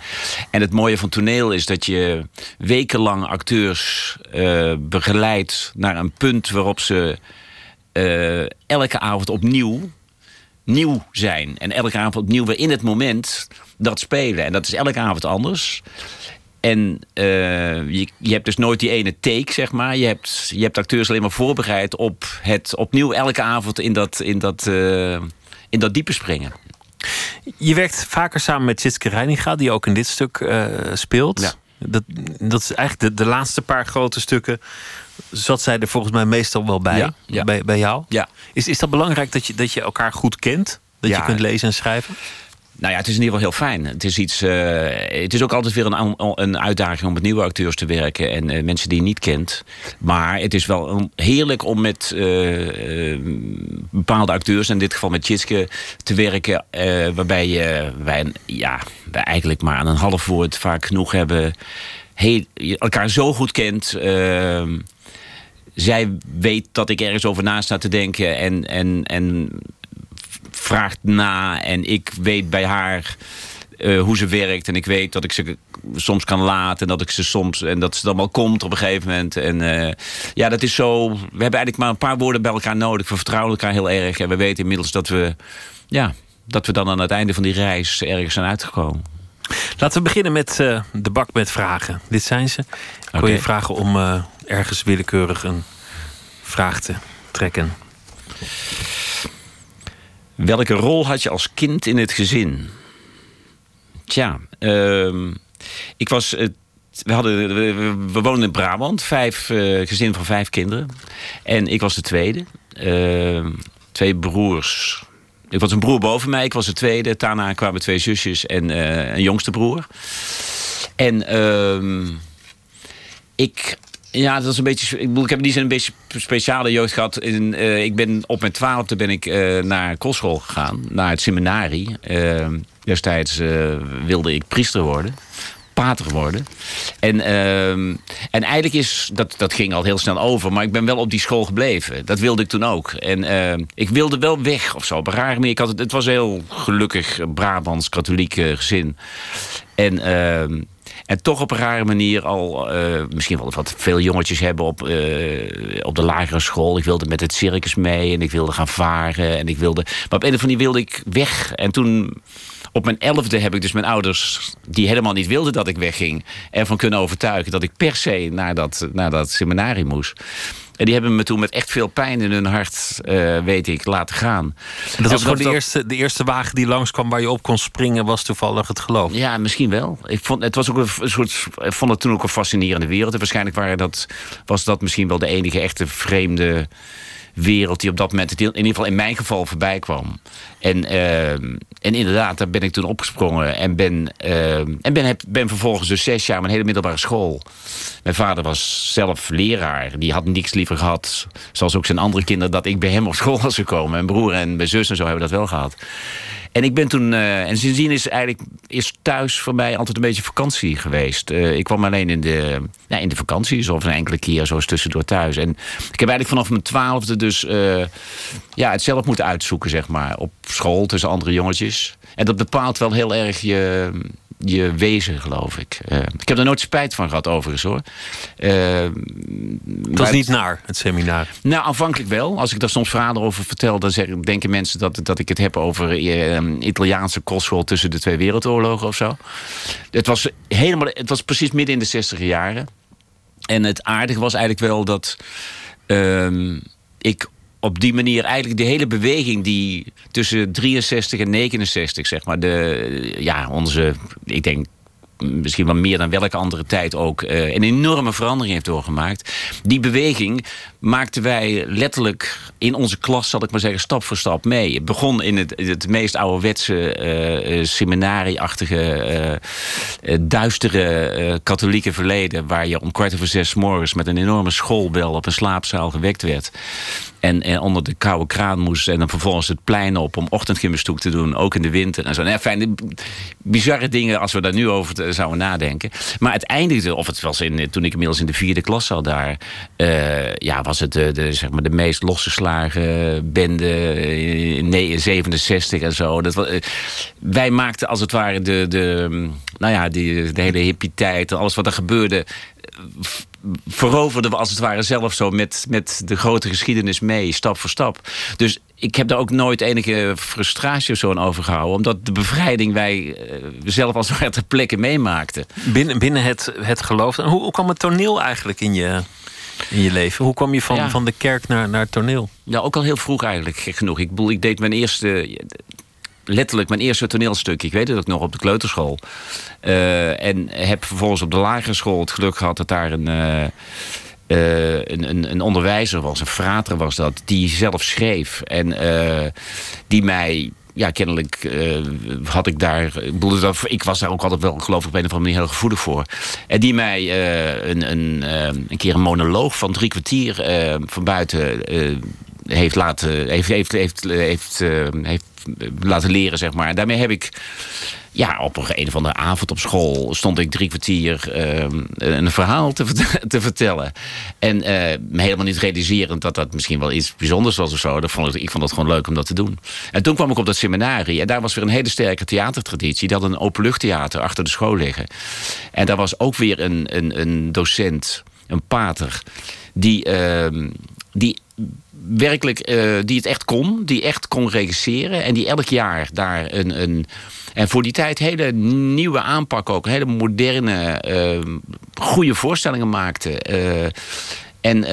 en het mooie van toneel is dat je wekenlang acteurs begeleidt naar een punt waarop ze elke avond opnieuw nieuw zijn. En elke avond opnieuw weer in het moment dat spelen. En dat is elke avond anders. En eh, je, je hebt dus nooit die ene take, zeg maar. Je hebt, je hebt acteurs alleen maar voorbereid op het opnieuw elke avond in dat, in dat, eh, in dat diepe springen. Je werkt vaker samen met Tjitske Reininga, die ook in dit stuk eh, speelt. Dat, dat is eigenlijk de, de laatste paar grote stukken. Zat zij er volgens mij meestal wel bij, Ja, ja. bij, bij jou? Ja. Is, is dat belangrijk dat je, dat je elkaar goed kent? Dat je Ja. kunt lezen en schrijven? Nou ja, het is in ieder geval heel fijn. Het is, iets, eh, het is ook altijd weer een, een uitdaging om met nieuwe acteurs te werken en eh, mensen die je niet kent. Maar het is wel heerlijk om met eh, bepaalde acteurs, in dit geval met Tjitske, te werken. waarbij je, wij, ja, wij eigenlijk maar aan een half woord vaak genoeg hebben. Heel, elkaar zo goed kent. eh, zij weet dat ik ergens over na sta te denken en, en, en vraagt na. En ik weet bij haar eh, hoe ze werkt. En ik weet dat ik ze soms kan laten. En dat ik ze soms. En dat ze dan wel komt op een gegeven moment. En eh, ja, dat is zo. We hebben eigenlijk maar een paar woorden bij elkaar nodig. We vertrouwen elkaar heel erg. En we weten inmiddels dat we. Ja, dat we dan aan het einde van die reis ergens zijn uitgekomen. Laten we beginnen met eh, de bak met vragen. Dit zijn ze. Ik wil je vragen om ergens willekeurig een vraag te trekken. Welke rol had je als kind in het gezin? Tja, ehm, ik was. we, hadden, we woonden in Brabant, vijf eh, gezin van vijf kinderen. En ik was de tweede. Ehm, twee broers. Ik was een broer boven mij, ik was de tweede. Daarna kwamen twee zusjes en eh, een jongste broer. En ehm, ik. Ja, dat is een beetje. Ik, bedoel, ik heb in die zin een beetje speciale jeugd gehad. In, eh, ik ben op mijn twaalfde ben ik eh, naar kostschool gegaan, naar het seminarie. Eh, destijds wilde ik priester worden, pater worden. En, en eigenlijk is dat, dat ging al heel snel over, maar ik ben wel op die school gebleven. Dat wilde ik toen ook. En ik wilde wel weg of zo. Op een rare. Ik had het, het was een heel gelukkig Brabants katholiek eh, gezin. En. En toch op een rare manier al, eh, misschien wel wat veel jongetjes hebben op, eh, op de lagere school. Ik wilde met het circus mee en ik wilde gaan varen. En ik wilde, maar op een of andere manier wilde ik weg. En toen, op mijn elfde, heb ik dus mijn ouders, die helemaal niet wilden dat ik wegging, ervan kunnen overtuigen dat ik per se naar dat, naar dat seminarie moest. En die hebben me toen met echt veel pijn in hun hart, eh, weet ik, laten gaan. En dat was gewoon de dat- eerste, de eerste wagen die langskwam waar je op kon springen, was toevallig het geloof. Ja, misschien wel. Ik vond het was ook een een soort. Ik vond het toen ook een fascinerende wereld. En waarschijnlijk waren dat, was dat misschien wel de enige echte vreemde wereld die op dat moment, in ieder geval in mijn geval, voorbij kwam. En, ehm, en inderdaad, daar ben ik toen opgesprongen en ben, ehm, en ben, heb, ben vervolgens dus zes jaar mijn hele middelbare school. Mijn vader was zelf leraar. Die had niks liever gehad, zoals ook zijn andere kinderen, dat ik bij hem op school was gekomen. Mijn broer en mijn zus en zo hebben dat wel gehad. En ik ben toen, eh, en sindsdien is eigenlijk is thuis voor mij altijd een beetje vakantie geweest. Eh, ik kwam alleen in de, ja, in de vakanties of een enkele keer zo eens tussendoor thuis. En ik heb eigenlijk vanaf mijn twaalfde dus eh, ja, het zelf moeten uitzoeken, zeg maar. Op school tussen andere jongetjes. En dat bepaalt wel heel erg je, je wezen, geloof ik. Eh, ik heb er nooit spijt van gehad, overigens hoor. Eh, Het was niet naar het seminar. nou, aanvankelijk wel. Als ik daar soms verhalen over vertel, dan zeggen, denken mensen dat, dat ik het heb over eh, Italiaanse kostschool tussen de twee wereldoorlogen of zo. Het was, helemaal, het was precies midden in de zestiger jaren. En het aardige was eigenlijk wel dat ehm, ik op die manier eigenlijk de hele beweging die tussen 63 en 69, zeg maar, de, ja, onze, ik denk misschien wel meer dan welke andere tijd ook, eh, een enorme verandering heeft doorgemaakt. Die beweging maakten wij letterlijk in onze klas, zal ik maar zeggen, stap voor stap mee. Het begon in het, het meest ouderwetse eh, seminarieachtige, eh, duistere katholieke verleden, waar je om kwart over zes morgens met een enorme schoolbel op een slaapzaal gewekt werd. En, en onder de koude kraan moest. En dan vervolgens het plein op om ochtendgymnastiek te doen. Ook in de winter en zo. Nou, fijn, bizarre dingen als we daar nu over zouden nadenken. Maar het eindigde, of het was in, toen ik inmiddels in de vierde klas zat daar. Uh, ja, was het de, zeg maar de meest losgeslagen bende in 67 en zo. Dat was, wij maakten als het ware de, de, nou ja, die, de hele hippie tijd. Alles wat er gebeurde veroverden we als het ware zelf zo met, met de grote geschiedenis mee, stap voor stap. Dus ik heb daar ook nooit enige frustratie of zo aan overgehouden. Omdat de bevrijding wij uh, zelf als het ware ter plekke meemaakten. Binnen, binnen het, het geloof. Hoe, hoe kwam het toneel eigenlijk in je, in je leven? Hoe kwam je van, van de kerk naar, naar het toneel? Ja, ook al heel vroeg eigenlijk, gek genoeg. Ik, bedoel, ik deed mijn eerste letterlijk mijn eerste toneelstuk. Ik weet het ook nog op de kleuterschool. Uh, en heb vervolgens op de lagere school het geluk gehad dat daar een, uh, uh, een, een, onderwijzer was, een frater was dat, die zelf schreef. En die mij ja, kennelijk had ik daar. Ik, was daar ook altijd wel, geloof ik, op een of andere manier heel gevoelig voor. En die mij een, een, een keer een monoloog van drie kwartier van buiten heeft laten. heeft, heeft, heeft, heeft, heeft laten leren, zeg maar. En daarmee heb ik ja, op een, een of andere avond op school stond ik drie kwartier uh, een verhaal te, te vertellen. En uh, helemaal niet realiserend dat dat misschien wel iets bijzonders was of zo. Dat vond ik, ik vond het gewoon leuk om dat te doen. En toen kwam ik op dat seminarie. En daar was weer een hele sterke theatertraditie. Die had een openluchttheater achter de school liggen. En daar was ook weer een, een, een docent, een pater, die, uh, die werkelijk, uh, die het echt kon. Die echt kon regisseren. En die elk jaar daar een... een en voor die tijd hele nieuwe aanpak ook. Hele moderne, uh, goede voorstellingen maakte. Uh, en...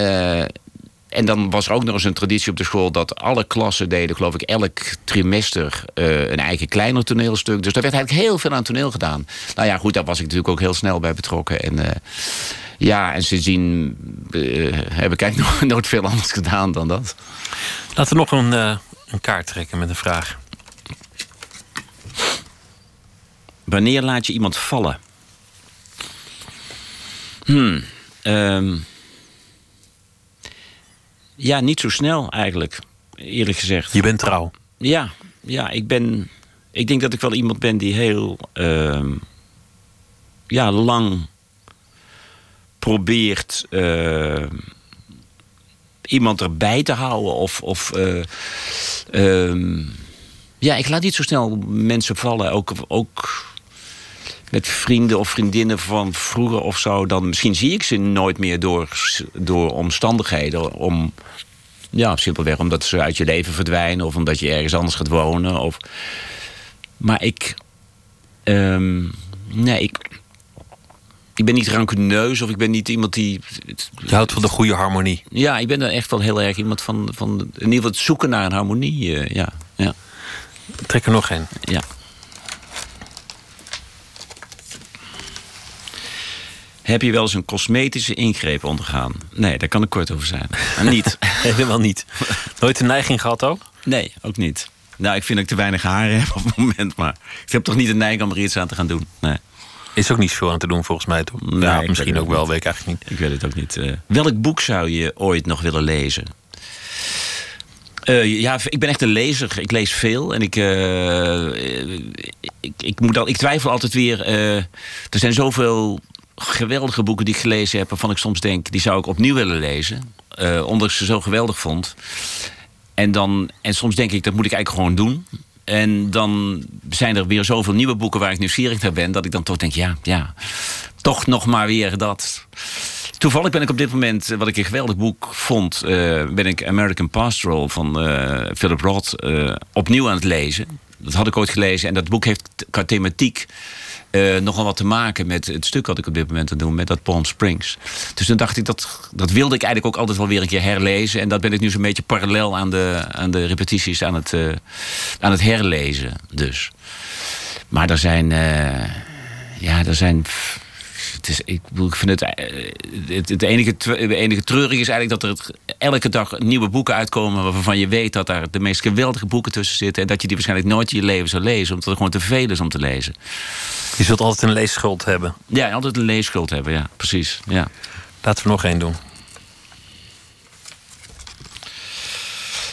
En dan was er ook nog eens een traditie op de school dat alle klassen deden, geloof ik, elk trimester een eigen kleiner toneelstuk. Dus daar werd eigenlijk heel veel aan toneel gedaan. Nou ja, goed, daar was ik natuurlijk ook heel snel bij betrokken. En ja, en sindsdien uh, heb ik eigenlijk nog nooit veel anders gedaan dan dat. Laten we nog een, uh, een kaart trekken met een vraag. Wanneer laat je iemand vallen? Hmm. Um, ja, niet zo snel eigenlijk, eerlijk gezegd. Je bent trouw? Ja, ja ik ben. Ik denk dat ik wel iemand ben die heel. Uh, ja, lang probeert uh, iemand erbij te houden. Of. of uh, uh, ja, ik laat niet zo snel mensen vallen. Ook, ook met vrienden of vriendinnen van vroeger of zo. Dan misschien zie ik ze nooit meer door, door omstandigheden. Om, ja, simpelweg omdat ze uit je leven verdwijnen. Of omdat je ergens anders gaat wonen. Of... Maar ik. Um, nee, ik ik ben niet rancuneus of ik ben niet iemand die. Je houdt van de goede harmonie. Ja, ik ben er echt wel heel erg iemand van. van in ieder geval het zoeken naar een harmonie. Uh, ja, ja. Trek er nog een. Ja. Heb je wel eens een cosmetische ingreep ondergaan? Nee, daar kan ik kort over zijn. niet. Helemaal niet. Nooit een neiging gehad ook? Nee, ook niet. Nou, ik vind dat ik te weinig haren heb op het moment. Maar ik heb toch niet de neiging om er iets aan te gaan doen. Nee. Is ook niet veel aan te doen volgens mij, toch? Nee, ja, misschien ook wel, weet ik eigenlijk niet. Ik weet het ook niet. Uh, welk boek zou je ooit nog willen lezen? Uh, ja, ik ben echt een lezer. Ik lees veel. En ik, uh, ik, ik, moet al, ik twijfel altijd weer. er zijn zoveel geweldige boeken die ik gelezen heb... waarvan ik soms denk, die zou ik opnieuw willen lezen. omdat ik ze zo geweldig vond. En, dan, en soms denk ik, dat moet ik eigenlijk gewoon doen. En dan zijn er weer zoveel nieuwe boeken waar ik nieuwsgierig naar ben... dat ik dan toch denk, ja, ja, toch nog maar weer dat. Toevallig ben ik op dit moment, wat ik een geweldig boek vond... Uh, ben ik American Pastoral van uh, Philip Roth opnieuw aan het lezen. Dat had ik ooit gelezen en dat boek heeft qua thematiek uh, nogal wat te maken met het stuk wat ik op dit moment aan doe, met dat Palm Springs. Dus dan dacht ik, dat, dat wilde ik eigenlijk ook altijd wel weer een keer herlezen. En dat ben ik nu zo'n beetje parallel aan de, aan de repetities aan het, uh, aan het herlezen. Dus. Maar er zijn. Uh, ja, er zijn het is, ik, ik vind het, het, het enige, het enige treurig is eigenlijk dat er elke dag nieuwe boeken uitkomen waarvan je weet dat daar de meest geweldige boeken tussen zitten en dat je die waarschijnlijk nooit in je leven zal lezen, omdat het gewoon te veel is om te lezen. Je zult altijd een leesschuld hebben. Ja, altijd een leesschuld hebben, ja, precies. Ja. Laten we nog één doen.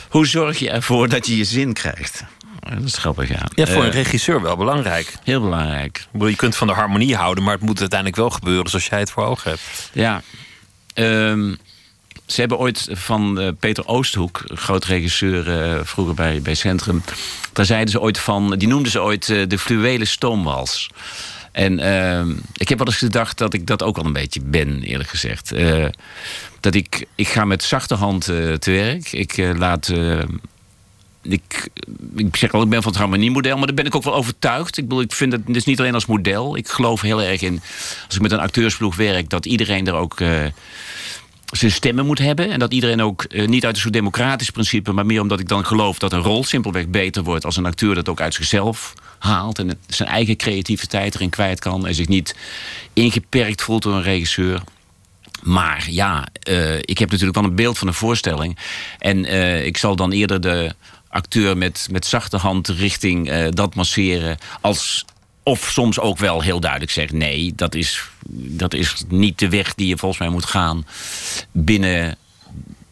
Hoe zorg je ervoor dat je je zin krijgt? Dat is grappig, ja. Ja, voor een Eh, regisseur wel belangrijk. Heel belangrijk. Je kunt van de harmonie houden, maar het moet uiteindelijk wel gebeuren zoals jij het voor ogen hebt. Ja. Ehm, ze hebben ooit van eh, Peter Oosthoek, groot regisseur eh, vroeger bij, bij Centrum. Daar zeiden ze ooit van, die noemden ze ooit de fluwele stoomwals. En ehm, ik heb wel eens gedacht dat ik dat ook wel een beetje ben, eerlijk gezegd. Dat ik, ik ga met zachte hand te werk. Ik laat. Ik, ik zeg al, ik ben van het harmoniemodel, maar daar ben ik ook wel overtuigd. Ik bedoel, ik vind het dus niet alleen als model. Ik geloof heel erg in, als ik met een acteursploeg werk, dat iedereen er ook eh, zijn stemmen moet hebben. En dat iedereen ook eh, niet uit een soort democratisch principe, maar meer omdat ik dan geloof dat een rol simpelweg beter wordt als een acteur dat ook uit zichzelf haalt en zijn eigen creativiteit erin kwijt kan en zich niet ingeperkt voelt door een regisseur. Maar ja, eh, ik heb natuurlijk wel een beeld van een voorstelling. En ik zal dan eerder de acteur met, met zachte hand richting eh, dat masseren. Als, of soms ook wel heel duidelijk zeggen: nee, dat is, dat is niet de weg die je volgens mij moet gaan binnen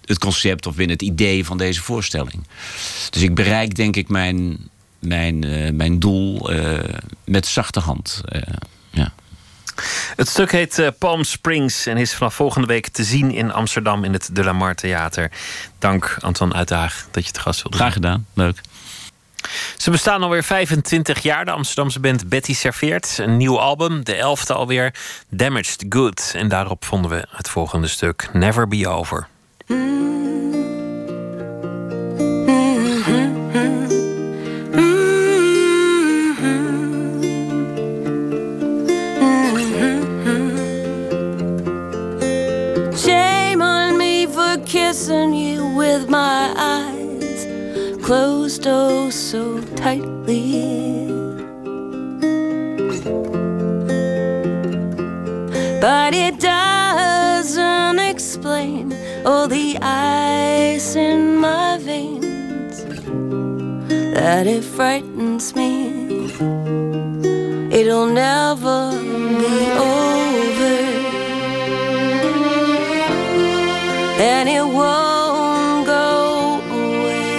het concept of binnen het idee van deze voorstelling. Dus ik bereik denk ik mijn, mijn, eh, mijn doel eh, met zachte hand. ja. Het stuk heet eh, Palm Springs en is vanaf volgende week te zien in Amsterdam in het De La Mar Theater. Dank Anton Uitdaag dat je te gast wilde Graag gedaan, leuk. Ze bestaan alweer 25 jaar, de Amsterdamse band Betty Serveert. Een nieuw album, de elfde alweer, Damaged Good. En daarop vonden we het volgende stuk, Never Be Over. Shame kissing you with my eyes closed oh so tightly. But it doesn't explain all the ice in my veins that it frightens me. It'll never be over and it won't go away.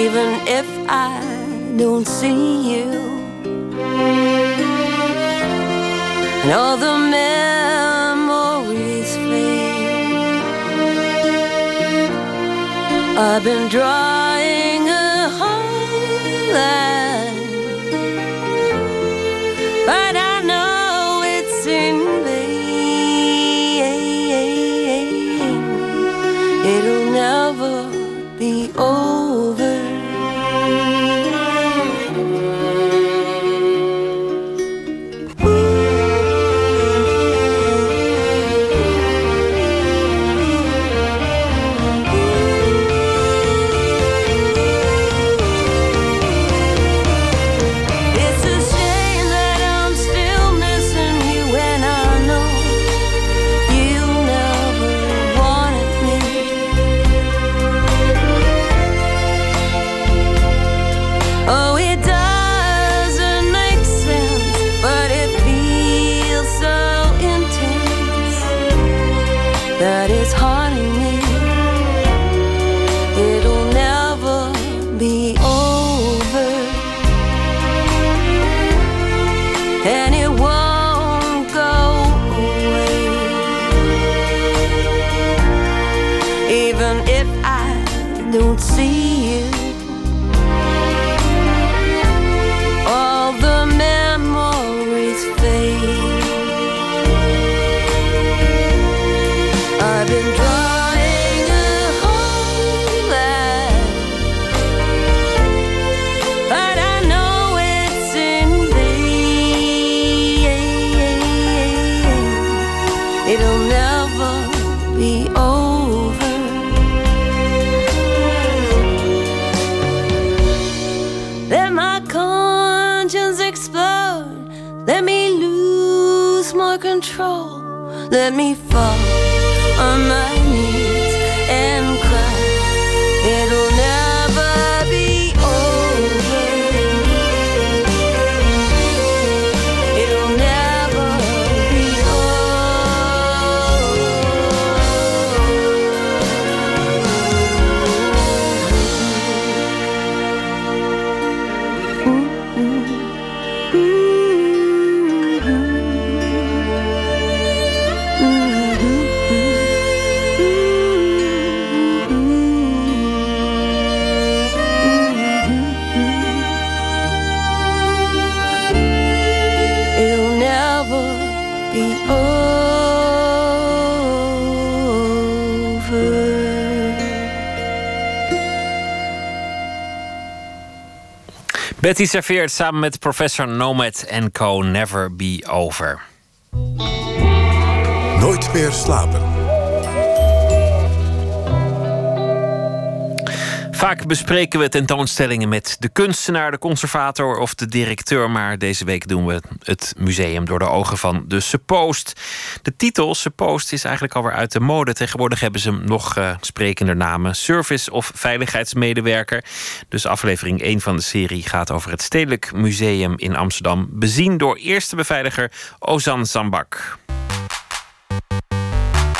Even if I don't see you, and all the memories fade. I've been drawing Let my conscience explode. Let me lose my control. Let me fall on my knees Betty serveert samen met professor Nomad en Co. Never Be Over. Nooit meer slapen. Vaak bespreken we tentoonstellingen met de kunstenaar, de conservator of de directeur. Maar deze week doen we het museum door de ogen van de Suppost. De titel Suppost is eigenlijk alweer uit de mode. Tegenwoordig hebben ze nog uh, sprekender namen: service of veiligheidsmedewerker. Dus aflevering 1 van de serie gaat over het Stedelijk Museum in Amsterdam. Bezien door eerste beveiliger Ozan Zambak.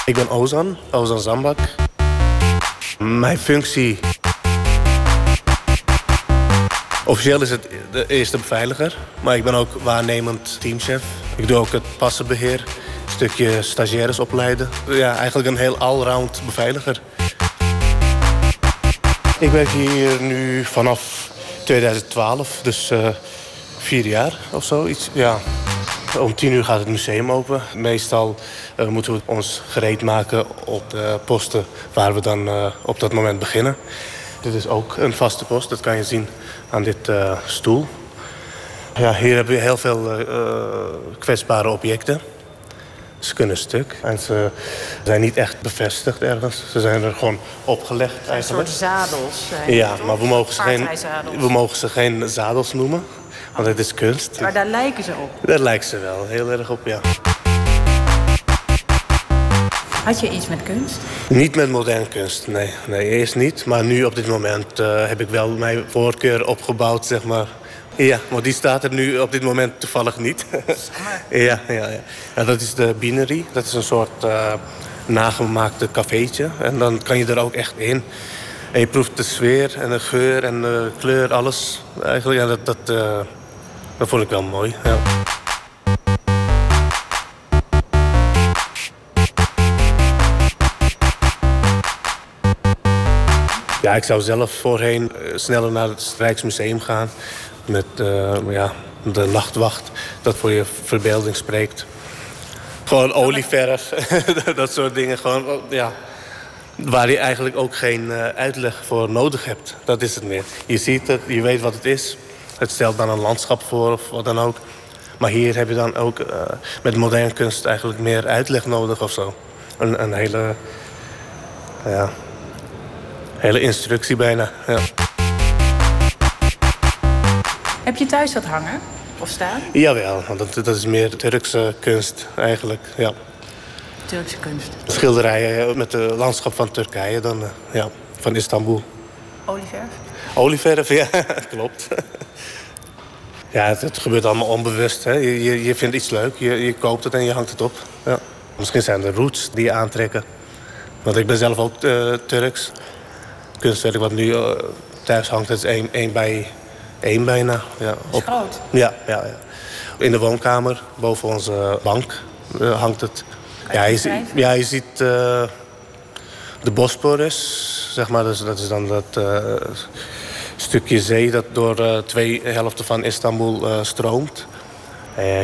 Ik ben Ozan, Ozan Zambak. Mijn functie Officieel is het de eerste beveiliger, maar ik ben ook waarnemend teamchef. Ik doe ook het passenbeheer, een stukje stagiaires opleiden. Ja, eigenlijk een heel allround beveiliger. Ik werk hier nu vanaf 2012, dus uh, vier jaar of zoiets. Ja. Om tien uur gaat het museum open. Meestal uh, moeten we ons gereed maken op de posten waar we dan uh, op dat moment beginnen. Dit is ook een vaste post, dat kan je zien aan dit uh, stoel. Ja, hier hebben we heel veel uh, kwetsbare objecten. Ze kunnen stuk en ze zijn niet echt bevestigd ergens. Ze zijn er gewoon opgelegd eigenlijk. Een soort zadels. Zijn ja, maar we mogen, ze geen, we mogen ze geen zadels noemen, want het is kunst. Maar daar lijken ze op? Daar lijken ze wel, heel erg op, ja. Had je iets met kunst? Niet met moderne kunst, nee. nee eerst niet. Maar nu op dit moment uh, heb ik wel mijn voorkeur opgebouwd, zeg maar. Ja, maar die staat er nu op dit moment toevallig niet. ja, ja, ja, ja. Dat is de Binery. Dat is een soort uh, nagemaakte cafeetje. En dan kan je er ook echt in. En je proeft de sfeer en de geur en de kleur, alles. Eigenlijk, ja, dat, dat, uh, dat vond ik wel mooi. Ja. Ja, ik zou zelf voorheen sneller naar het Rijksmuseum gaan. Met uh, ja, de nachtwacht, dat voor je verbeelding spreekt. Gewoon olieverf, dat soort dingen. Gewoon, ja, waar je eigenlijk ook geen uh, uitleg voor nodig hebt. Dat is het meer. Je ziet het, je weet wat het is. Het stelt dan een landschap voor of wat dan ook. Maar hier heb je dan ook uh, met moderne kunst eigenlijk meer uitleg nodig of zo. Een, een hele... Ja, hele instructie bijna. Ja. Heb je thuis wat hangen of staan? Jawel, want dat, dat is meer Turkse kunst eigenlijk. Ja. Turkse kunst. Schilderijen met het landschap van Turkije, dan, ja, van Istanbul. Olieverf? Olieverf, ja, klopt. Ja, het, het, gebeurt allemaal onbewust. Hè. Je, je, je, vindt iets leuk, je, je koopt het en je hangt het op. Ja. Misschien zijn er roots die je aantrekken. Want ik ben zelf ook uh, Turks kunstwerk wat nu uh, thuis hangt, dat is één, één bij één bijna. Ja, op, groot? Ja, ja, ja. In de woonkamer, boven onze bank, uh, hangt het. Ja je, ja, je, ziet uh, de Bosporus, zeg maar. Dus dat is dan dat stukje zee dat door twee helften van Istanbul stroomt.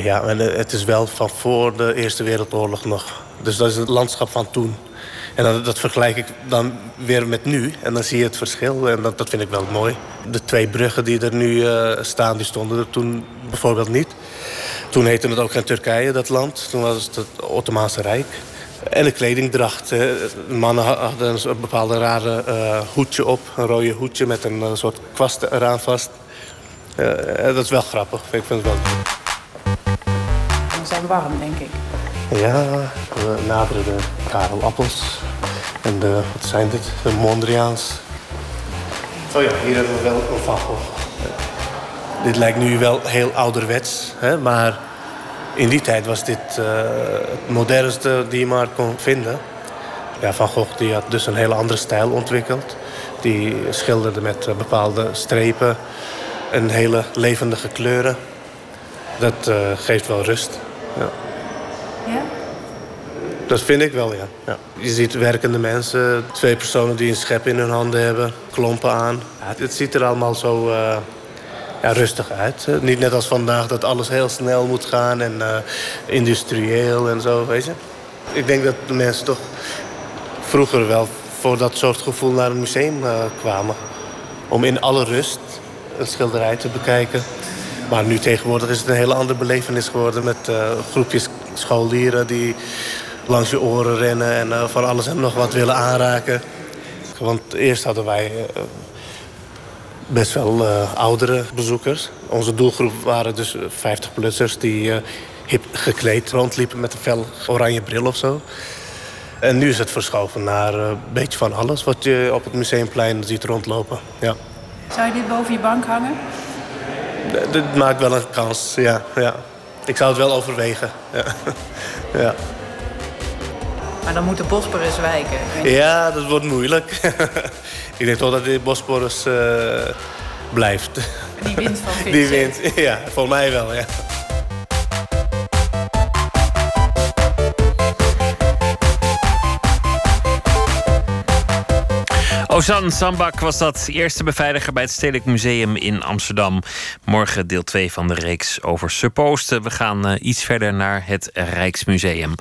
ja, en het is wel van voor de Eerste Wereldoorlog nog. Dus dat is het landschap van toen. En dat, dat, vergelijk ik dan weer met nu. En dan zie je het verschil. En dat, dat vind ik wel mooi. De twee bruggen die er nu uh, staan, die stonden er toen bijvoorbeeld niet. Toen heette het ook geen Turkije, dat land. Toen was het het Ottomaanse Rijk. En de kledingdracht. De mannen hadden een bepaalde rare uh, hoedje op. Een rode hoedje met een soort kwast eraan vast. dat is wel grappig. Ik vind het wel Ze zijn warm, denk ik. Ja, we naderen de Karel Appels. En de, wat zijn dit? De Mondriaans. Oh ja, hier hebben we wel een Van Gogh. Dit lijkt nu wel heel ouderwets, hè? maar in die tijd was dit uh, het modernste die je maar kon vinden. Ja, Van Gogh die had dus een hele andere stijl ontwikkeld. Die schilderde met bepaalde strepen en hele levendige kleuren. Dat uh, geeft wel rust. Ja? Dat vind ik wel, ja. ja. Je ziet werkende mensen, twee personen die een schep in hun handen hebben, klompen aan. Het ziet er allemaal zo uh, ja, rustig uit. Niet net als vandaag dat alles heel snel moet gaan en uh, industrieel en zo, weet je. Ik denk dat de mensen toch vroeger wel voor dat soort gevoel naar een museum kwamen. Om in alle rust een schilderij te bekijken. Maar nu tegenwoordig is het een hele andere belevenis geworden... met eh, groepjes scholieren die langs je oren rennen... en eh, van alles en nog wat willen aanraken. Want eerst hadden wij eh, best wel eh, oudere bezoekers. Onze doelgroep waren dus 50-plussers die hip gekleed rondliepen... met een fel oranje bril of zo. En nu is het verschoven naar een beetje van alles... wat je op het museumplein ziet rondlopen. Ja. Zou je dit boven je bank hangen? D- Dit maakt wel een kans, ja, ja. Ik zou het wel overwegen. Ja. ja. Maar dan moet de Bosporus wijken. Ja, dat wordt moeilijk. ik denk toch dat de Bosporus eh, blijft. Die wint van Die Vincent. wint, ja. Voor mij wel, ja. Ozan Zambak was dat eerste beveiliger bij het Stedelijk Museum in Amsterdam. Morgen deel 2 van de reeks over Supposten. We gaan eh, iets verder naar het Rijksmuseum.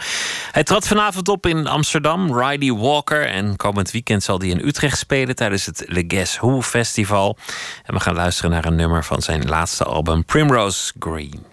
Hij trad vanavond op in Amsterdam, Riley Walker. En komend weekend zal hij in Utrecht spelen tijdens het Le Guess Who Festival. En we gaan luisteren naar een nummer van zijn laatste album Primrose Green.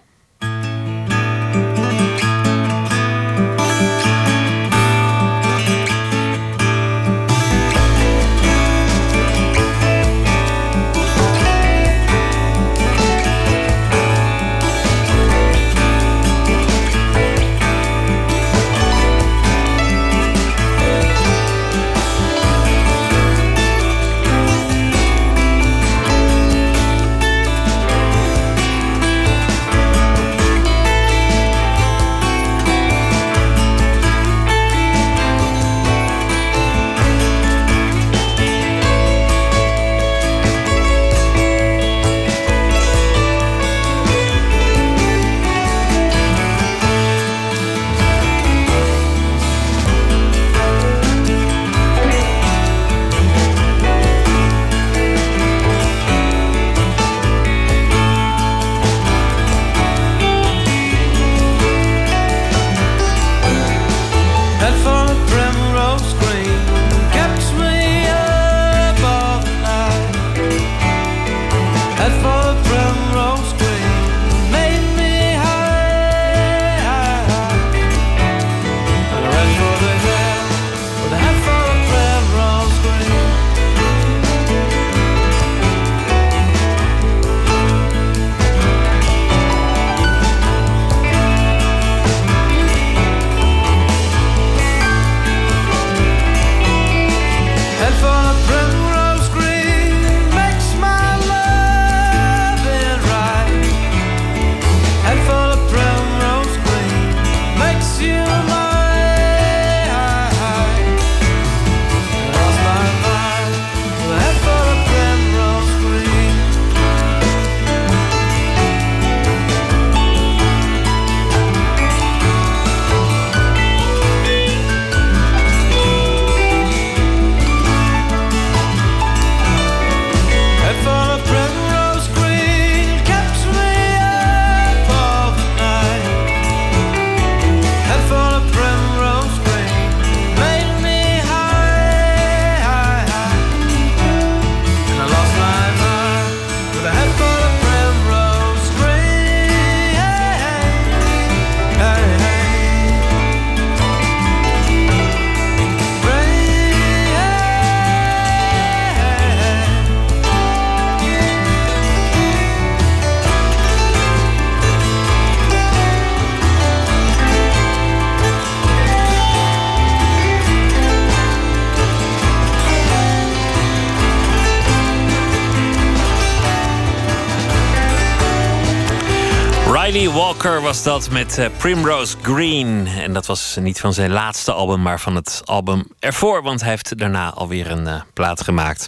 Was dat met eh, Primrose Green. En dat was niet van zijn laatste album, maar van het album ervoor. Want hij heeft daarna alweer een eh, plaat gemaakt.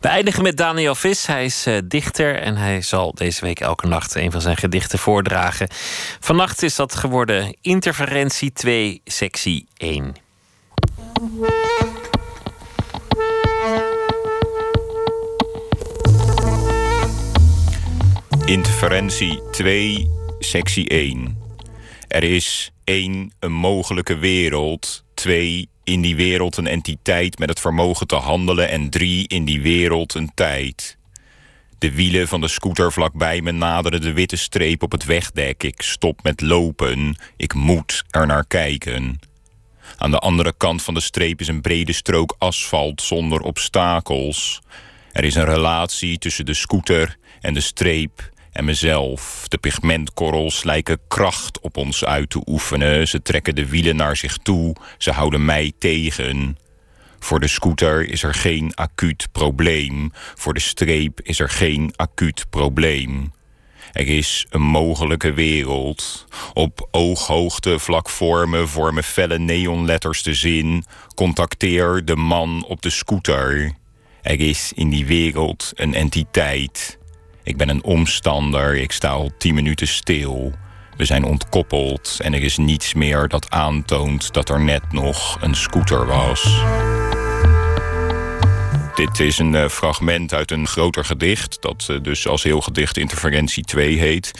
We eindigen met Daniel Vis. Hij is eh, dichter en hij zal deze week elke nacht een van zijn gedichten voordragen. Vannacht is dat geworden Interferentie 2, sectie 1. Interferentie 2, sectie 1. Er is 1. Een mogelijke wereld. 2. In die wereld een entiteit met het vermogen te handelen. En 3. In die wereld een tijd. De wielen van de scooter vlakbij me naderen de witte streep op het wegdek. Ik stop met lopen. Ik moet er naar kijken. Aan de andere kant van de streep is een brede strook asfalt zonder obstakels. Er is een relatie tussen de scooter en de streep en mezelf. De pigmentkorrels lijken kracht op ons uit te oefenen. Ze trekken de wielen naar zich toe. Ze houden mij tegen. Voor de scooter is er geen acuut probleem. Voor de streep is er geen acuut probleem. Er is een mogelijke wereld. Op ooghoogte vlak voor me vormen felle neonletters de zin... contacteer de man op de scooter. Er is in die wereld een entiteit. Ik ben een omstander, ik sta al tien minuten stil. We zijn ontkoppeld en er is niets meer dat aantoont dat er net nog een scooter was. Dit is een eh, fragment uit een groter gedicht, dat eh, dus als heel gedicht Interferentie 2 heet.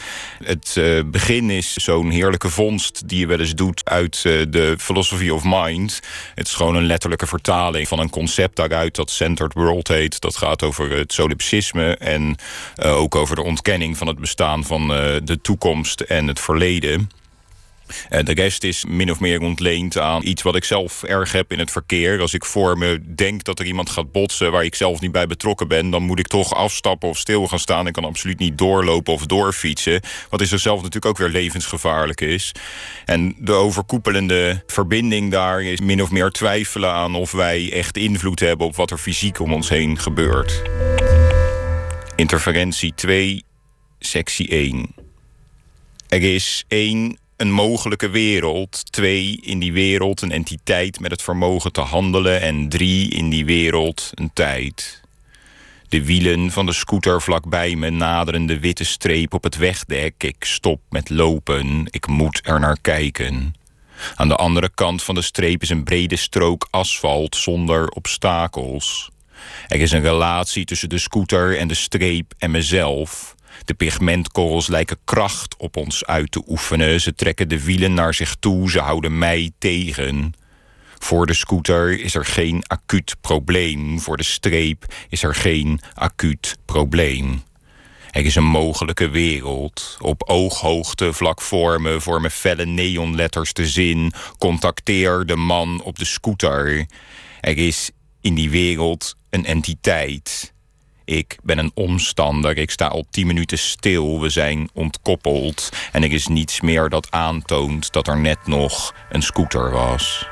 Het eh, begin is zo'n heerlijke vondst die je wel eens doet uit de Philosophy of Mind. Het is gewoon een letterlijke vertaling van een concept daaruit dat Centered World heet. Dat gaat over het solipsisme en ook over de ontkenning van het bestaan van de toekomst en het verleden. Eh, de rest is min of meer ontleend aan iets wat ik zelf erg heb in het verkeer. Als ik voor me denk dat er iemand gaat botsen waar ik zelf niet bij betrokken ben, dan moet ik toch afstappen of stil gaan staan. Ik kan absoluut niet doorlopen of doorfietsen. Wat is er zelf natuurlijk ook weer levensgevaarlijk is. En de overkoepelende verbinding daar is min of meer twijfelen aan of wij echt invloed hebben op wat er fysiek om ons heen gebeurt. Interferentie 2, sectie 1. Er is één een mogelijke wereld. Twee, in die wereld een entiteit met het vermogen te handelen. En drie, in die wereld een tijd. De wielen van de scooter vlakbij me naderen de witte streep op het wegdek. Ik stop met lopen. Ik moet er naar kijken. Aan de andere kant van de streep is een brede strook asfalt zonder obstakels. Er is een relatie tussen de scooter en de streep en mezelf. De pigmentkorrels lijken kracht op ons uit te oefenen. Ze trekken de wielen naar zich toe, ze houden mij tegen. Voor de scooter is er geen acuut probleem. Voor de streep is er geen acuut probleem. Er is een mogelijke wereld. Op ooghoogte vlak voor me vormen felle neonletters de zin... contacteer de man op de scooter. Er is in die wereld een entiteit... Ik ben een omstander, ik sta al tien minuten stil, we zijn ontkoppeld... en er is niets meer dat aantoont dat er net nog een scooter was.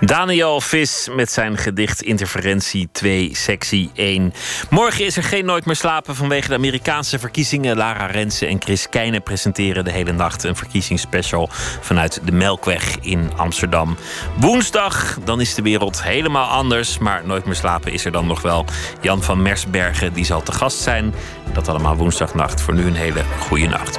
Daniel Vis met zijn gedicht Interferentie 2, sectie 1. Morgen is er geen Nooit meer slapen vanwege de Amerikaanse verkiezingen. Lara Rensen en Chris Keijnen presenteren de hele nacht een verkiezingsspecial vanuit de Melkweg in Amsterdam. Woensdag, dan is de wereld helemaal anders, maar Nooit meer slapen is er dan nog wel. Jan van Mersbergen, die zal te gast zijn. Dat allemaal woensdagnacht. Voor nu een hele goede nacht.